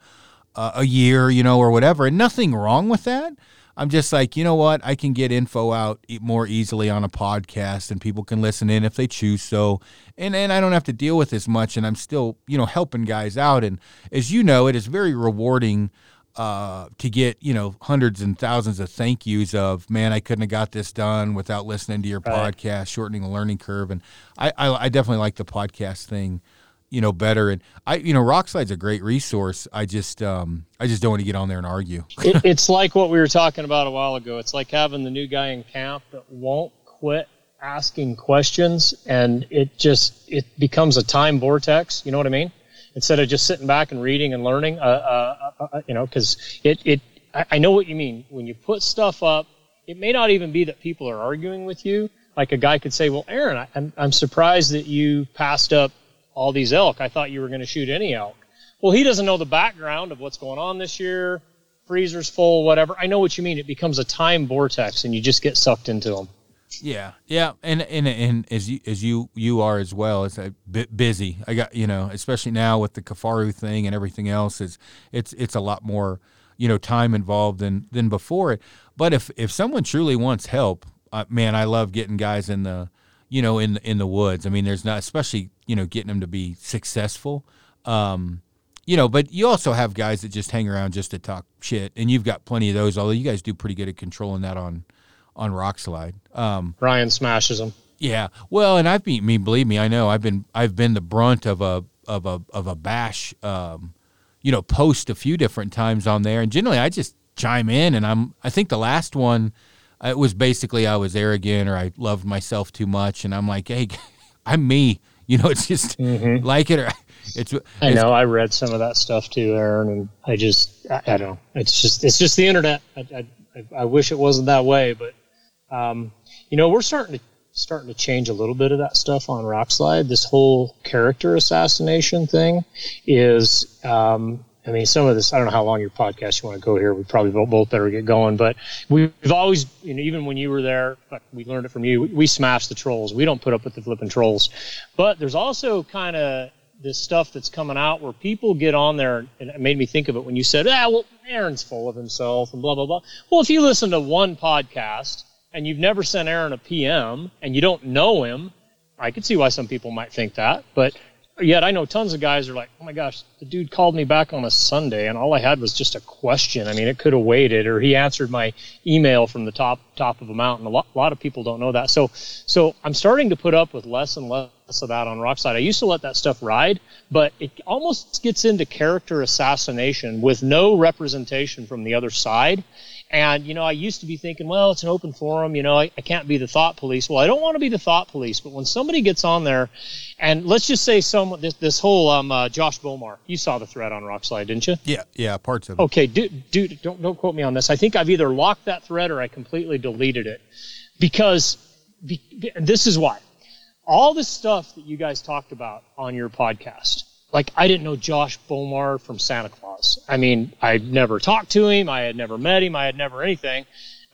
A: uh, a year, you know, or whatever. And nothing wrong with that. I'm just like, you know what? I can get info out more easily on a podcast and people can listen in if they choose so. And, and I don't have to deal with as much. And I'm still, you know, helping guys out. And as you know, it is very rewarding uh, to get you know hundreds and thousands of thank yous of man I couldn't have got this done without listening to your right. podcast shortening the learning curve. And I, I, I definitely like the podcast thing you know better. And I you know Rokslide's a great resource. I just um I just don't want to get on there and argue.
B: It, it's like what we were talking about a while ago. It's like having the new guy in camp that won't quit asking questions and it just it becomes a time vortex. You know what i mean instead of just sitting back and reading and learning uh, uh, uh, uh you know because it, it I, know what you mean. When you put stuff up it may not even be that people are arguing with you. Like a guy could say well aaron I, I'm, I'm surprised that you passed up all these elk. I thought you were going to shoot any elk. Well he doesn't know the background of what's going on this year. Freezer's full whatever. I know what you mean. It becomes a time vortex and you just get sucked into them
A: Yeah, yeah, and and and as you as you you are as well. It's a bit busy. I got you know, especially now with the Kifaru thing and everything else. Is it's it's a lot more you know time involved than than before it. But if if someone truly wants help, uh, man, I love getting guys in the you know in in the woods. I mean, there's not especially you know getting them to be successful. Um, you know, but you also have guys that just hang around just to talk shit, and you've got plenty of those. Although you guys do pretty good at controlling that on on Rokslide. Um,
B: Ryan smashes them.
A: yeah, well, and I've been, me believe me, I know I've been I've been the brunt of a of a of a bash, um, you know, post a few different times on there, and generally I just chime in, and I'm I think the last one it was basically I was arrogant or I loved myself too much, and I'm like, hey, I'm me, you know, it's just like it or it's.
B: I
A: it's-
B: know. I read some of that stuff too, Aaron, and I just, I, I don't know. It's just, it's just the internet. I, I, I wish it wasn't that way, but, um, you know, we're starting to starting to change a little bit of that stuff on Rokslide. This whole character assassination thing is, um, I mean, some of this. I don't know how long your podcast you want to go here. We probably both better get going, but we've always, you know, even when you were there, we learned it from you. We smash the trolls. We don't put up with the flipping trolls. But there's also kind of this stuff that's coming out where people get on there, and it made me think of it when you said, "Ah, well, Aaron's full of himself," and blah blah blah. Well, if you listen to one podcast and you've never sent Aaron a PM and you don't know him, I could see why some people might think that, but yet I know tons of guys are like, oh my gosh, the dude called me back on a Sunday and all I had was just a question. I mean, it could have waited, or he answered my email from the top top of a mountain. A lot, a lot of people don't know that. So, so I'm starting to put up with less and less of that on Rokslide. I used to let that stuff ride, but it almost gets into character assassination with no representation from the other side. And, you know, I used to be thinking, well, it's an open forum. You know, I, I can't be the thought police. Well, I don't want to be the thought police, but when somebody gets on there, and let's just say some this, this whole um, uh, Josh Bowmar, you saw the thread on Rokslide, didn't you?
A: yeah, yeah, parts of it.
B: Okay, dude, dude, don't don't quote me on this. I think I've either locked that thread or I completely deleted it because be, this is why. All the stuff that you guys talked about on your podcast, like I didn't know Josh Bowmar from Santa Claus. I mean, I'd never talked to him, I had never met him, I had never anything.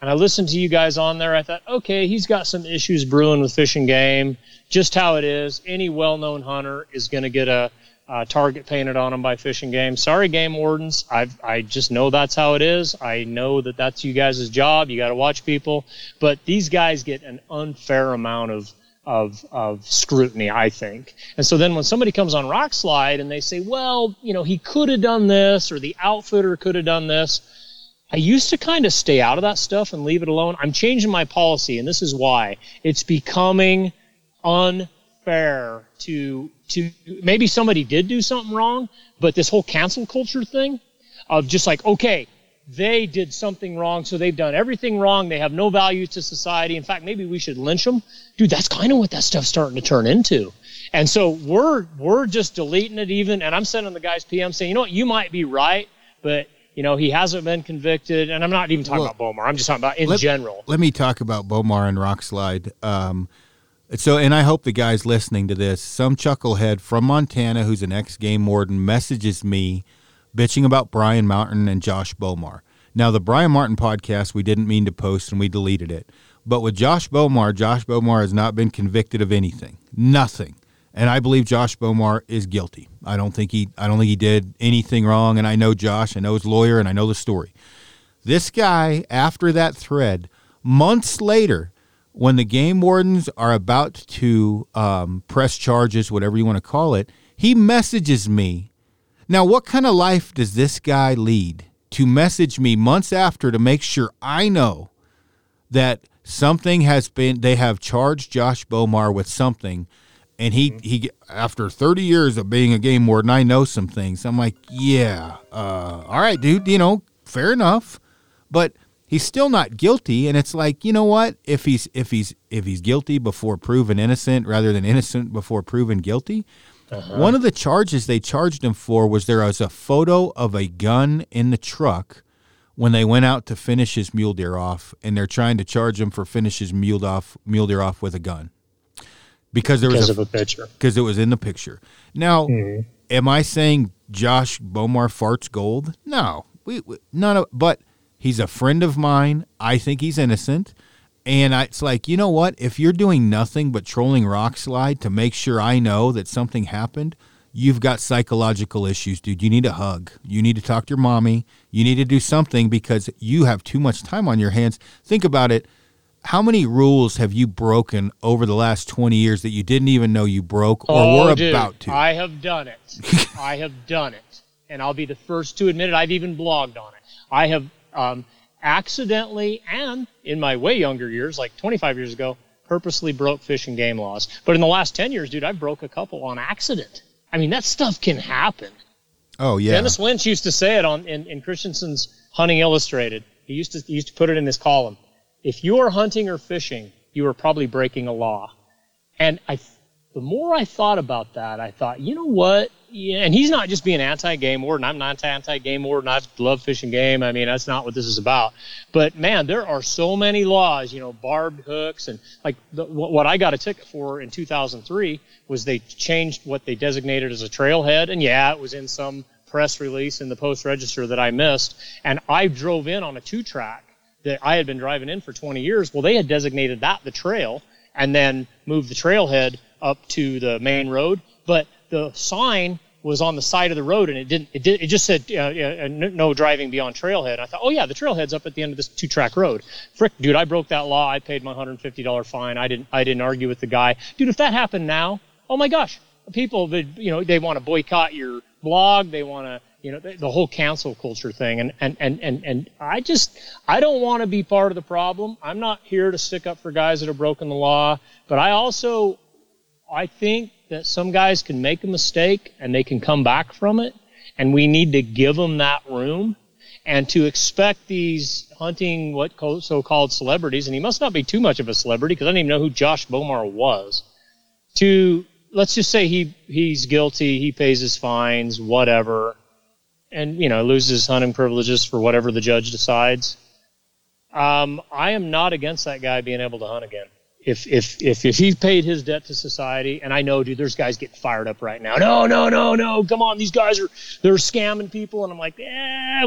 B: And I listened to you guys on there. I thought, okay, he's got some issues brewing with fishing game. Just how it is. Any well-known hunter is going to get a, a target painted on him by fishing game. Sorry, game wardens. I I just know that's how it is. I know that that's you guys' job. You got to watch people. But these guys get an unfair amount of of of scrutiny, I think. And so then when somebody comes on Rokslide and they say, well, you know, he could have done this or the outfitter could have done this. I used to kind of stay out of that stuff and leave it alone. I'm changing my policy, and this is why. It's becoming unfair to to maybe somebody did do something wrong, but this whole cancel culture thing of just like, okay, they did something wrong, so they've done everything wrong. They have no value to society. In fact, maybe we should lynch them. Dude, that's kind of what that stuff's starting to turn into. And so we're we're just deleting it even, and I'm sending the guys PM saying, you know what, you might be right, but you know he hasn't been convicted, and I'm not even talking
A: Well,
B: about Bowmar. I'm just talking about in
A: let-
B: general.
A: Let me talk about Bowmar and Rokslide. Um, so, and I hope the guys listening to this, some chucklehead from Montana who's an ex game warden messages me bitching about Brian Martin and Josh Bowmar. Now, the Brian Martin podcast we didn't mean to post and we deleted it. But with Josh Bowmar, Josh Bowmar has not been convicted of anything. Nothing. And I believe Josh Bowmar is guilty. I don't think he I don't think he did anything wrong and I know Josh, I know his lawyer and I know the story. This guy, after that thread, months later, when the game wardens are about to um, press charges, whatever you want to call it, he messages me. Now, what kind of life does this guy lead to message me months after to make sure I know that something has been, they have charged Josh Bowmar with something. And he, he, after 30 years of being a game warden, I know some things. I'm like, yeah, uh, all right, dude, you know, fair enough. But he's still not guilty and it's like you know what if he's if he's if he's guilty before proven innocent rather than innocent before proven guilty uh-huh. one of the charges they charged him for was there was a photo of a gun in the truck when they went out to finish his mule deer off and they're trying to charge him for finish his mule off mule deer off with a gun because there
B: because
A: was
B: a, of a picture
A: because it was in the picture now mm-hmm. am i saying josh bowmar farts gold no we, we none of but He's a friend of mine. I think he's innocent. And I, it's like, you know what? If you're doing nothing but trolling Rokslide to make sure I know that something happened, you've got psychological issues, dude. You need a hug. You need to talk to your mommy. You need to do something because you have too much time on your hands. Think about it. How many rules have you broken over the last 20 years that you didn't even know you broke or
B: oh,
A: were
B: dude,
A: about to?
B: I have done it. I have done it. And I'll be the first to admit it. I've even blogged on it. I have um, accidentally and in my way younger years, like 25 years ago, purposely broke fish and game laws. But in the last 10 years, dude, I've broke a couple on accident. I mean, that stuff can happen.
A: Oh yeah.
B: Dennis Lynch used to say it on in, in Christensen's Hunting Illustrated. He used to he used to put it in his column. If you are hunting or fishing, you are probably breaking a law. And I, the more I thought about that, I thought, you know what? Yeah, and he's not just being anti-game warden. I'm not anti-game warden. I love fishing game. I mean, that's not what this is about. But man, there are so many laws. You know, barbed hooks and like the, what I got a ticket for in 2003 was they changed what they designated as a trailhead, and yeah, it was in some press release in the Post Register that I missed. And I drove in on a two-track that I had been driving in for 20 years. Well, they had designated that the trail, and then moved the trailhead up to the main road. But the sign was on the side of the road and it didn't it did it just said uh, uh, no driving beyond trailhead. I thought oh yeah the trailhead's up at the end of this two track road. Frick dude i broke that law. I paid my $150 fine. I didn't i didn't argue with the guy. Dude if that happened now oh my gosh people would you know they want to boycott your blog. They want to you know the, the whole cancel culture thing. And, and and and and i just i don't want to be part of the problem. I'm not here to stick up for guys that have broken the law. But i also i think that some guys can make a mistake and they can come back from it, and we need to give them that room. And to expect these hunting what so-called celebrities, and he must not be too much of a celebrity because I didn't even know who Josh Bowmar was. To let's just say he he's guilty, he pays his fines, whatever, and you know loses hunting privileges for whatever the judge decides. Um, I am not against that guy being able to hunt again if if if if he paid his debt to society, and I know, dude, there's guys getting fired up right now. No, no, no, no, come on, these guys are they're scamming people, and I'm like,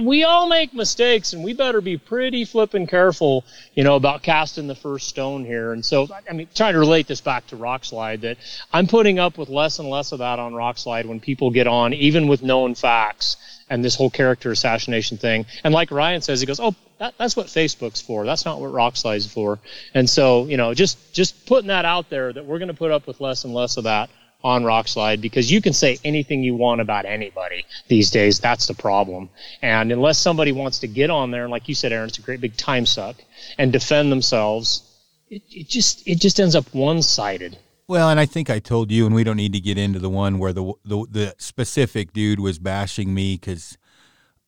B: we all make mistakes, and we better be pretty flipping careful, you know, about casting the first stone here. And so, I mean, trying to relate this back to Rokslide, that I'm putting up with less and less of that on Rokslide when people get on, even with known facts and this whole character assassination thing. And like Ryan says, he goes, "Oh, that, that's what Facebook's for. That's not what Rokslide's for." And so, you know, just just putting that out there that we're going to put up with less and less of that on Rokslide because you can say anything you want about anybody these days. That's the problem. And unless somebody wants to get on there, and like you said, Aaron, it's a great big time suck and defend themselves. It, it just it just ends up one sided.
A: Well, and I think I told you, and we don't need to get into the one where the the, the specific dude was bashing me because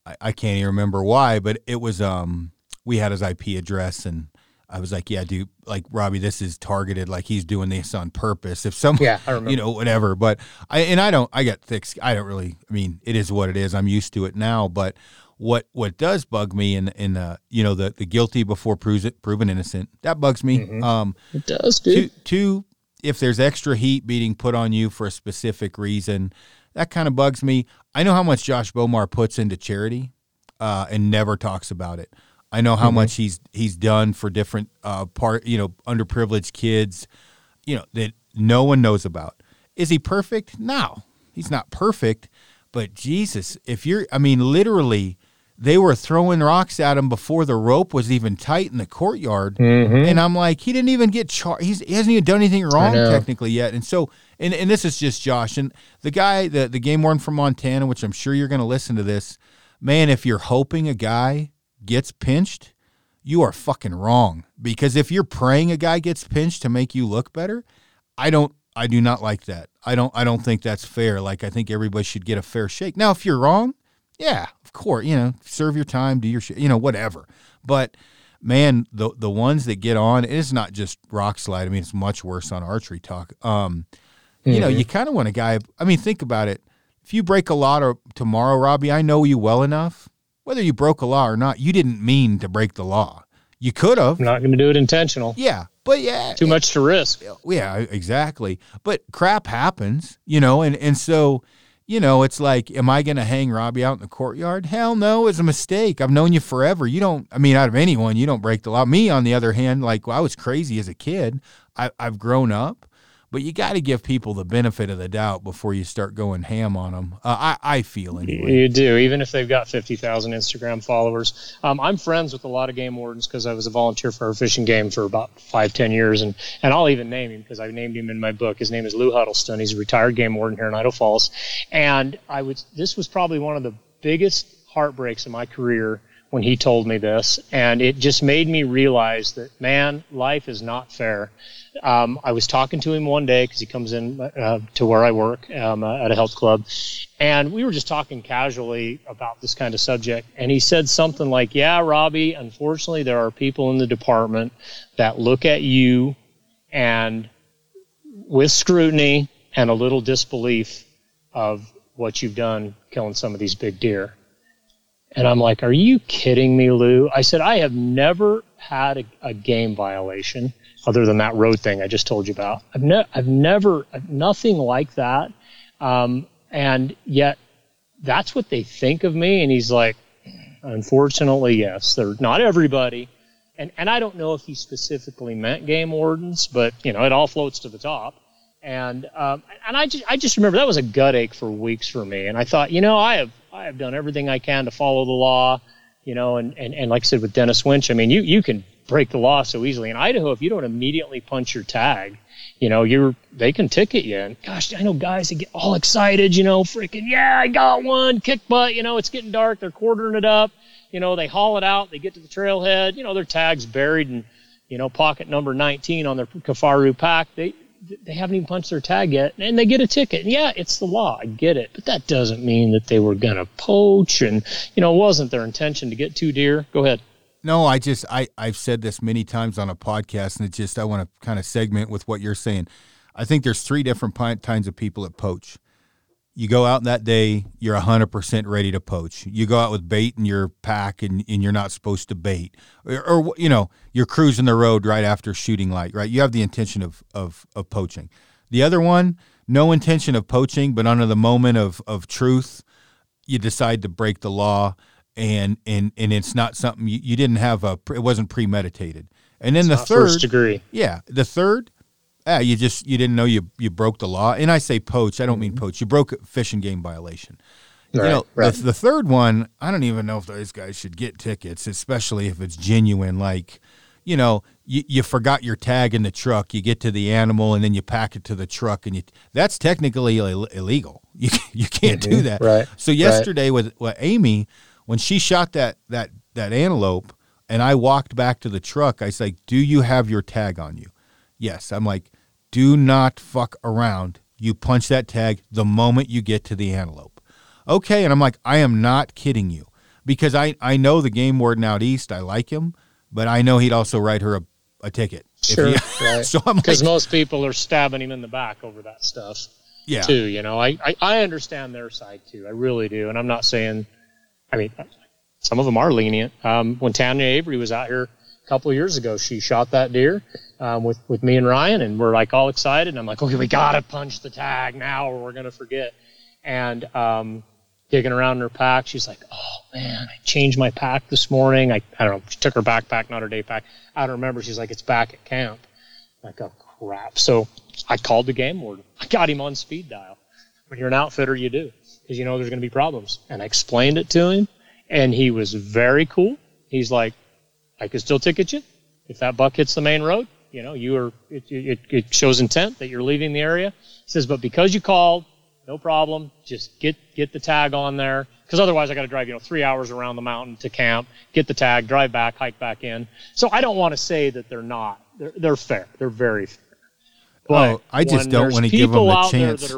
A: I, I, can't even remember why, but it was um we had his IP address, and I was like, yeah, dude, like Robby, this is targeted, like he's doing this on purpose. If someone,
B: yeah, I remember.
A: you know, whatever. But I and I don't, I got thick. I don't really. I mean, it is what it is. I'm used to it now, but. What what does bug me in in uh, you know the the guilty before proven proven innocent that bugs me.
B: Mm-hmm. Um, it does, dude.
A: Two, two if there's extra heat being put on you for a specific reason, that kind of bugs me. I know how much Josh Bowmar puts into charity uh, and never talks about it. I know how mm-hmm. much he's he's done for different uh, part, you know, underprivileged kids, you know, that no one knows about. Is he perfect? No, he's not perfect. But Jesus, if you're, I mean, literally, they were throwing rocks at him before the rope was even tight in the courtyard. Mm-hmm. And I'm like, he didn't even get charged. He hasn't even done anything wrong technically yet. And so, and, and this is just Josh. And the guy, the, the game warden from Montana, which I'm sure you're going to listen to this, man, if you're hoping a guy gets pinched, you are fucking wrong. Because if you're praying a guy gets pinched to make you look better, I don't, I do not like that. I don't, I don't think that's fair. Like, I think everybody should get a fair shake. Now, if you're wrong, yeah, of course, you know, serve your time, do your shit, you know, whatever. But man, the the ones that get on, it's not just Rokslide. I mean, it's much worse on ArcheryTalk. Um, you mm-hmm. know, you kind of want a guy. I mean, think about it. If you break a law or tomorrow, Robby, I know you well enough. Whether you broke a law or not, you didn't mean to break the law. You could have.
B: Not going to do it intentional.
A: Yeah, but yeah,
B: too much to risk.
A: Yeah, exactly. But crap happens, you know, and and so you know, it's like, am I going to hang Robby out in the courtyard? Hell no, it's a mistake. I've known you forever. You don't, I mean, out of anyone, you don't break the law. Me, on the other hand, like, well, I was crazy as a kid. I, I've grown up but you got to give people the benefit of the doubt before you start going ham on them. Uh, I, I feel anyway.
B: You do, even if they've got 50,000 Instagram followers. Um, I'm friends with a lot of game wardens because I was a volunteer for our fishing game for about five, ten years. And, and I'll even name him because I named him in my book. His name is Lou Huddleston. He's a retired game warden here in Idaho Falls. And I would, this was probably one of the biggest heartbreaks in my career when he told me this. And it just made me realize that, man, life is not fair. Um, I was talking to him one day because he comes in uh, to where I work um, uh, at a health club, and we were just talking casually about this kind of subject. And he said something like, "Yeah, Robby, unfortunately, there are people in the department that look at you and with scrutiny and a little disbelief of what you've done killing some of these big deer." And I'm like, "Are you kidding me, Lou?" I said, "I have never had a, a game violation." other than that road thing I just told you about. I've, ne- I've never, nothing like that. Um, and yet that's what they think of me. And he's like, unfortunately, yes, they're not everybody. And, and I don't know if he specifically meant game wardens, but you know, it all floats to the top. And, um, and I just, I just remember that was a gut ache for weeks for me. And I thought, you know, I have, I have done everything I can to follow the law, you know, and, and, and like I said with Dennis Winch, I mean, you, you can break the law so easily. In Idaho, if you don't immediately punch your tag, you know, you're they can ticket you. And gosh, I know guys that get all excited, you know, freaking, yeah, I got one, kick butt, you know, it's getting dark, they're quartering it up, you know, they haul it out, they get to the trailhead, you know, their tag's buried in, you know, pocket number 19 on their Kifaru pack. They they haven't even punched their tag yet, and they get a ticket. Yeah, it's the law. I get it, but that doesn't mean that they were gonna poach, and you know, it wasn't their intention to get two deer. Go ahead.
A: No, I just I I've said this many times on a podcast, and it's just I want to kind of segment with what you're saying. I think there's three different kinds of people that poach. You go out that day, you're 100% ready to poach. You go out with bait in your pack and, and you're not supposed to bait. Or, or, you know, you're cruising the road right after shooting light, right? You have the intention of, of, of poaching. The other one, no intention of poaching, but under the moment of, of truth, you decide to break the law and and and it's not something you, you didn't have a it wasn't premeditated. And then
B: it's
A: the third
B: first degree,
A: yeah, the third, ah, you just you didn't know you you broke the law. And I say poach, I don't mean mm-hmm. poach. You broke a fish and game violation. Right, you know, right. the, the third one, I don't even know if those guys should get tickets, especially if it's genuine. Like, you know, you, you forgot your tag in the truck. You get to the animal and then you pack it to the truck, and you that's technically Ill- illegal. You you can't mm-hmm. do that.
B: Right.
A: So yesterday right. with, with Amy, when she shot that that that antelope and I walked back to the truck, I said, "Do you have your tag on you?" Yes. I'm like, "Do not fuck around. You punch that tag the moment you get to the antelope." Okay, and I'm like, "I am not kidding you." Because I I know the game warden out east, I like him, but I know he'd also write her a, a ticket.
B: Sure, he, right. so I'm because like, most people are stabbing him in the back over that stuff.
A: Yeah.
B: Too, you know, I, I I understand their side too. I really do, and I'm not saying I mean, some of them are lenient. Um, when Tanya Avery was out here couple years ago, she shot that deer um, with with me and Ryan, and we're like all excited. And I'm like, okay, we gotta punch the tag now, or we're gonna forget. And um, digging around in her pack, she's like, oh man, I changed my pack this morning. I I don't know. She took her backpack, not her day pack. I don't remember. She's like, it's back at camp. I'm like, oh crap. So I called the game warden. I got him on speed dial. When you're an outfitter, you do because you know there's going to be problems. And I explained it to him, and he was very cool. He's like, I could still ticket you if that buck hits the main road. You know, you are it, it, it shows intent that you're leaving the area. He says, but because you called, no problem. Just get get the tag on there because otherwise I got to drive you know three hours around the mountain to camp, get the tag, drive back, hike back in. So I don't want to say that they're not. They're, they're fair. They're very fair.
A: Oh, but oh, I just don't want to give them the chance.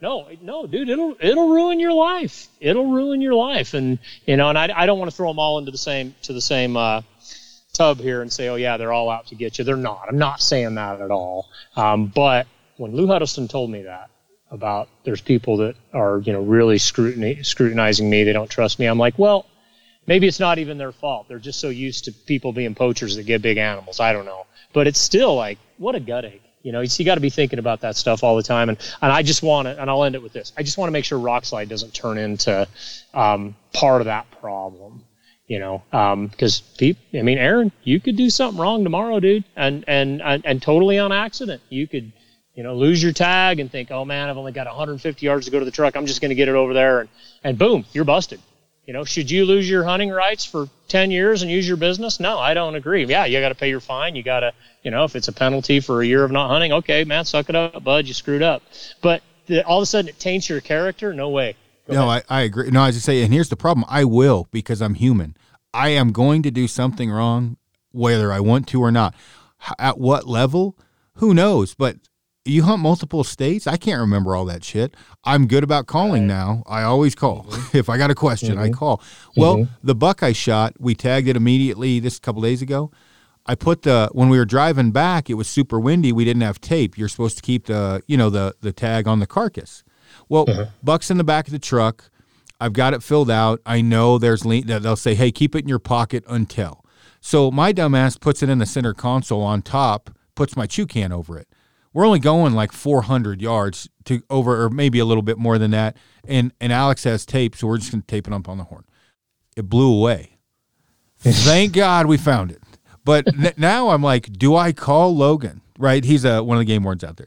B: No, no, dude, it'll it'll ruin your life. It'll ruin your life, and you know, and I, I don't want to throw them all into the same to the same uh, tub here and say, oh, yeah, they're all out to get you. They're not. I'm not saying that at all. Um, but when Lou Huddleston told me that about there's people that are, you know, really scrutinizing me, they don't trust me, I'm like, well, maybe it's not even their fault. They're just so used to people being poachers that get big animals. I don't know. But it's still like, what a gut ache. You know, you got to be thinking about that stuff all the time. And, and I just want to, and I'll end it with this. I just want to make sure Rokslide doesn't turn into um, part of that problem. You know, because um, I mean, Aaron, you could do something wrong tomorrow, dude, and, and and and totally on accident. You could, you know, lose your tag and think, oh man, I've only got 150 yards to go to the truck. I'm just going to get it over there, and and boom, you're busted. You know, should you lose your hunting rights for 10 years and use your business? No, I don't agree. Yeah, you got to pay your fine. You got to, you know, if it's a penalty for a year of not hunting, okay, man, suck it up, bud. You screwed up. But the, all of a sudden it taints your character. No way.
A: Go no, I, I agree. No, I just say, and here's the problem. I will because I'm human. I am going to do something wrong, whether I want to or not. At what level? Who knows? But you hunt multiple states. I can't remember all that shit. I'm good about calling right. now. I always call mm-hmm. if I got a question. Mm-hmm. I call. Well, mm-hmm. the buck I shot, we tagged it immediately this couple days ago. I put the when we were driving back, it was super windy. We didn't have tape. You're supposed to keep the you know the the tag on the carcass. Well, uh-huh. buck's in the back of the truck. I've got it filled out. I know there's le- they'll say, "Hey, keep it in your pocket until." So my dumbass puts it in the center console on top, puts my chew can over it we're only going like 400 yards to over, or maybe a little bit more than that. And and Alex has tape, so we're just gonna tape it up on the horn. It blew away. Thank God we found it. But n- now I'm like, do I call Logan? Right, he's a, one of the game wardens out there,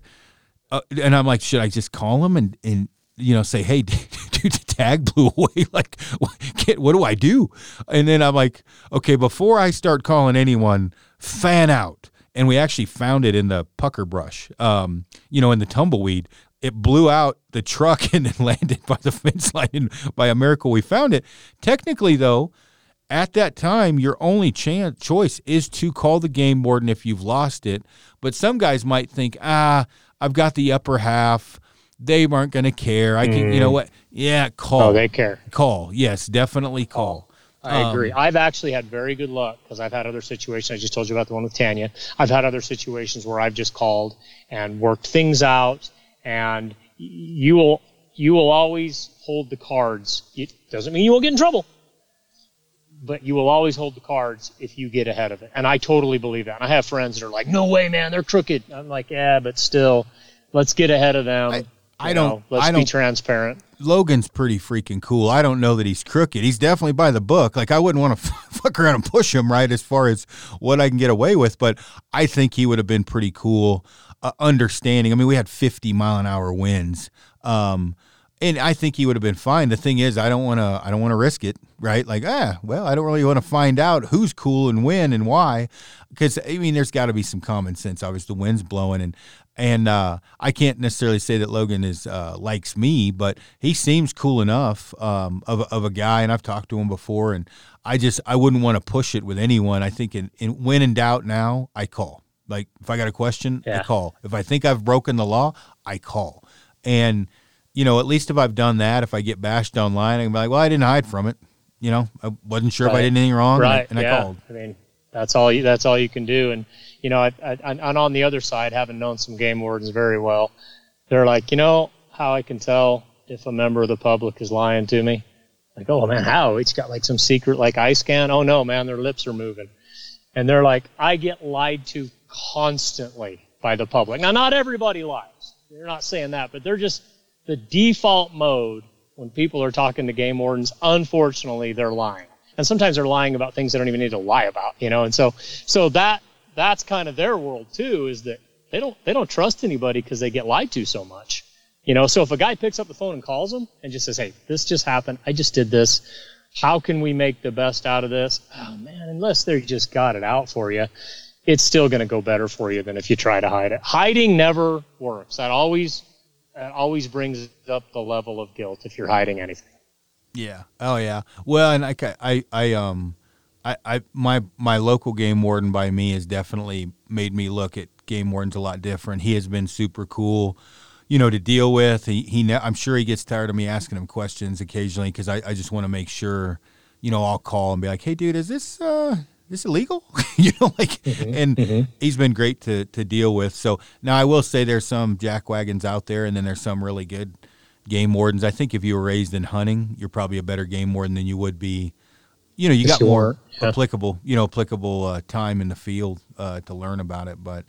A: uh, and I'm like, should I just call him and and you know say, hey, dude, the tag blew away. Like, what, what do I do? And then I'm like, okay, before I start calling anyone, fan out and we actually found it in the pucker brush, um, you know, in the tumbleweed. It blew out the truck and then landed by the fence line. And by a miracle, we found it. Technically, though, at that time, your only chance choice is to call the game warden if you've lost it. But some guys might think, ah, I've got the upper half. They aren't going to care. I can, mm. you know mm. what? Yeah, call.
B: Oh, they care.
A: Call. Yes, definitely call.
B: I agree. Um, I've actually had very good luck because I've had other situations. I just told you about the one with Tanya. I've had other situations where I've just called and worked things out, and you will you will always hold the cards. It doesn't mean you won't get in trouble, but you will always hold the cards if you get ahead of it. And I totally believe that. And I have friends that are like, "No way, man, they're crooked." I'm like, "Yeah, but still, let's get ahead of them." I,
A: I don't.
B: Know, let's
A: I don't,
B: be transparent.
A: Logan's pretty freaking cool. I don't know that he's crooked. He's definitely by the book. Like I wouldn't want to fuck around and push him right as far as what I can get away with, but I think he would have been pretty cool. Uh, understanding. I mean, we had 50 mile an hour winds. Um, and I think he would have been fine. The thing is, I don't want to. I don't want to risk it, right? Like, ah, well, I don't really want to find out who's cool and when and why, because I mean, there's got to be some common sense. Obviously, the wind's blowing, and and uh, I can't necessarily say that Logan is uh, likes me, but he seems cool enough um, of of a guy, and I've talked to him before, and I just I wouldn't want to push it with anyone. I think in, in when in doubt, now I call. Like if I got a question, yeah. I call. If I think I've broken the law, I call, and you know, at least if I've done that, if I get bashed online, I can be like, well, I didn't hide from it. You know, I wasn't sure right. if I did anything wrong,
B: right?
A: And,
B: and
A: yeah. I called.
B: I mean, that's all. You, that's all you can do. And you know, I, I, and on the other side, having known some game wardens very well, they're like, you know, how I can tell if a member of the public is lying to me. Like, oh man, how? It's got like some secret like eye scan. Oh no, man, their lips are moving. And they're like, I get lied to constantly by the public. Now, not everybody lies. They're not saying that, but they're just the default mode when people are talking to game wardens, unfortunately, they're lying. And sometimes they're lying about things they don't even need to lie about, you know. And so, so that that's kind of their world too, is that they don't they don't trust anybody because they get lied to so much, you know. So if a guy picks up the phone and calls them and just says, "Hey, this just happened. I just did this. How can we make the best out of this?" Oh man, unless they just got it out for you, it's still going to go better for you than if you try to hide it. Hiding never works. That always it always brings up the level of guilt if you're hiding anything.
A: Yeah. Oh yeah. Well, and I, I, I um, I, I, my, my local game warden by me has definitely made me look at game wardens a lot different. He has been super cool, you know, to deal with. He, he, I'm sure he gets tired of me asking him questions occasionally because I, I just want to make sure, you know, I'll call and be like, hey, dude, is this, uh, this illegal? you know, like, mm-hmm. and mm-hmm. he's been great to to deal with. So now I will say there's some jack wagons out there, and then there's some really good game wardens. I think if you were raised in hunting, you're probably a better game warden than you would be. You know, you got sure. more yeah. applicable, you know, applicable uh, time in the field uh, to learn about it. But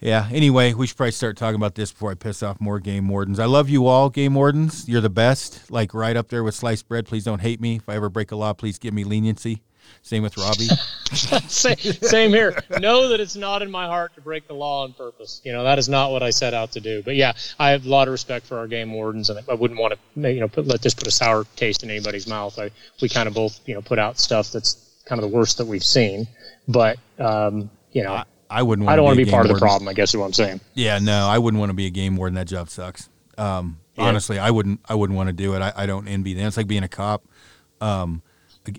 A: yeah, anyway, we should probably start talking about this before I piss off more game wardens. I love you all, game wardens. You're the best. Like right up there with sliced bread. Please don't hate me. If I ever break a law, please give me leniency. Same with Robby.
B: same, same here. Know that it's not in my heart to break the law on purpose. You know that is not what I set out to do. But yeah, I have a lot of respect for our game wardens, and I wouldn't want to you know put, let this put a sour taste in anybody's mouth. I, we kind of both you know put out stuff that's kind of the worst that we've seen. But um, you know.
A: I, I wouldn't.
B: Want I don't want
A: to
B: be, part
A: warden.
B: of the problem. I guess is what I'm saying.
A: Yeah, no, I wouldn't want to be a game warden. That job sucks. Um, yeah. Honestly, I wouldn't. I wouldn't want to do it. I, I don't envy them. It's like being a cop. Um,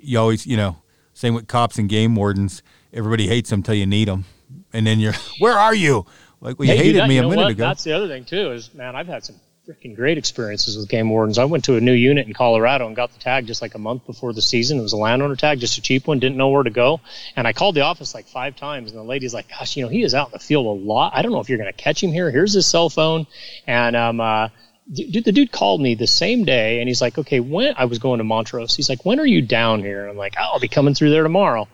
A: you always, you know, same with cops and game wardens. Everybody hates them until you need them, and then you're, where are you? Like, well, you hey, hated that, me
B: you
A: a minute
B: what?
A: ago.
B: That's the other thing too. Is man, I've had some freaking great experiences with game wardens. I went to a new unit in Colorado and got the tag just like a month before the season. It was a landowner tag, just a cheap one. Didn't know where to go, and I called the office like five times, and the lady's like, "Gosh, you know, he is out in the field a lot. I don't know if you're going to catch him here. Here's his cell phone," and um. Uh, Dude, the dude called me the same day and he's like, okay, when I was going to Montrose, he's like, when are you down here? And I'm like, oh, I'll be coming through there tomorrow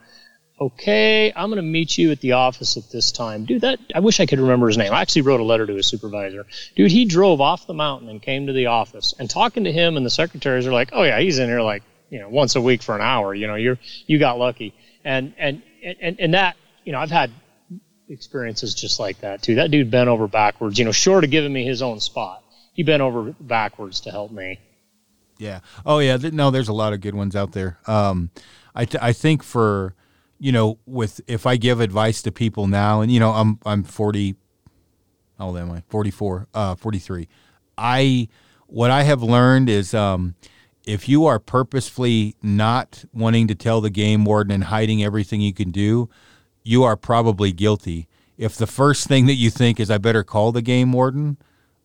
B: okay, I'm going to meet you at the office at this time. Dude, that I wish I could remember his name. I actually wrote a letter to his supervisor. Dude, he drove off the mountain and came to the office. And talking to him and the secretaries are like, "Oh yeah, he's in here like, you know, once a week for an hour, you know, you're you got lucky." And and and and that, you know, I've had experiences just like that too. That dude bent over backwards, you know, short of giving me his own spot. He bent over backwards to help me.
A: Yeah. Oh yeah, no, there's a lot of good ones out there. Um I, th- I think for you know, with if I give advice to people now, and you know, I'm I'm 40. How old am I? 44. Uh, 43. I what I have learned is um, if you are purposefully not wanting to tell the game warden and hiding everything you can do, you are probably guilty. If the first thing that you think is I better call the game warden,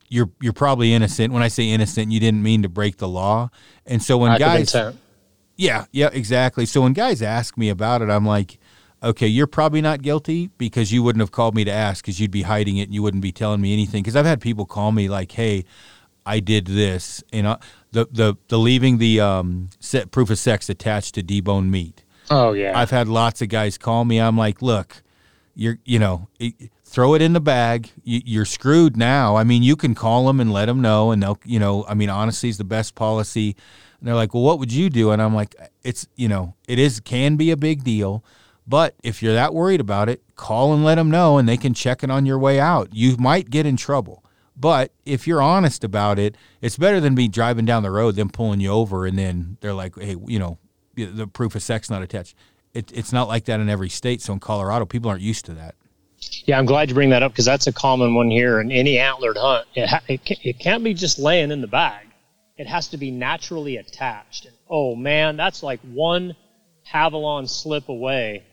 A: you're you're probably innocent. When I say innocent, you didn't mean to break the law. And so when guys yeah, yeah, exactly. So when guys ask me about it, I'm like, okay, you're probably not guilty because you wouldn't have called me to ask because you'd be hiding it and you wouldn't be telling me anything. Because I've had people call me like, hey, I did this, and uh, the the the leaving the um, set proof of sex attached to deboned meat.
B: Oh yeah,
A: I've had lots of guys call me. I'm like, look, you're you know. It, throw it in the bag. You're screwed now. I mean, you can call them and let them know, and they'll, you know, I mean, honesty is the best policy. And they're like, well, what would you do? And I'm like, it's, you know, it is, can be a big deal. But if you're that worried about it, call and let them know and they can check it on your way out. You might get in trouble. But if you're honest about it, it's better than be driving down the road, them pulling you over, and then they're like, hey, you know, the proof of sex not attached. It, it's not like that in every state. So in Colorado, people aren't used to that.
B: Yeah, I'm glad you bring that up because that's a common one here in any antlered hunt. It, ha- it, it can't be just laying in the bag it has to be naturally attached. And, oh man, that's like one Havalon slip away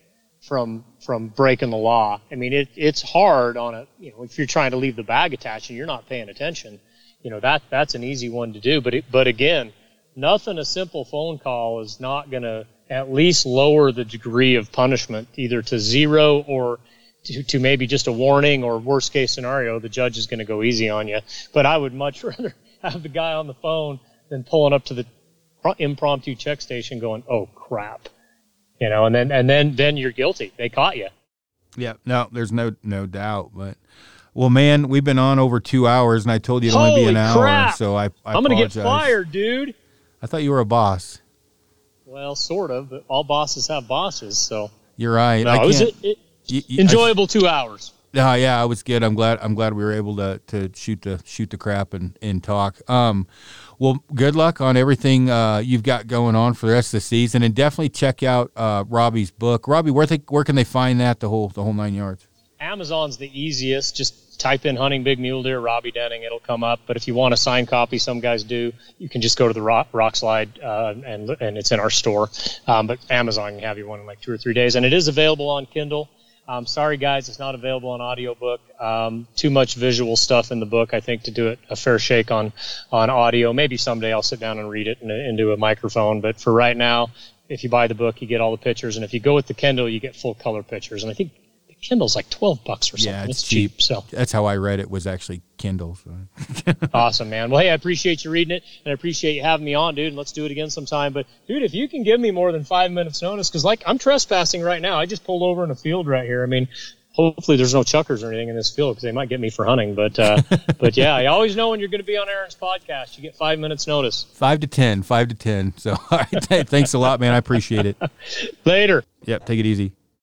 B: from from breaking the law. I mean, it, it's hard on a you know if you're trying to leave the bag attached and you're not paying attention, you know that that's an easy one to do. But it, but again, nothing a simple phone call is not going to at least lower the degree of punishment either to zero or to, to maybe just a warning or worst case scenario the judge is going to go easy on you. But I would much rather have the guy on the phone than pulling up to the impromptu check station going, "Oh crap," you know, and then and then then you're guilty. They caught you.
A: Yeah, no, there's no no doubt. But well, man, we've been on over two hours, and I told you it'd
B: only
A: be an
B: crap.
A: hour, so I, I
B: am
A: gonna
B: get fired, dude.
A: I thought you were a boss.
B: Well, sort of, but all bosses have bosses, so.
A: You're right.
B: No, it was it, it, you, you, enjoyable I, two hours.
A: Uh, yeah, I was good. I'm glad. I'm glad we were able to to shoot the shoot the crap and and talk. Um, well, good luck on everything uh, you've got going on for the rest of the season, and definitely check out uh, Robby's book. Robby, where they, where can they find that? The whole the whole nine yards.
B: Amazon's the easiest. Just type in "hunting big mule deer" Robby Denning, it'll come up. But if you want a signed copy, some guys do. You can just go to the rock, slide uh, and and it's in our store. Um, but Amazon can have you one in like two or three days, and it is available on Kindle. Um, sorry, guys, it's not available on audiobook. Um, too much visual stuff in the book, I think, to do it a fair shake on on audio. Maybe someday I'll sit down and read it in, into a microphone, but for right now, if you buy the book, you get all the pictures, and if you go with the Kindle, you get full color pictures. And I think Kindle's like twelve bucks or something.
A: Yeah, it's,
B: it's cheap. So
A: That's how I read it. Was actually Kindle. So.
B: awesome, man. Well, hey, I appreciate you reading it, and I appreciate you having me on, dude. And let's do it again sometime. But dude, if you can give me more than five minutes notice, because like I'm trespassing right now. I just pulled over in a field right here. I mean, hopefully there's no chukars or anything in this field because they might get me for hunting. But uh, but yeah, I always know when you're going to be on Aaron's podcast. You get five minutes notice.
A: Five to ten. Five to ten. So all right, thanks a lot, man. I appreciate it.
B: Later.
A: Yep. Take it easy.